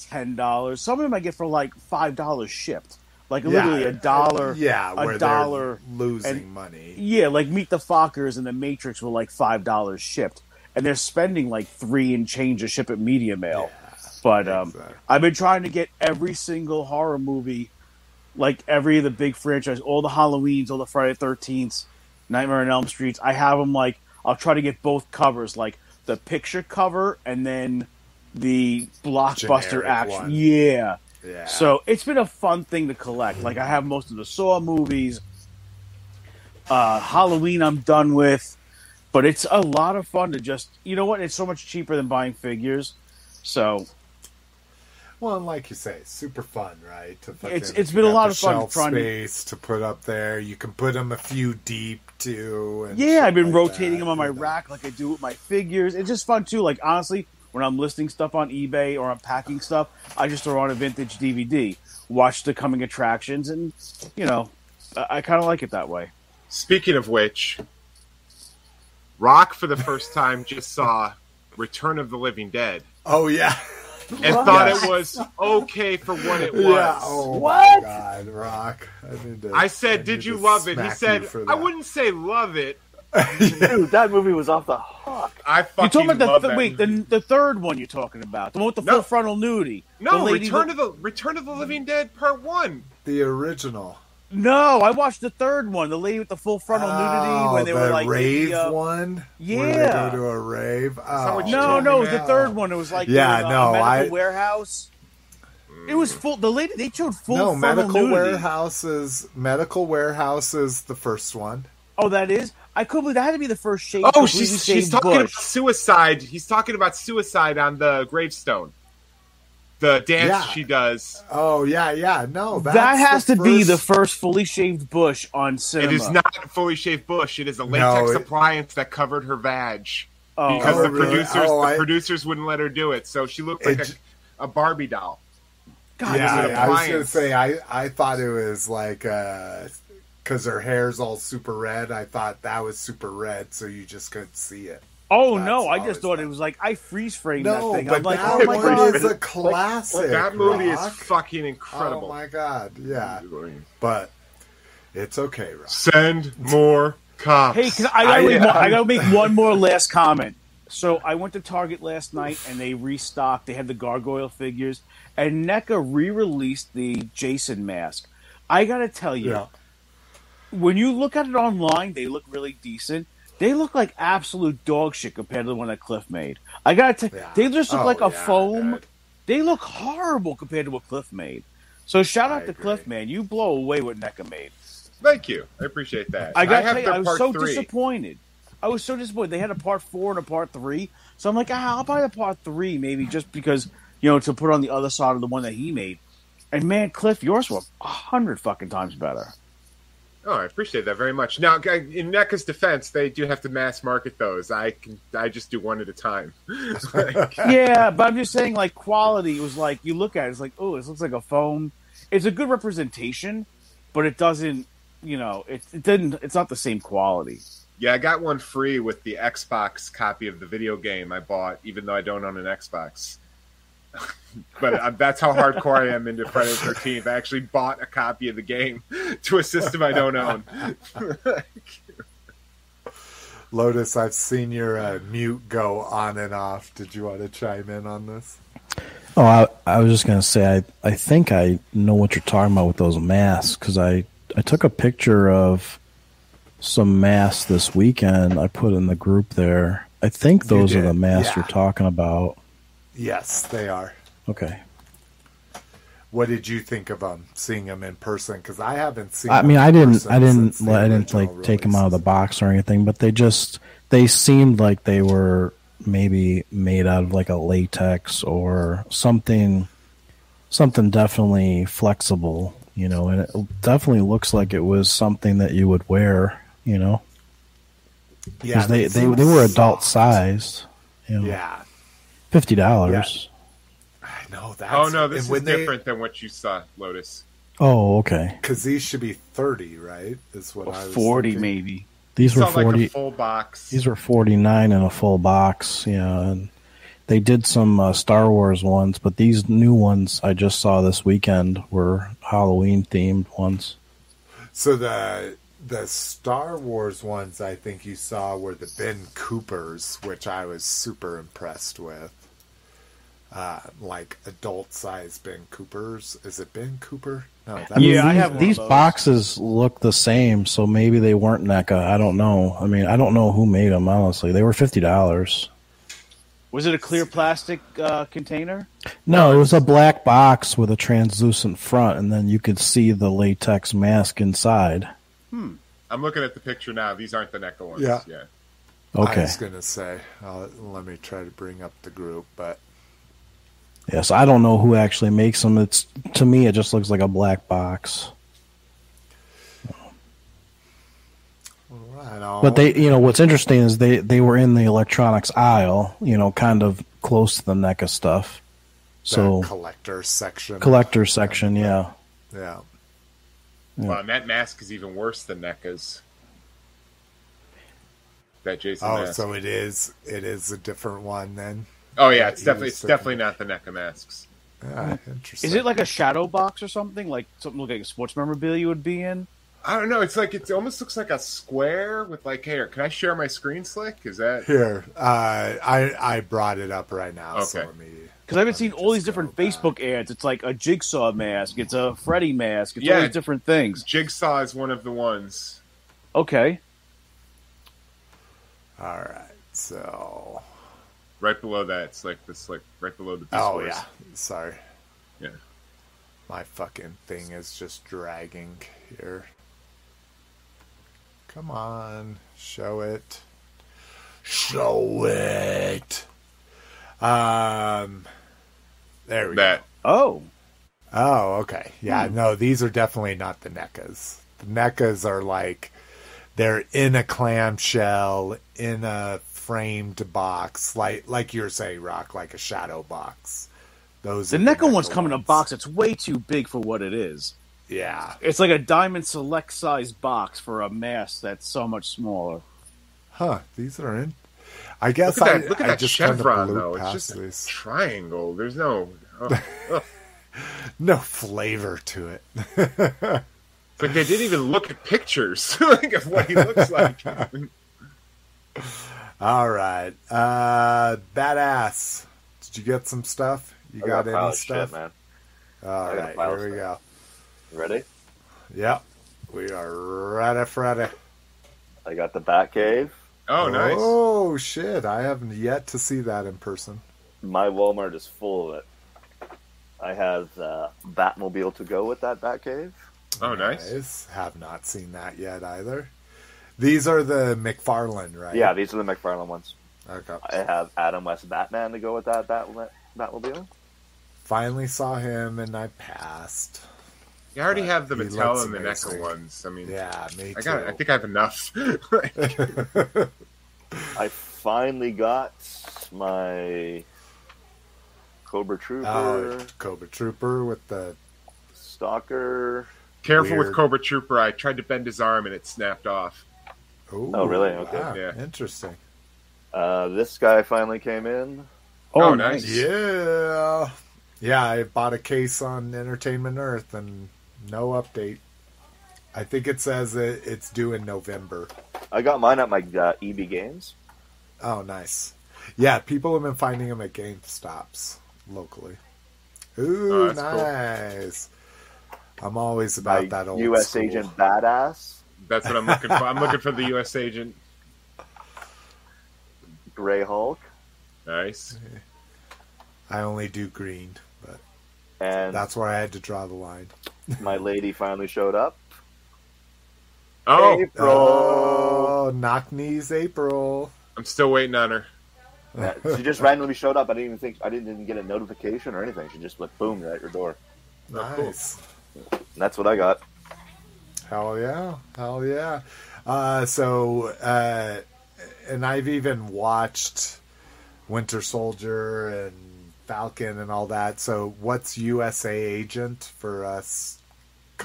ten dollars. Some of them I get for like five dollars shipped, like Yeah, literally a dollar. Yeah, a dollar losing and- money. Yeah, like Meet the Fockers and The Matrix were like five dollars shipped, and they're spending like three and change to ship it media mail. but um, exactly. I've been trying to get every single horror movie, like every of the big franchise, all the Halloweens, all the Friday Thirteenth, Nightmare on Elm Streets. I have them like I'll try to get both covers, like the picture cover and then the blockbuster Generic action. one. Yeah. Yeah. So it's been a fun thing to collect. Like I have most of the Saw movies. Uh, Halloween, I'm done with, but it's a lot of fun to just you know what? It's so much cheaper than buying figures. So Well, and like you say, super fun, right? To fucking, It's- it's been a lot of fun trying space to put up there. You can put them a few deep too. And yeah, I've been like rotating that, them on my rack like I do with my figures. It's just fun too. Like honestly, when I'm listing stuff on eBay or I'm packing stuff, I just throw on a vintage DVD, watch the coming attractions, and you know, I, I kind of like it that way. Speaking of which, Rock for the first time just saw Return of the Living Dead Oh yeah, and thought it was okay for what it was. yeah. Oh What? my god, Rock! I, need to, I said, need "Did you love it?" He said, "I wouldn't say love it. Dude, that movie was off the hook. I You fucking talking about love the, that the wait the, movie. the third one you're talking about the one with the No. full frontal nudity? no the lady Return that- of the Return of the Living Dead Part One. the original. No, I watched the third one, the lady with the full frontal nudity Oh, when they the were like in rave the, uh, one. where Yeah. they go to a rave. Oh, No, no, it was the third one. It was like Yeah, they were in a no, medical I- warehouse. It was full. The lady they showed full no, frontal medical nudity. warehouses. Medical warehouse is the first one. Oh, that is. I couldn't believe that had to be the first shade. Oh, she's she's talking bush. about suicide. He's talking about suicide on the gravestone. The dance Yeah. she does. Oh yeah, yeah. No, that's that has the to be the first- first fully shaved bush on cinema. It is not a fully shaved bush. It is a latex it- appliance that covered her vag oh, because Oh, the really? producers Oh, the I- producers wouldn't let her do it. So she looked like It- a, a Barbie doll. God, yeah, it's an I was gonna appliance. say I I thought it was like uh, because her hair's all super red. I thought that was super red, so you just couldn't see it. Oh That's no! I just thought bad. it was like I freeze framed No, that thing. but I'm like, that oh my one god! is a classic. that movie Rock. is fucking incredible. Oh my god, yeah. But it's okay, Rock. Send more cops. Hey, can I, I, gotta make I- one- I gotta make one more last comment. So I went to Target last night and they restocked. They had the gargoyle figures, and NECA re-released the Jason mask. I gotta tell you, Yeah. When you look at it online, they look really decent. They look like absolute dog shit compared to the one that Cliff made. I gotta tell Yeah. they just look Oh, like a yeah, foam. dude. They look horrible compared to what Cliff made. So shout I out to agree. Cliff, man. You blow away what NECA made. Thank you. I appreciate that. I got tell you, I was so three. disappointed. I was so disappointed. They had a part four and a part three, so I'm like, ah, I'll buy the part three maybe just because you know to put on the other side of the one that he made. And man, Cliff, yours were a hundred fucking times better. Oh, I appreciate that very much. Now, in NECA's defense, they do have to mass market those. I can, I just do one at a time. Like, yeah, but I'm just saying, like quality was like you look at it, it's like, oh, this looks like a foam. It's a good representation, but it doesn't, you know, it, it didn't. It's not the same quality. yeah, I got one free with the Xbox copy of the video game I bought, even though I don't own an Xbox. But uh, that's how hardcore I am into Friday the Thirteenth. I actually bought a copy of the game to a system I don't own. Lotus, I've seen your uh, mute go on and off. Did you want to chime in on this? Oh, I, I was just gonna say, I, I think I know what you're talking about with those masks because I, I took a picture of some masks this weekend. I put in the group there, I think those are the masks yeah. you're talking about. Yes, they are. Okay. What did you think of them? Seeing them in person? Because I haven't seen. I them mean, I didn't, I didn't, the I didn't like take them out of the box or anything, but they just, they seemed like they were maybe made out of like a latex or something, something definitely flexible, you know, and it definitely looks like it was something that you would wear, you know, Yeah, because they, they, they were adult soft. sized, you know, Yeah, fifty dollars. I know that. Oh no, this is they, different than what you saw, Lotus. Oh, okay. Because these should be thirty, right? Is what I was Forty thinking. maybe. These were Saw like forty. a full box. These were 49 in a full box, yeah. And they did some uh, Star Wars ones, but these new ones I just saw this weekend were Halloween themed ones. So the the Star Wars ones I think you saw were the Ben Coopers, which I was super impressed with. Uh, like adult size Ben Coopers. Is it Ben Cooper? No, that Yeah, I these, have these boxes look the same, so maybe they weren't NECA. I don't know. I mean, I don't know who made them, honestly. They were $50. Was it a clear plastic uh, container? No, it was a black box with a translucent front, and then you could see the latex mask inside. Hmm. I'm looking at the picture now. These aren't the NECA ones. Yeah. yeah. I was gonna say. Uh, let me try to bring up the group, but Yes, I don't know who actually makes them. It's to me, it just looks like a black box. right. But they, you know, what's interesting is they they were in the electronics aisle, you know, kind of close to the NECA stuff. The So collector section. collector section, yeah. Yeah. Yeah. Wow, and that mask is even worse than NECA's. That Jason Oh, mask. so it is. It is a different one then. Oh yeah, it's definitely it's definitely not the NECA masks. Ah, interesting. Is it like a shadow box or something? Like something like a sports memorabilia would be in? I don't know. It's like it almost looks like a square with like, here, can I share my screen slick? Is that Here, uh, I I brought it up right now. Okay. let me. Because I've been let seeing all these different back. Facebook ads. It's like a jigsaw mask. It's a Freddy mask. It's all these different things. Jigsaw is one of the ones. Okay. All right, so. Right below that, it's like this, like right below the. Oh Discourse. yeah, sorry. Yeah. My fucking thing is just dragging here. Come on, show it. Show it. Um, there we That go. Oh. Oh, okay. Yeah, no, these are definitely not the NECAs. The NECAs are like they're in a clamshell in a framed box, like like you're saying, Rock, like a shadow box. Those The are NECA ones come in a box that's way too big for what it is. Yeah. It's like a diamond select size box for a mass that's so much smaller. Huh. These are in. I guess look at I, that. Look at I that just kind of chevron though. It's past just a triangle. There's no. Oh, oh. No flavor to it. It's like they didn't even look at pictures like of what he looks like. All right. Uh, badass. Did you get some stuff? You I got, a pile any of stuff? shit, man. All I right. Here we go. Ready? Yep. We are ready for ready. I got the Batcave. Oh, nice. Oh shit! I haven't yet to see that in person. My Walmart is full of it. I have uh, Batmobile to go with that Batcave. Oh, nice. I have not seen that yet either. These are the McFarlane, right? Yeah, these are the McFarlane ones. Okay. I have Adam West Batman to go with that Bat- Batmobile. Finally saw him and I passed. You already have the He Mattel and the. NECA ones. I mean, Yeah, me too. I got. I think I have enough. I finally got my Cobra Trooper, Oh, Cobra Trooper with the Stalker. Careful with Cobra Trooper. I tried to bend his arm and it snapped off. Ooh, Oh, really? Okay. wow, Yeah. Interesting. Uh, this guy finally came in. Oh, Oh, nice. nice. Yeah. Yeah, I bought a case on Entertainment Earth and no update. I think it says it, it's due in November. I got mine at my uh, EB Games. Oh, nice. Yeah, people have been finding them at GameStops locally. Ooh, Oh, that's cool. nice. I'm always about My that old U.S. school. Agent Badass. That's what I'm looking for. I'm looking for the U.S. agent. Gray Hulk, Nice. I only do green, but and that's where I had to draw the line. my lady finally showed up. Oh, April. Oh, knock knees, April. I'm still waiting on her. Yeah, she just randomly showed up. I didn't even think I didn't even get a notification or anything. She just went boom right at your door. Oh, nice. And that's what I got. Hell yeah. Hell yeah. Uh, so, uh, and I've even watched Winter Soldier and Falcon and all that. So, what's USA Agent for us?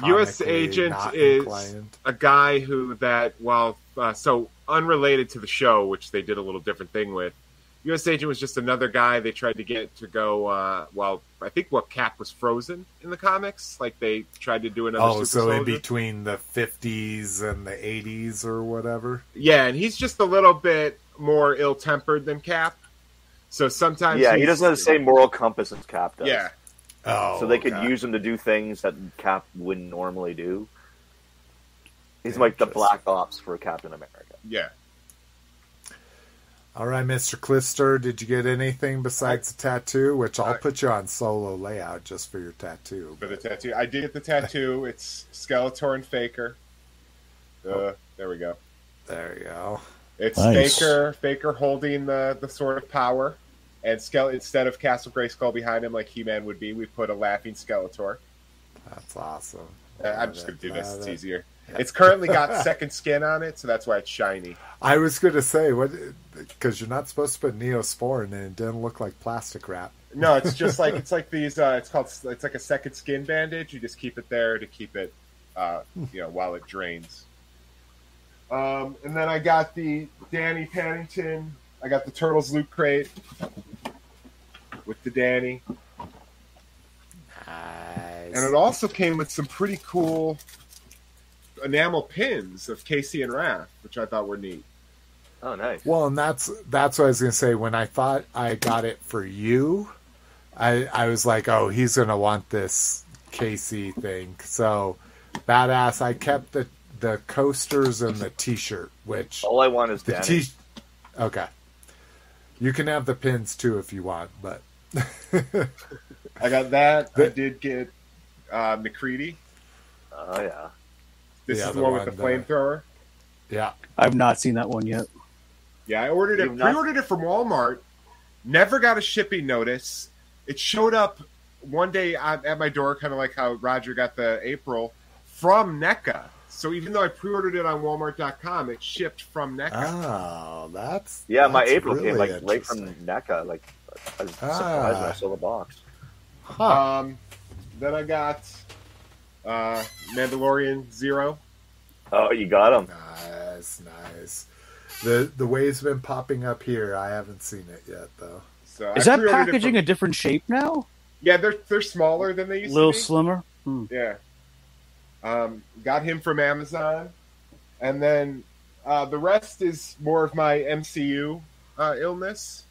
U.S. Agent is inclined? a guy who that well, uh, so unrelated to the show, which they did a little different thing with. U.S. Agent was just another guy they tried to get to go. Uh, well, I think what Cap was frozen in the comics. Like they tried to do another. Oh, super so in soldier. between the 50s and the 80s or whatever? Yeah, and he's just a little bit more ill-tempered than Cap. So sometimes, Yeah, he doesn't have the same moral compass as Cap does. Yeah, Oh, so they could okay. use him to do things that Cap wouldn't normally do. He's like the black ops for Captain America. yeah. All right, Mr. Clister, did you get anything besides the tattoo? Which I'll I- put you on solo layout just for your tattoo. For the tattoo, I did get the tattoo. It's Skeletor and Faker. Uh, there we go. There you go. It's Nice. Faker, Faker holding the the sword of power, and Skele- instead of Castle Grayskull behind him like He-Man would be, we put a laughing Skeletor. That's awesome. Uh, I'm just gonna do this; it's easier. It's currently got second skin on it, so that's why it's shiny. I was going to say what because you're not supposed to put Neosporin and it didn't look like plastic wrap. No, it's just like it's like these. Uh, it's called it's like a second skin bandage. You just keep it there to keep it, uh, you know, while it drains. Um, and then I got the Danny Pennington. I got the Turtles loot crate with the Danny, Nice. and it also came with some pretty cool enamel pins of Casey and Raph, which I thought were neat. Oh, nice. Well, and that's that's what I was going to say. When I thought I got it for you, I I was like, oh, he's going to want this Casey thing. So badass. I kept the the coasters and the T-shirt, which All I want is the Danny. T. Okay, you can have the pins too if you want, but I got that. I did get uh, MacReady. oh yeah. This Yeah, is the, the one with the flamethrower. yeah. I've not seen that one yet. Yeah, I ordered it. You've not- Pre-ordered it from Walmart. Never got a shipping notice. It showed up one day at at my door, kind of like how Roger got the April from NECA. So even though I pre-ordered it on Walmart.com, it shipped from NECA. Oh, that's Yeah, my April really came like right from interesting. NECA. Like I was surprised when I Ah. saw the box. Huh. Um, then I got uh, Mandalorian Zero. Oh, you got him. Nice, nice. The the wave's been popping up here. I haven't seen it yet though. So Is I that packaging from- a different shape now? Yeah, they're they're smaller than they A used little to be. slimmer? Hmm. Yeah. Um, got him from Amazon. And then uh, the rest is more of my MCU uh, illness.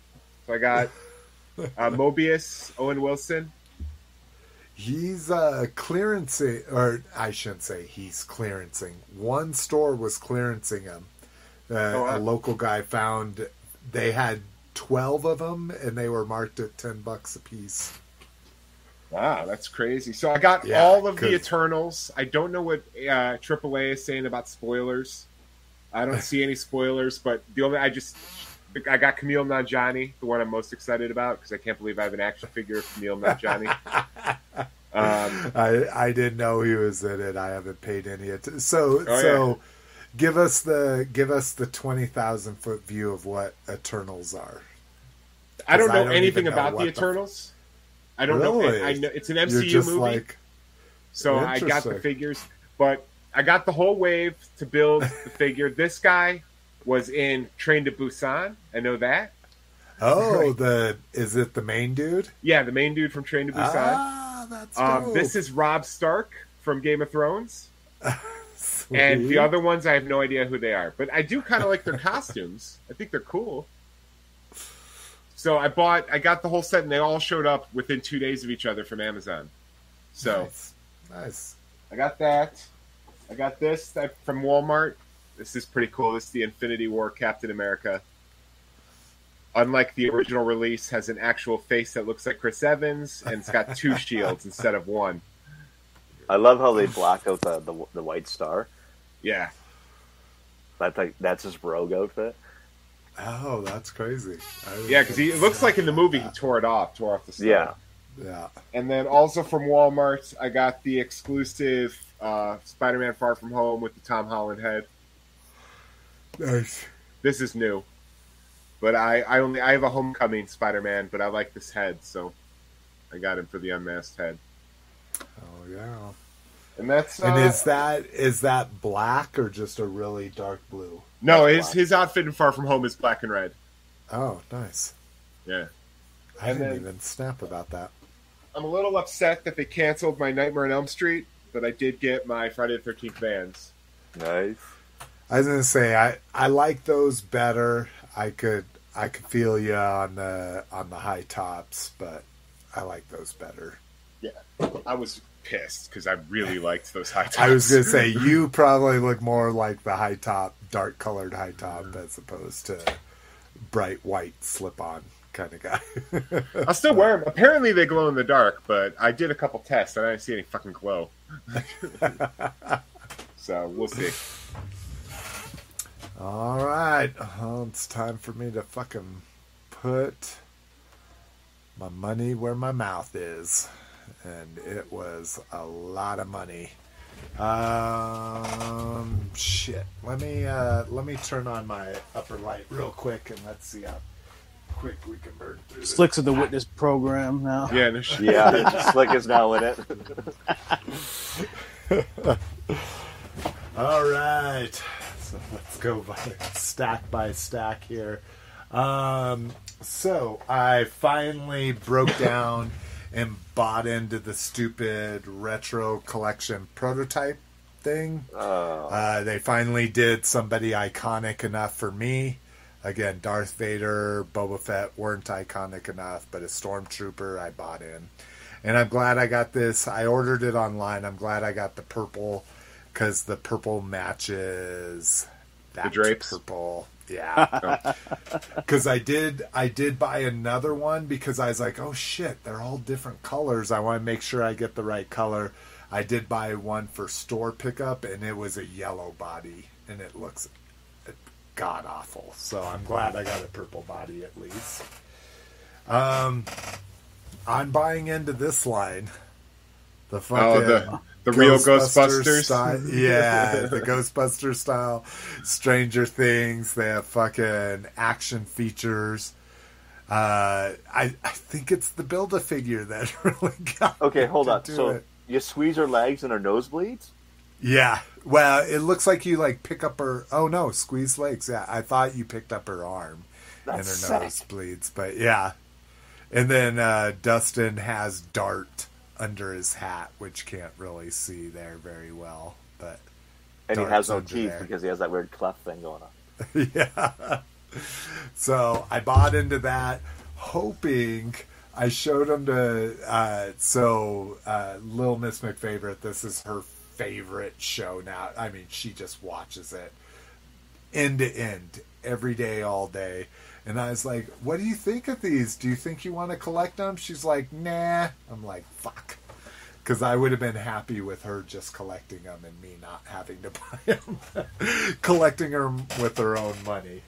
So I got uh, Mobius, Owen Wilson. He's uh clearancing, or I shouldn't say he's clearancing. One store was clearancing him. Uh, Oh, wow. A local guy found they had twelve of them, and they were marked at ten bucks a piece. Wow, that's crazy. So I got Yeah, all of the Eternals. I don't know what uh, AAA is saying about spoilers. I don't see any spoilers, but the only I just I got Kumail Nanjiani, the one I'm most excited about because I can't believe I have an action figure of Kumail Nanjiani. um, I I didn't know he was in it. I haven't paid any attention. So Oh, so, give us the give us the twenty thousand foot view of what Eternals are. I don't 'Cause I know don't anything know about the the- Eternals. I don't know. Really? I know it's an MCU movie, like so I got the figures. But I got the whole wave to build the figure. This guy was in Train to Busan. I know that. oh the is it the main dude? Yeah, the main dude from Train to Busan. Ah, that's um, dope. this is Robb Stark from Game of Thrones. And the other ones, I have no idea who they are, but I do kind of like their costumes. I think they're cool. So I bought, I got the whole set, and they all showed up within two days of each other from Amazon. So nice. nice. I got that. I got this from Walmart. This is pretty cool. This is the Infinity War Captain America. unlike the original release, has an actual face that looks like Chris Evans, and it's got two shields instead of one. I love how they black out the, the the white star. Yeah, That's like that's his rogue outfit. Oh, that's crazy. Yeah, because he it looks like in the movie he tore it off, tore off the star. Yeah. Yeah. And then also from Walmart, I got the exclusive uh, Spider-Man: Far From Home with the Tom Holland head. Nice. This is new, but I, I only I have a Homecoming Spider-Man, but I like this head, so I got him for the unmasked head. Oh yeah. And that's uh, And is that is that black or just a really dark blue? no that's his black. his outfit in Far From Home is black and red. Oh, nice. Yeah, I And didn't then- even snap about that. I'm a little upset that they canceled my Nightmare on Elm Street, but I did get my Friday the Thirteenth Vans. Nice. I was gonna say I I like those better. I could I could feel you on the on the high tops, but I like those better. Yeah, I was pissed because I really liked those high tops. I was gonna say you probably look more like the high top, dark colored high top, mm-hmm. as opposed to bright white slip on kind of guy. I'll still wear them. Apparently, they glow in the dark, but I did a couple tests and I didn't see any fucking glow. so we'll see. All right, well, it's time for me to fucking put my money where my mouth is, and it was a lot of money. Um, shit. Let me uh, let me turn on my upper light real quick, and let's see how quick we can burn through this. Slicks of the Witness program now. Yeah, no shit. Yeah, Slick is now in it. All right. So let's go by stack by stack here. Um, so I finally broke down and bought into the stupid retro collection prototype thing. Oh, Uh, they finally did somebody iconic enough for me. Again, Darth Vader, Boba Fett weren't iconic enough, but a stormtrooper I bought in. And I'm glad I got this. I ordered it online. I'm glad I got the purple because the purple matches that drapes? purple. Yeah. Because I did, I did buy another one because I was like, oh shit, they're all different colors. I want to make sure I get the right color. I did buy one for store pickup, and it was a yellow body, and it looks god awful. So I'm glad I got a purple body at least. Um, I'm buying into this line. The fucking Oh, the the real Ghostbusters. style. Yeah, the Ghostbuster style. Stranger Things. They have fucking action features. Uh, I I think it's the build a figure that really got. okay, hold to on. So it. you squeeze her legs and her nosebleeds? Yeah. Well, it looks like you like pick up her. Oh no, squeeze legs. Yeah, I thought you picked up her arm That's and sick. her nose bleeds, but yeah. And then uh, Dustin has dart under his hat, which can't really see there very well, but And he has no teeth there. because he has that weird cleft thing going on. yeah. So I bought into that, hoping I showed him to. Uh, so uh, Lil Miss McFavorite, this is her favorite show now. I mean, she just watches it end to end every day, all day. And I was like, "What do you think of these? Do you think you want to collect them?" She's like, "Nah." I'm like, "Fuck." Because I would have been happy with her just collecting them and me not having to buy them, collecting them with her own money.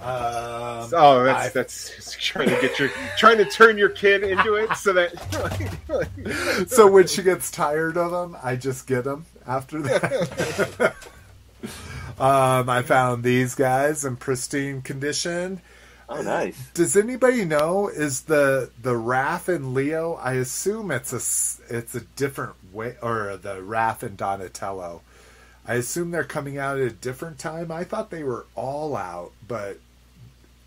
Um, Oh, I- that's that's trying to get your trying to turn your kid into it so that so when she gets tired of them, I just get them after that. um, I found these guys in pristine condition. Oh, nice. Does anybody know is the the Raph and Leo? I assume it's a it's a different way, or the Raph and Donatello. I assume they're coming out at a different time. I thought they were all out, but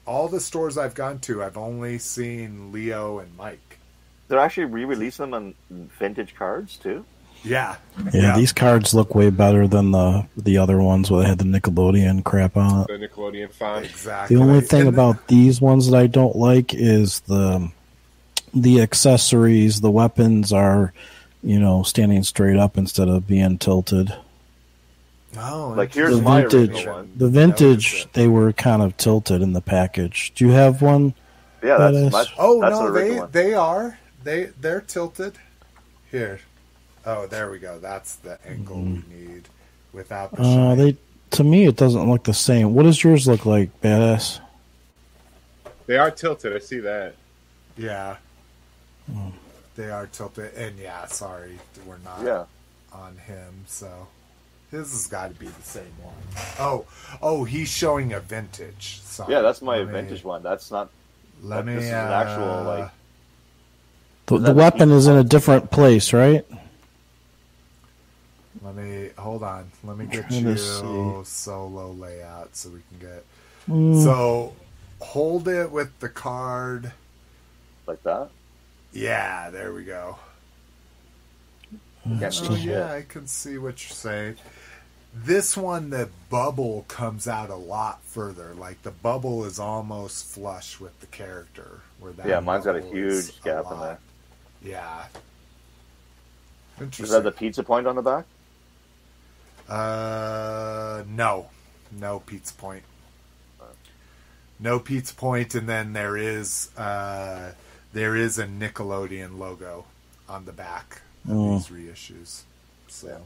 all the stores I've gone to, I've only seen Leo and Mike. They're actually re-releasing them on vintage cards too. Yeah, Yeah, these cards look way better than the the other ones where they had the Nickelodeon crap on it. the Nickelodeon font. exactly. The only thing about these ones that I don't like is the the accessories. The weapons are, you know, standing straight up instead of being tilted. Oh, Like here's The my vintage- one. The vintage, they were kind of tilted in the package. Do you have one? Yeah, That that's is- my, Oh that's no, they one. they are they they're tilted. Here, oh there we go. That's the angle we need without the Uh, they to me it doesn't look the same. What does yours look like, badass? They are tilted. I see that. Yeah, they are tilted, and yeah, sorry, we're not Yeah. on him. So his has got to be the same one. Oh, oh, he's showing a vintage. Sorry. Yeah, that's my Let me- vintage one. That's not. Let me. this is an uh, actual like. The, the weapon is in a different place, right? Let me hold on. Let me get you see. solo layout so we can get. Mm, So hold it with the card. like that. Yeah, there we go. Can't Oh yeah, I can see what you're saying. This one, the bubble comes out a lot further. Like the bubble is almost flush with the character. Where that Yeah, mine's got a huge gap in there. Yeah. Interesting. Is that the pizza point on the back? Uh, no, no pizza point. No pizza point, and then there is uh, there is a Nickelodeon logo on the back of Mm. these reissues. So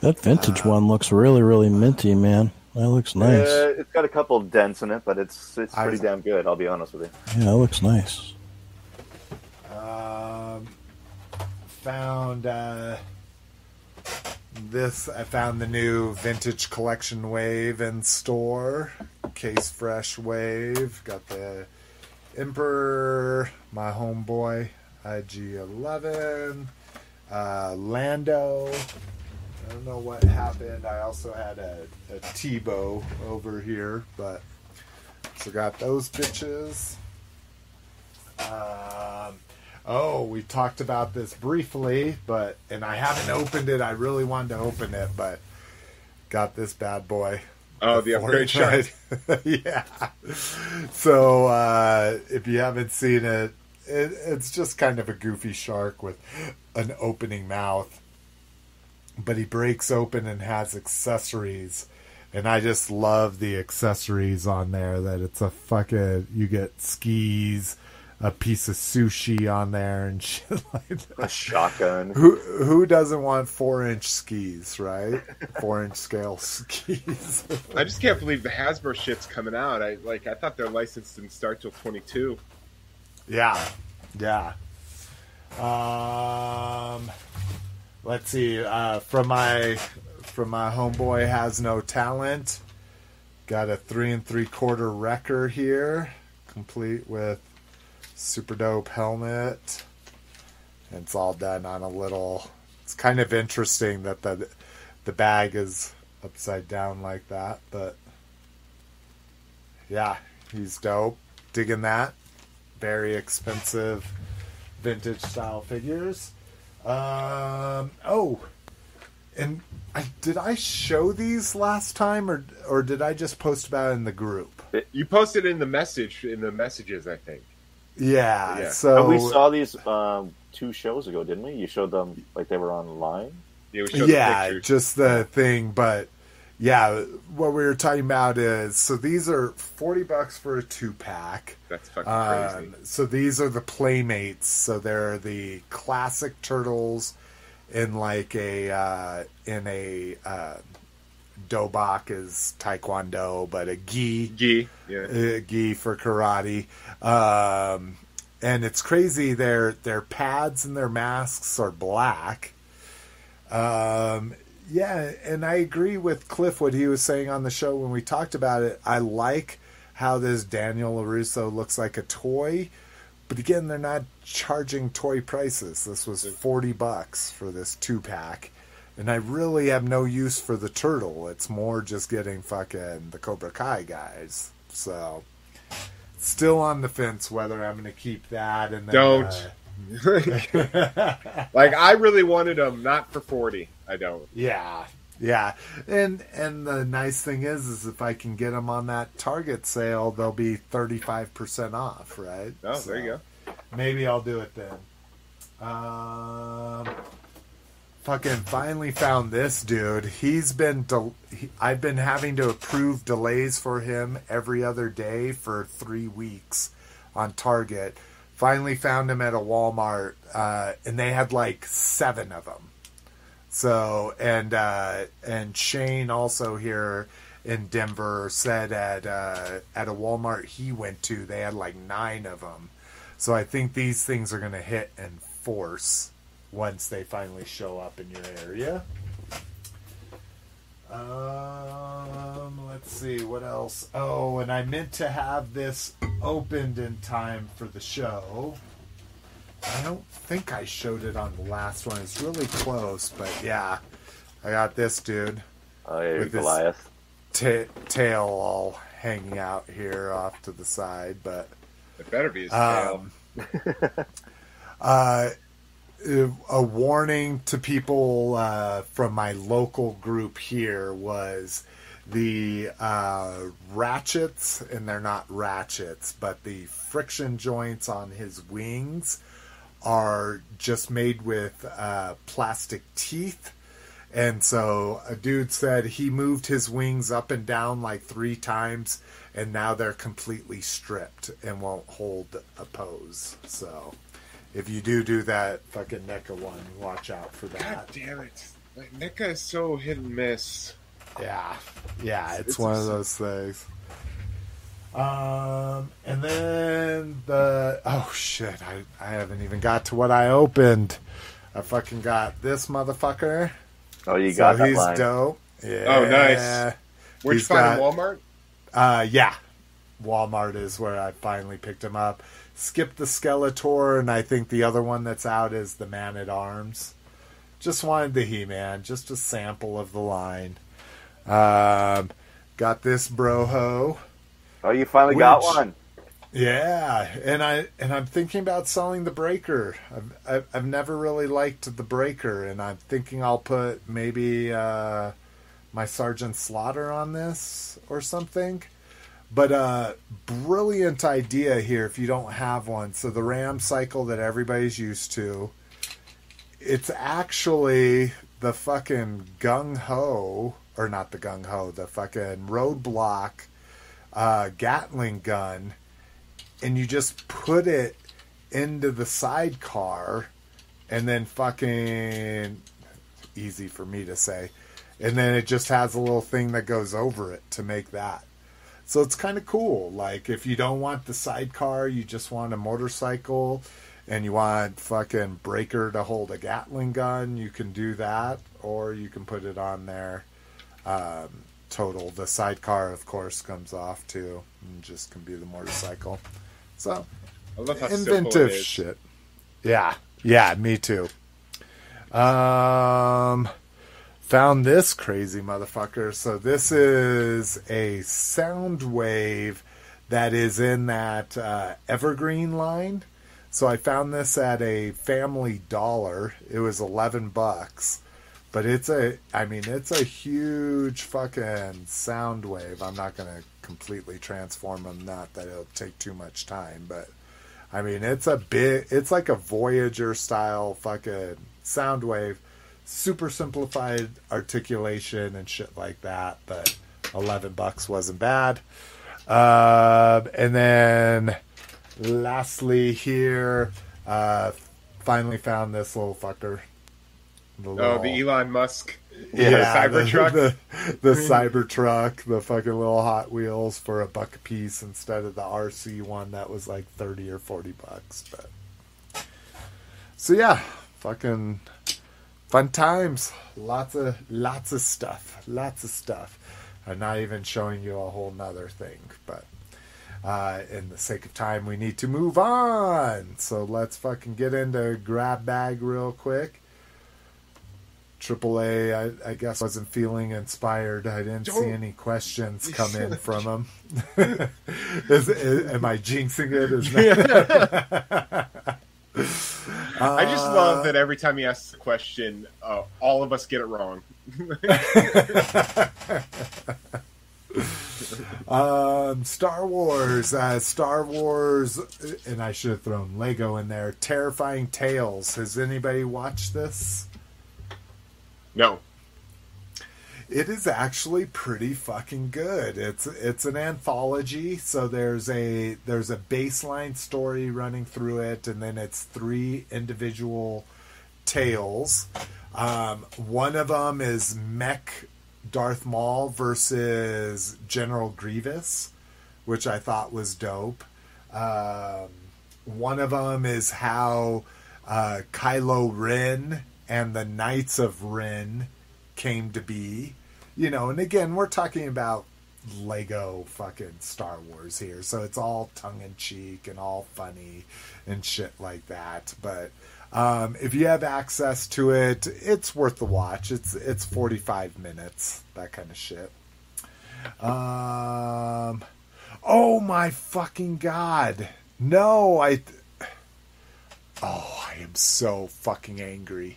that vintage uh, one looks really, really minty, man. That looks nice. Uh, it's got a couple dents in it, but it's it's I- pretty damn good. I'll be honest with you. Yeah, it looks nice. um, found uh, this. I found the new vintage collection wave in store. Case fresh wave. Got the Emperor, my homeboy, IG11, uh, Lando. I don't know what happened. I also had a, a Teebo over here, but so got those bitches. Um, oh, we talked about this briefly, but and I haven't opened it. I really wanted to open it, but got this bad boy. Oh, the upgrade shark. yeah. So uh, if you haven't seen it, it, it's just kind of a goofy shark with an opening mouth, but he breaks open and has accessories. And I just love the accessories on there. That it's a fucking you get skis, a piece of sushi on there, and shit like that. A shotgun. Who who doesn't want four inch skis, right? Four inch scale skis. I just can't believe the Hasbro shit's coming out. I like. I thought their license didn't start till 22. yeah, yeah. Um, let's see. Uh, from my from my homeboy has no talent. Got a three and three quarter wrecker here, complete with super dope helmet. And It's all done on a little. It's kind of interesting that the the bag is upside down like that, but yeah, he's dope. Digging that. Very expensive vintage style figures. Um, oh, and I, did I show these last time, or or did I just post about it in the group? You posted in the message in the messages, I think. Yeah. Yeah. So And we saw these um, two shows ago, didn't we? You showed them like they were online. Yeah, we showed yeah, the just the thing, but yeah, what we were talking about is so these are forty bucks for a two pack. That's fucking crazy. Um, so these are the playmates. So they're the classic turtles in like a uh, in a uh, dobok is taekwondo, but a gi Gee, yeah. uh, gi for karate. Um, and it's crazy. Their their pads and their masks are black. Um, yeah, and I agree with Cliff what he was saying on the show when we talked about it. I like how this Daniel Larusso looks like a toy, but again, they're not charging toy prices. This was forty bucks for this two pack. And I really have no use for the turtle. It's more just getting fucking the Cobra Kai guys. So, still on the fence whether I'm going to keep that and then, Don't. uh, like I really wanted them, not for 40. I don't. yeah, yeah. And and the nice thing is, is if I can get them on that Target sale, they'll be thirty five percent off. Right? Oh, there you go. Maybe I'll do it then. Um, fucking finally found this dude. He's been del- he, I've been having to approve delays for him every other day for three weeks on Target. Finally found him at a Walmart, uh, and they had like seven of them. So and uh, and Shane also here in Denver said at uh, at a Walmart he went to they had like nine of them. So I think these things are going to hit in force once they finally show up in your area. Um, let's see what else. Oh, and I meant to have this opened in time for the show. I don't think I showed it on the last one. It's really close, but yeah, I got this dude Oh, yeah, With this- Goliath. ta- tail all hanging out here off to the side, but It better be his tail. um, uh, a warning to people uh, from my local group here was the uh, ratchets, and they're not ratchets, but the friction joints on his wings are just made with uh, plastic teeth. And so a dude said he moved his wings up and down like three times, and now they're completely stripped and won't hold a pose. So if you do do that fucking NECA one, watch out for that. God that. damn it. Like, NECA is so hit and miss. Yeah, yeah, it's, It's one of those things. Um, and then the oh shit, I I haven't even got to what I opened. I fucking got this motherfucker. Oh, you so got that he's line. dope. Yeah. Oh, nice. Where'd you He's find him? Walmart? Uh, yeah. Walmart is where I finally picked him up. Skipped the Skeletor, and I think the other one that's out is the Man at Arms. Just wanted the He Man, just a sample of the line. Um, got this Broho. Oh, you finally got one. Yeah, and I and I'm thinking about selling the Breaker. I've I've, I've never really liked the Breaker, and I'm thinking I'll put maybe uh, my Sergeant Slaughter on this or something. But uh, brilliant idea here if you don't have one. So the Ram cycle that everybody's used to, it's actually the fucking gung ho, or not the gung ho, the fucking roadblock uh, Gatling gun, and you just put it into the sidecar, and then fucking easy for me to say, and then it just has a little thing that goes over it to make that. So it's kind of cool. Like if you don't want the sidecar, you just want a motorcycle, and you want fucking breaker to hold a Gatling gun, you can do that, or you can put it on there. Um, total. The sidecar, of course, comes off too, and just can be the motorcycle. So I love how simple inventive shit. Yeah, yeah, me too. Um, found this crazy motherfucker. So this is a Soundwave that is in that uh, evergreen line. So I found this at a Family Dollar. It was eleven bucks. But it's a, I mean, it's a huge fucking Soundwave. I'm not going to completely transform them, not that it'll take too much time, but I mean, it's a bit, it's like a Voyager style fucking Soundwave. Super simplified articulation and shit like that, but 11 bucks wasn't bad. Um, and then lastly here, uh, finally found this little fucker. The Oh, little- the Elon Musk. yeah, the Cybertruck? The, the, the Cybertruck, the fucking little Hot Wheels for a buck a piece instead of the RC one that was like thirty or forty bucks. But so yeah, fucking fun times. Lots of lots of stuff. Lots of stuff. I'm not even showing you a whole nother thing, but uh, in the sake of time, we need to move on. So let's fucking get into grab bag real quick. AAA, I, I guess, wasn't feeling inspired. I didn't see Don't- any questions come in from him. is, is, am I jinxing it? Is that, I just love that every time he asks a question, uh, all of us get it wrong. um, Star Wars, uh, Star Wars, and I should have thrown Lego in there. Terrifying Tales. Has anybody watched this? No. It is actually pretty fucking good. It's it's an anthology, so there's a there's a baseline story running through it, and then it's three individual tales. Um, one of them is Mech Darth Maul versus General Grievous, which I thought was dope. Um, one of them is how uh, Kylo Ren and the Knights of Ren came to be. You know, and again, we're talking about Lego fucking Star Wars here, so it's all tongue in cheek and all funny and shit like that. But um, if you have access to it, it's worth the watch. It's it's forty five minutes, that kind of shit. Um, oh my fucking god! No, I. Oh, I am so fucking angry.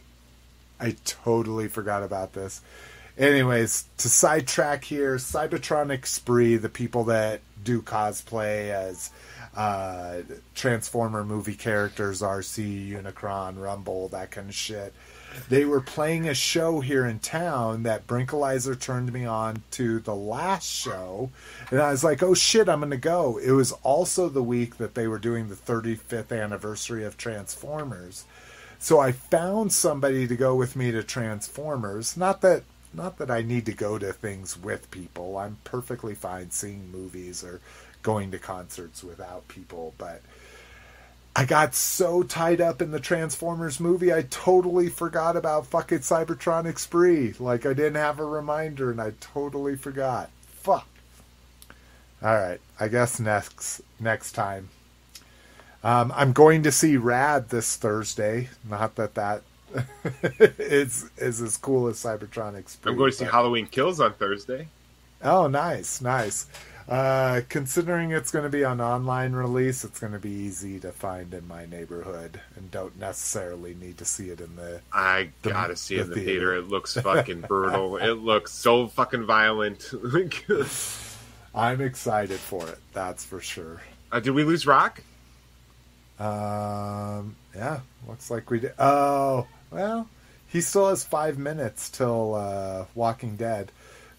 I totally forgot about this. Anyways, to sidetrack here, Cybertronic Spree, the people that do cosplay as uh, Transformer movie characters, Arcee, Unicron, Rumble, that kind of shit. They were playing a show here in town that Brinkalizer turned me on to the last show, and I was like, "Oh shit, I'm gonna go." It was also the week that they were doing the 35th anniversary of Transformers, so I found somebody to go with me to Transformers. Not that not that I need to go to things with people. I'm perfectly fine seeing movies or going to concerts without people, but I got so tied up in the Transformers movie, I totally forgot about fucking Cybertronic Spree. Like I didn't have a reminder and I totally forgot. Fuck. All right, I guess next next time. Um, I'm going to see Rad this Thursday. Not that that is is as cool as Cybertronics. I'm going to see but- Halloween Kills on Thursday. Oh, nice, nice. Uh, considering it's going to be an online release, it's going to be easy to find in my neighborhood, and don't necessarily need to see it in the. I The- gotta see it in the the theater. theater. It looks fucking brutal. It looks so fucking violent. I'm excited for it. That's for sure. uh, did we lose Rock? Um, yeah, looks like we did. Oh, well, he still has five minutes till uh, Walking Dead.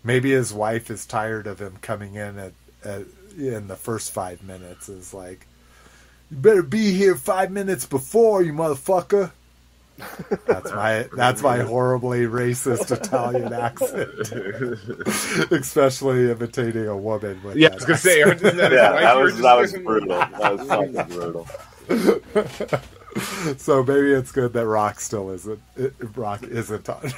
Maybe his wife is tired of him coming in at, at in the first five minutes. Is like, you better be here five minutes before you motherfucker. That's my that's my horribly racist Italian accent, especially imitating a woman. Yeah, I was gonna say. Isn't that Yeah, that was that was brutal. That was fucking brutal. so maybe it's good that Rock still isn't it- Rock isn't on.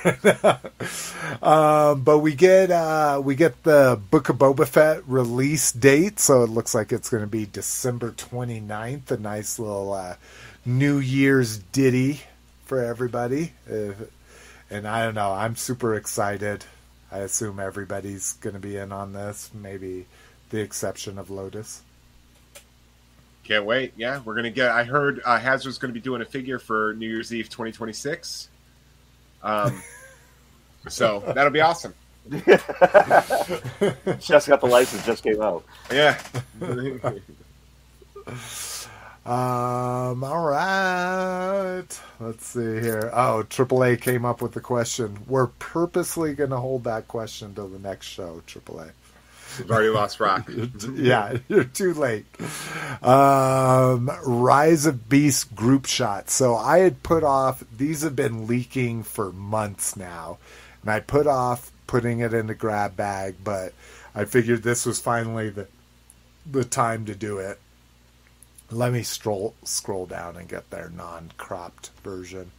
um, but we get uh, we get the Book of Boba Fett release date, so it looks like it's going to be December 29th. A nice little uh, New Year's ditty for everybody. Uh, and I don't know, I'm super excited. I assume everybody's going to be in on this, maybe the exception of Lotus. Can't wait. Yeah, we're gonna get. I heard uh, Hazard's gonna be doing a figure for New Year's Eve 2026. Um, so that'll be awesome. Just got the license. Just came out. Yeah. Um, all right. Let's see here. Oh, AAA came up with the question. We're purposely going to hold that question till the next show, AAA. We've already lost Rock. yeah, you're too late. Um, Rise of Beast group shot. So I had put off, these have been leaking for months now. And I put off putting it in the grab bag, but I figured this was finally the, the time to do it. Let me stroll, scroll down and get their non cropped version.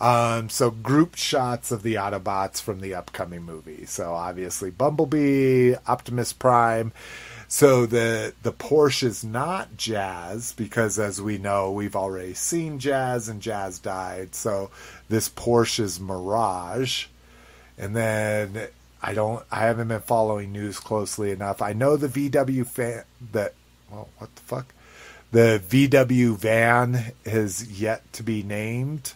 Um, so group shots of the Autobots from the upcoming movie. So obviously Bumblebee, Optimus Prime. So the the Porsche is not Jazz because as we know we've already seen Jazz and Jazz died. So this Porsche is Mirage. And then I don't I haven't been following news closely enough. I know the VW fan that well what the fuck? The VW van is yet to be named.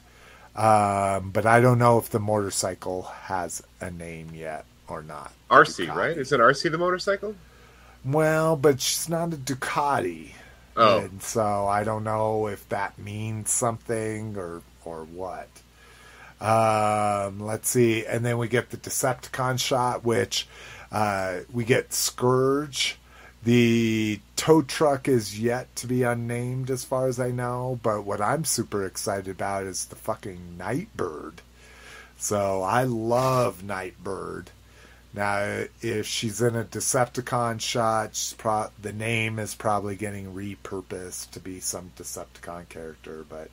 Um, but I don't know if the motorcycle has a name yet or not. Arcee, Ducati. right? Isn't Arcee the motorcycle? Well, but she's not a Ducati. Oh. And so I don't know if that means something or or what. Um, let's see, and then we get the Decepticon shot, which uh, we get Scourge. The tow truck is yet to be unnamed, as far as I know. But what I'm super excited about is the fucking Nightbird. So I love Nightbird. Now, if she's in a Decepticon shot, pro- the name is probably getting repurposed to be some Decepticon character. But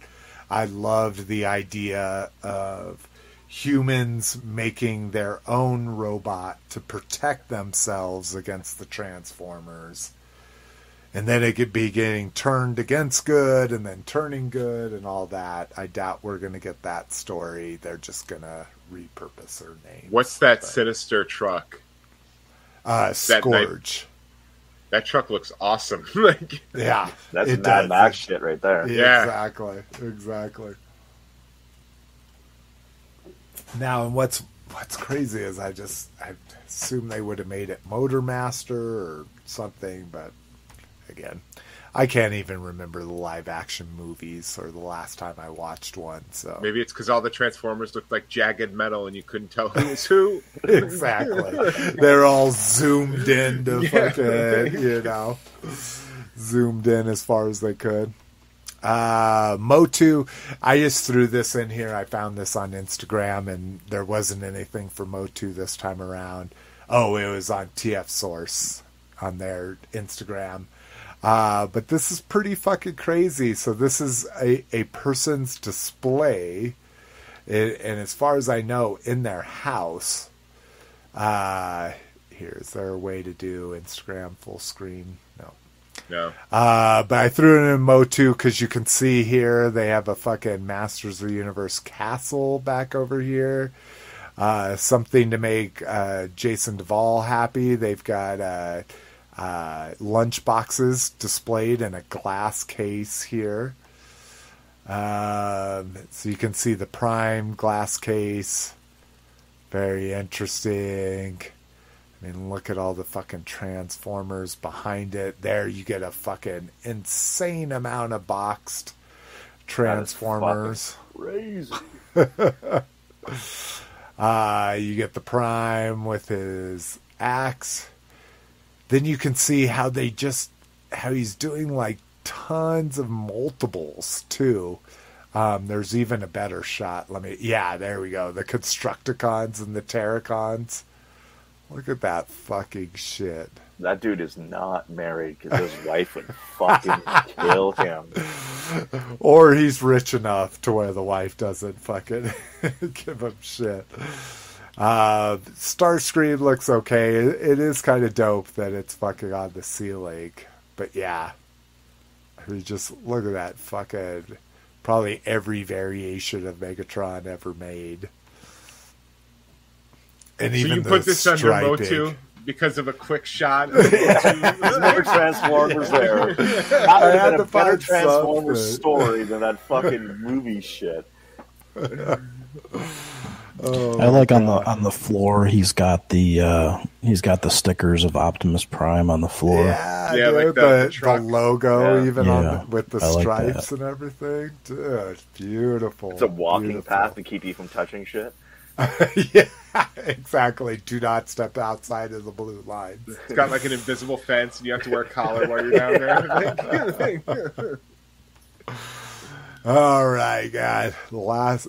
I loved the idea of humans making their own robot to protect themselves against the Transformers. And then it could be getting turned against good and then turning good and all that. I doubt we're going to get that story. They're just going to repurpose her name. What's that But- sinister truck? Uh, that night- Scourge. That truck looks awesome. like, Yeah. That's it Mad. Max shit right there. Yeah. Exactly. Exactly. Now, and what's what's crazy is I just I assume they would have made it Motor Master or something, but again, I can't even remember the live action movies or the last time I watched one. So maybe it's because all the Transformers looked like jagged metal and you couldn't tell who was who. exactly, they're all zoomed in to Yeah. fucking you know zoomed in as far as they could. Uh, Motu, I just threw this in here. I found this on Instagram, and there wasn't anything for Motu this time around. Oh, it was on TF Source on their Instagram. Uh, but this is pretty fucking crazy. So this is a, a person's display, it, and as far as I know, in their house. Uh, here is there a way to do Instagram full screen? No. Uh, but I threw it in Motu because you can see here they have a fucking Masters of the Universe castle back over here. Uh, something to make uh, Jason Duvall happy. They've got uh, uh, lunch boxes displayed in a glass case here. Um, so you can see the Prime glass case. Very interesting. I mean, look at all the fucking Transformers behind it. There, you get a fucking insane amount of boxed Transformers. Crazy. Uh, you get the Prime with his axe. Then you can see how they just how he's doing like tons of multiples too. Um, there's even a better shot. Let me, yeah, there we go. The Constructicons and the Terrorcons. Look at that fucking shit. That dude is not married because his wife would fucking kill him. Or he's rich enough to where the wife doesn't fucking give him shit. Uh, Starscream looks okay. It, it is kind of dope that it's fucking on the ceiling. But yeah. I mean, just look at that fucking. Probably every variation of Megatron ever made. And So even you put this under striping. Motu because of a quick shot. There's never Transformers there. That I had been a better Transformers something. story than that fucking movie shit. Oh, I like on the on the floor. He's got the uh, he's got the stickers of Optimus Prime on the floor. Yeah, Yeah, dude, like the- the, the the, logo Yeah. even on the, with the I stripes that. and everything. Dude, beautiful. It's a walking beautiful. path to keep you from touching shit. yeah, exactly. Do not step outside of the blue line. It's got like an invisible fence, and you have to wear a collar while you're down there. All right, guys. The last,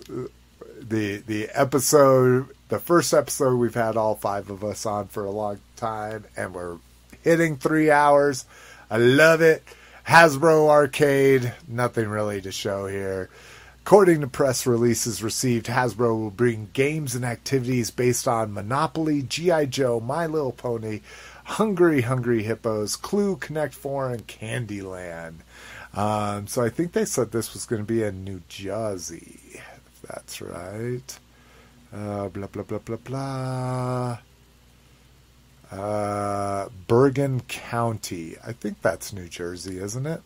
the the episode, the first episode we've had all five of us on for a long time, and we're hitting three hours. I love it. Hasbro Arcade, nothing really to show here. According to press releases received, Hasbro will bring games and activities based on Monopoly, G.I. Joe, My Little Pony, Hungry Hungry Hippos, Clue, Connect Four, and Candyland. Um, so I think they said this was going to be in New Jersey, if that's right. Uh, blah blah blah blah blah. Uh, Bergen County. I think that's New Jersey, isn't it?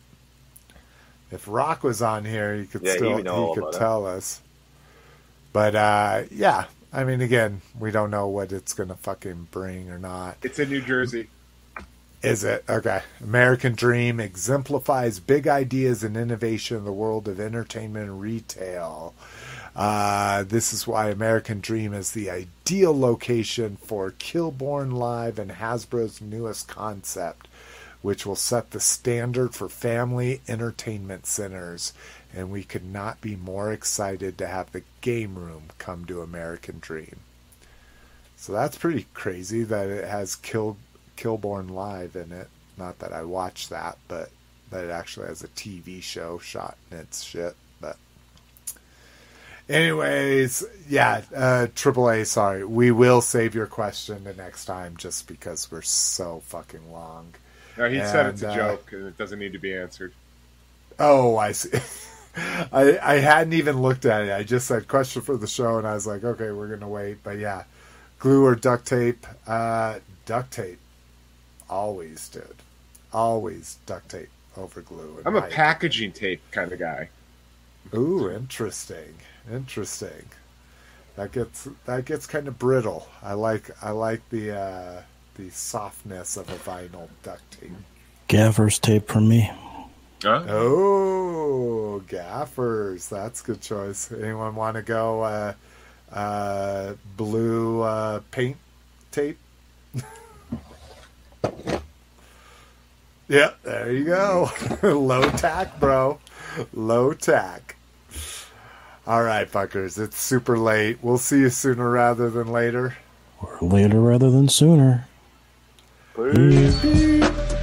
If Rock was on here, he could Yeah, still would know all he could about it. tell us. But uh, yeah, I mean, again, we don't know what it's going to fucking bring or not. it's in New Jersey. Is it? Okay. American Dream exemplifies big ideas and innovation in the world of entertainment and retail. Uh, this is why American Dream is the ideal location for Kilburn Live and Hasbro's newest concept, which will set the standard for family entertainment centers. And we could not be more excited to have the game room come to American Dream. So that's pretty crazy that it has Kill Kilburn Live in it. Not that I watch that, but that it actually has a TV show shot in its shit. But anyways, yeah, uh AAA, sorry. We will save your question the next time just because we're so fucking long. No, he said it's a uh, joke and it doesn't need to be answered. Oh, I see. I I hadn't even looked at it. I just said question for the show, and I was like, okay, we're gonna wait. But yeah, glue or duct tape? Uh, duct tape. Always, did. Always duct tape over glue. I'm a packaging tape kind of guy. Ooh, interesting. Interesting. That gets that gets kind of brittle. I like I like the uh, the softness of a vinyl duct tape. Gaffer's tape from me. Huh? Oh, gaffers. That's a good choice. Anyone want to go uh, uh, blue uh, paint tape? yep, there you go. Low tack, bro. Low tack. All right, fuckers. It's super late. We'll see you sooner rather than later. Or later rather than sooner. Secret, secret,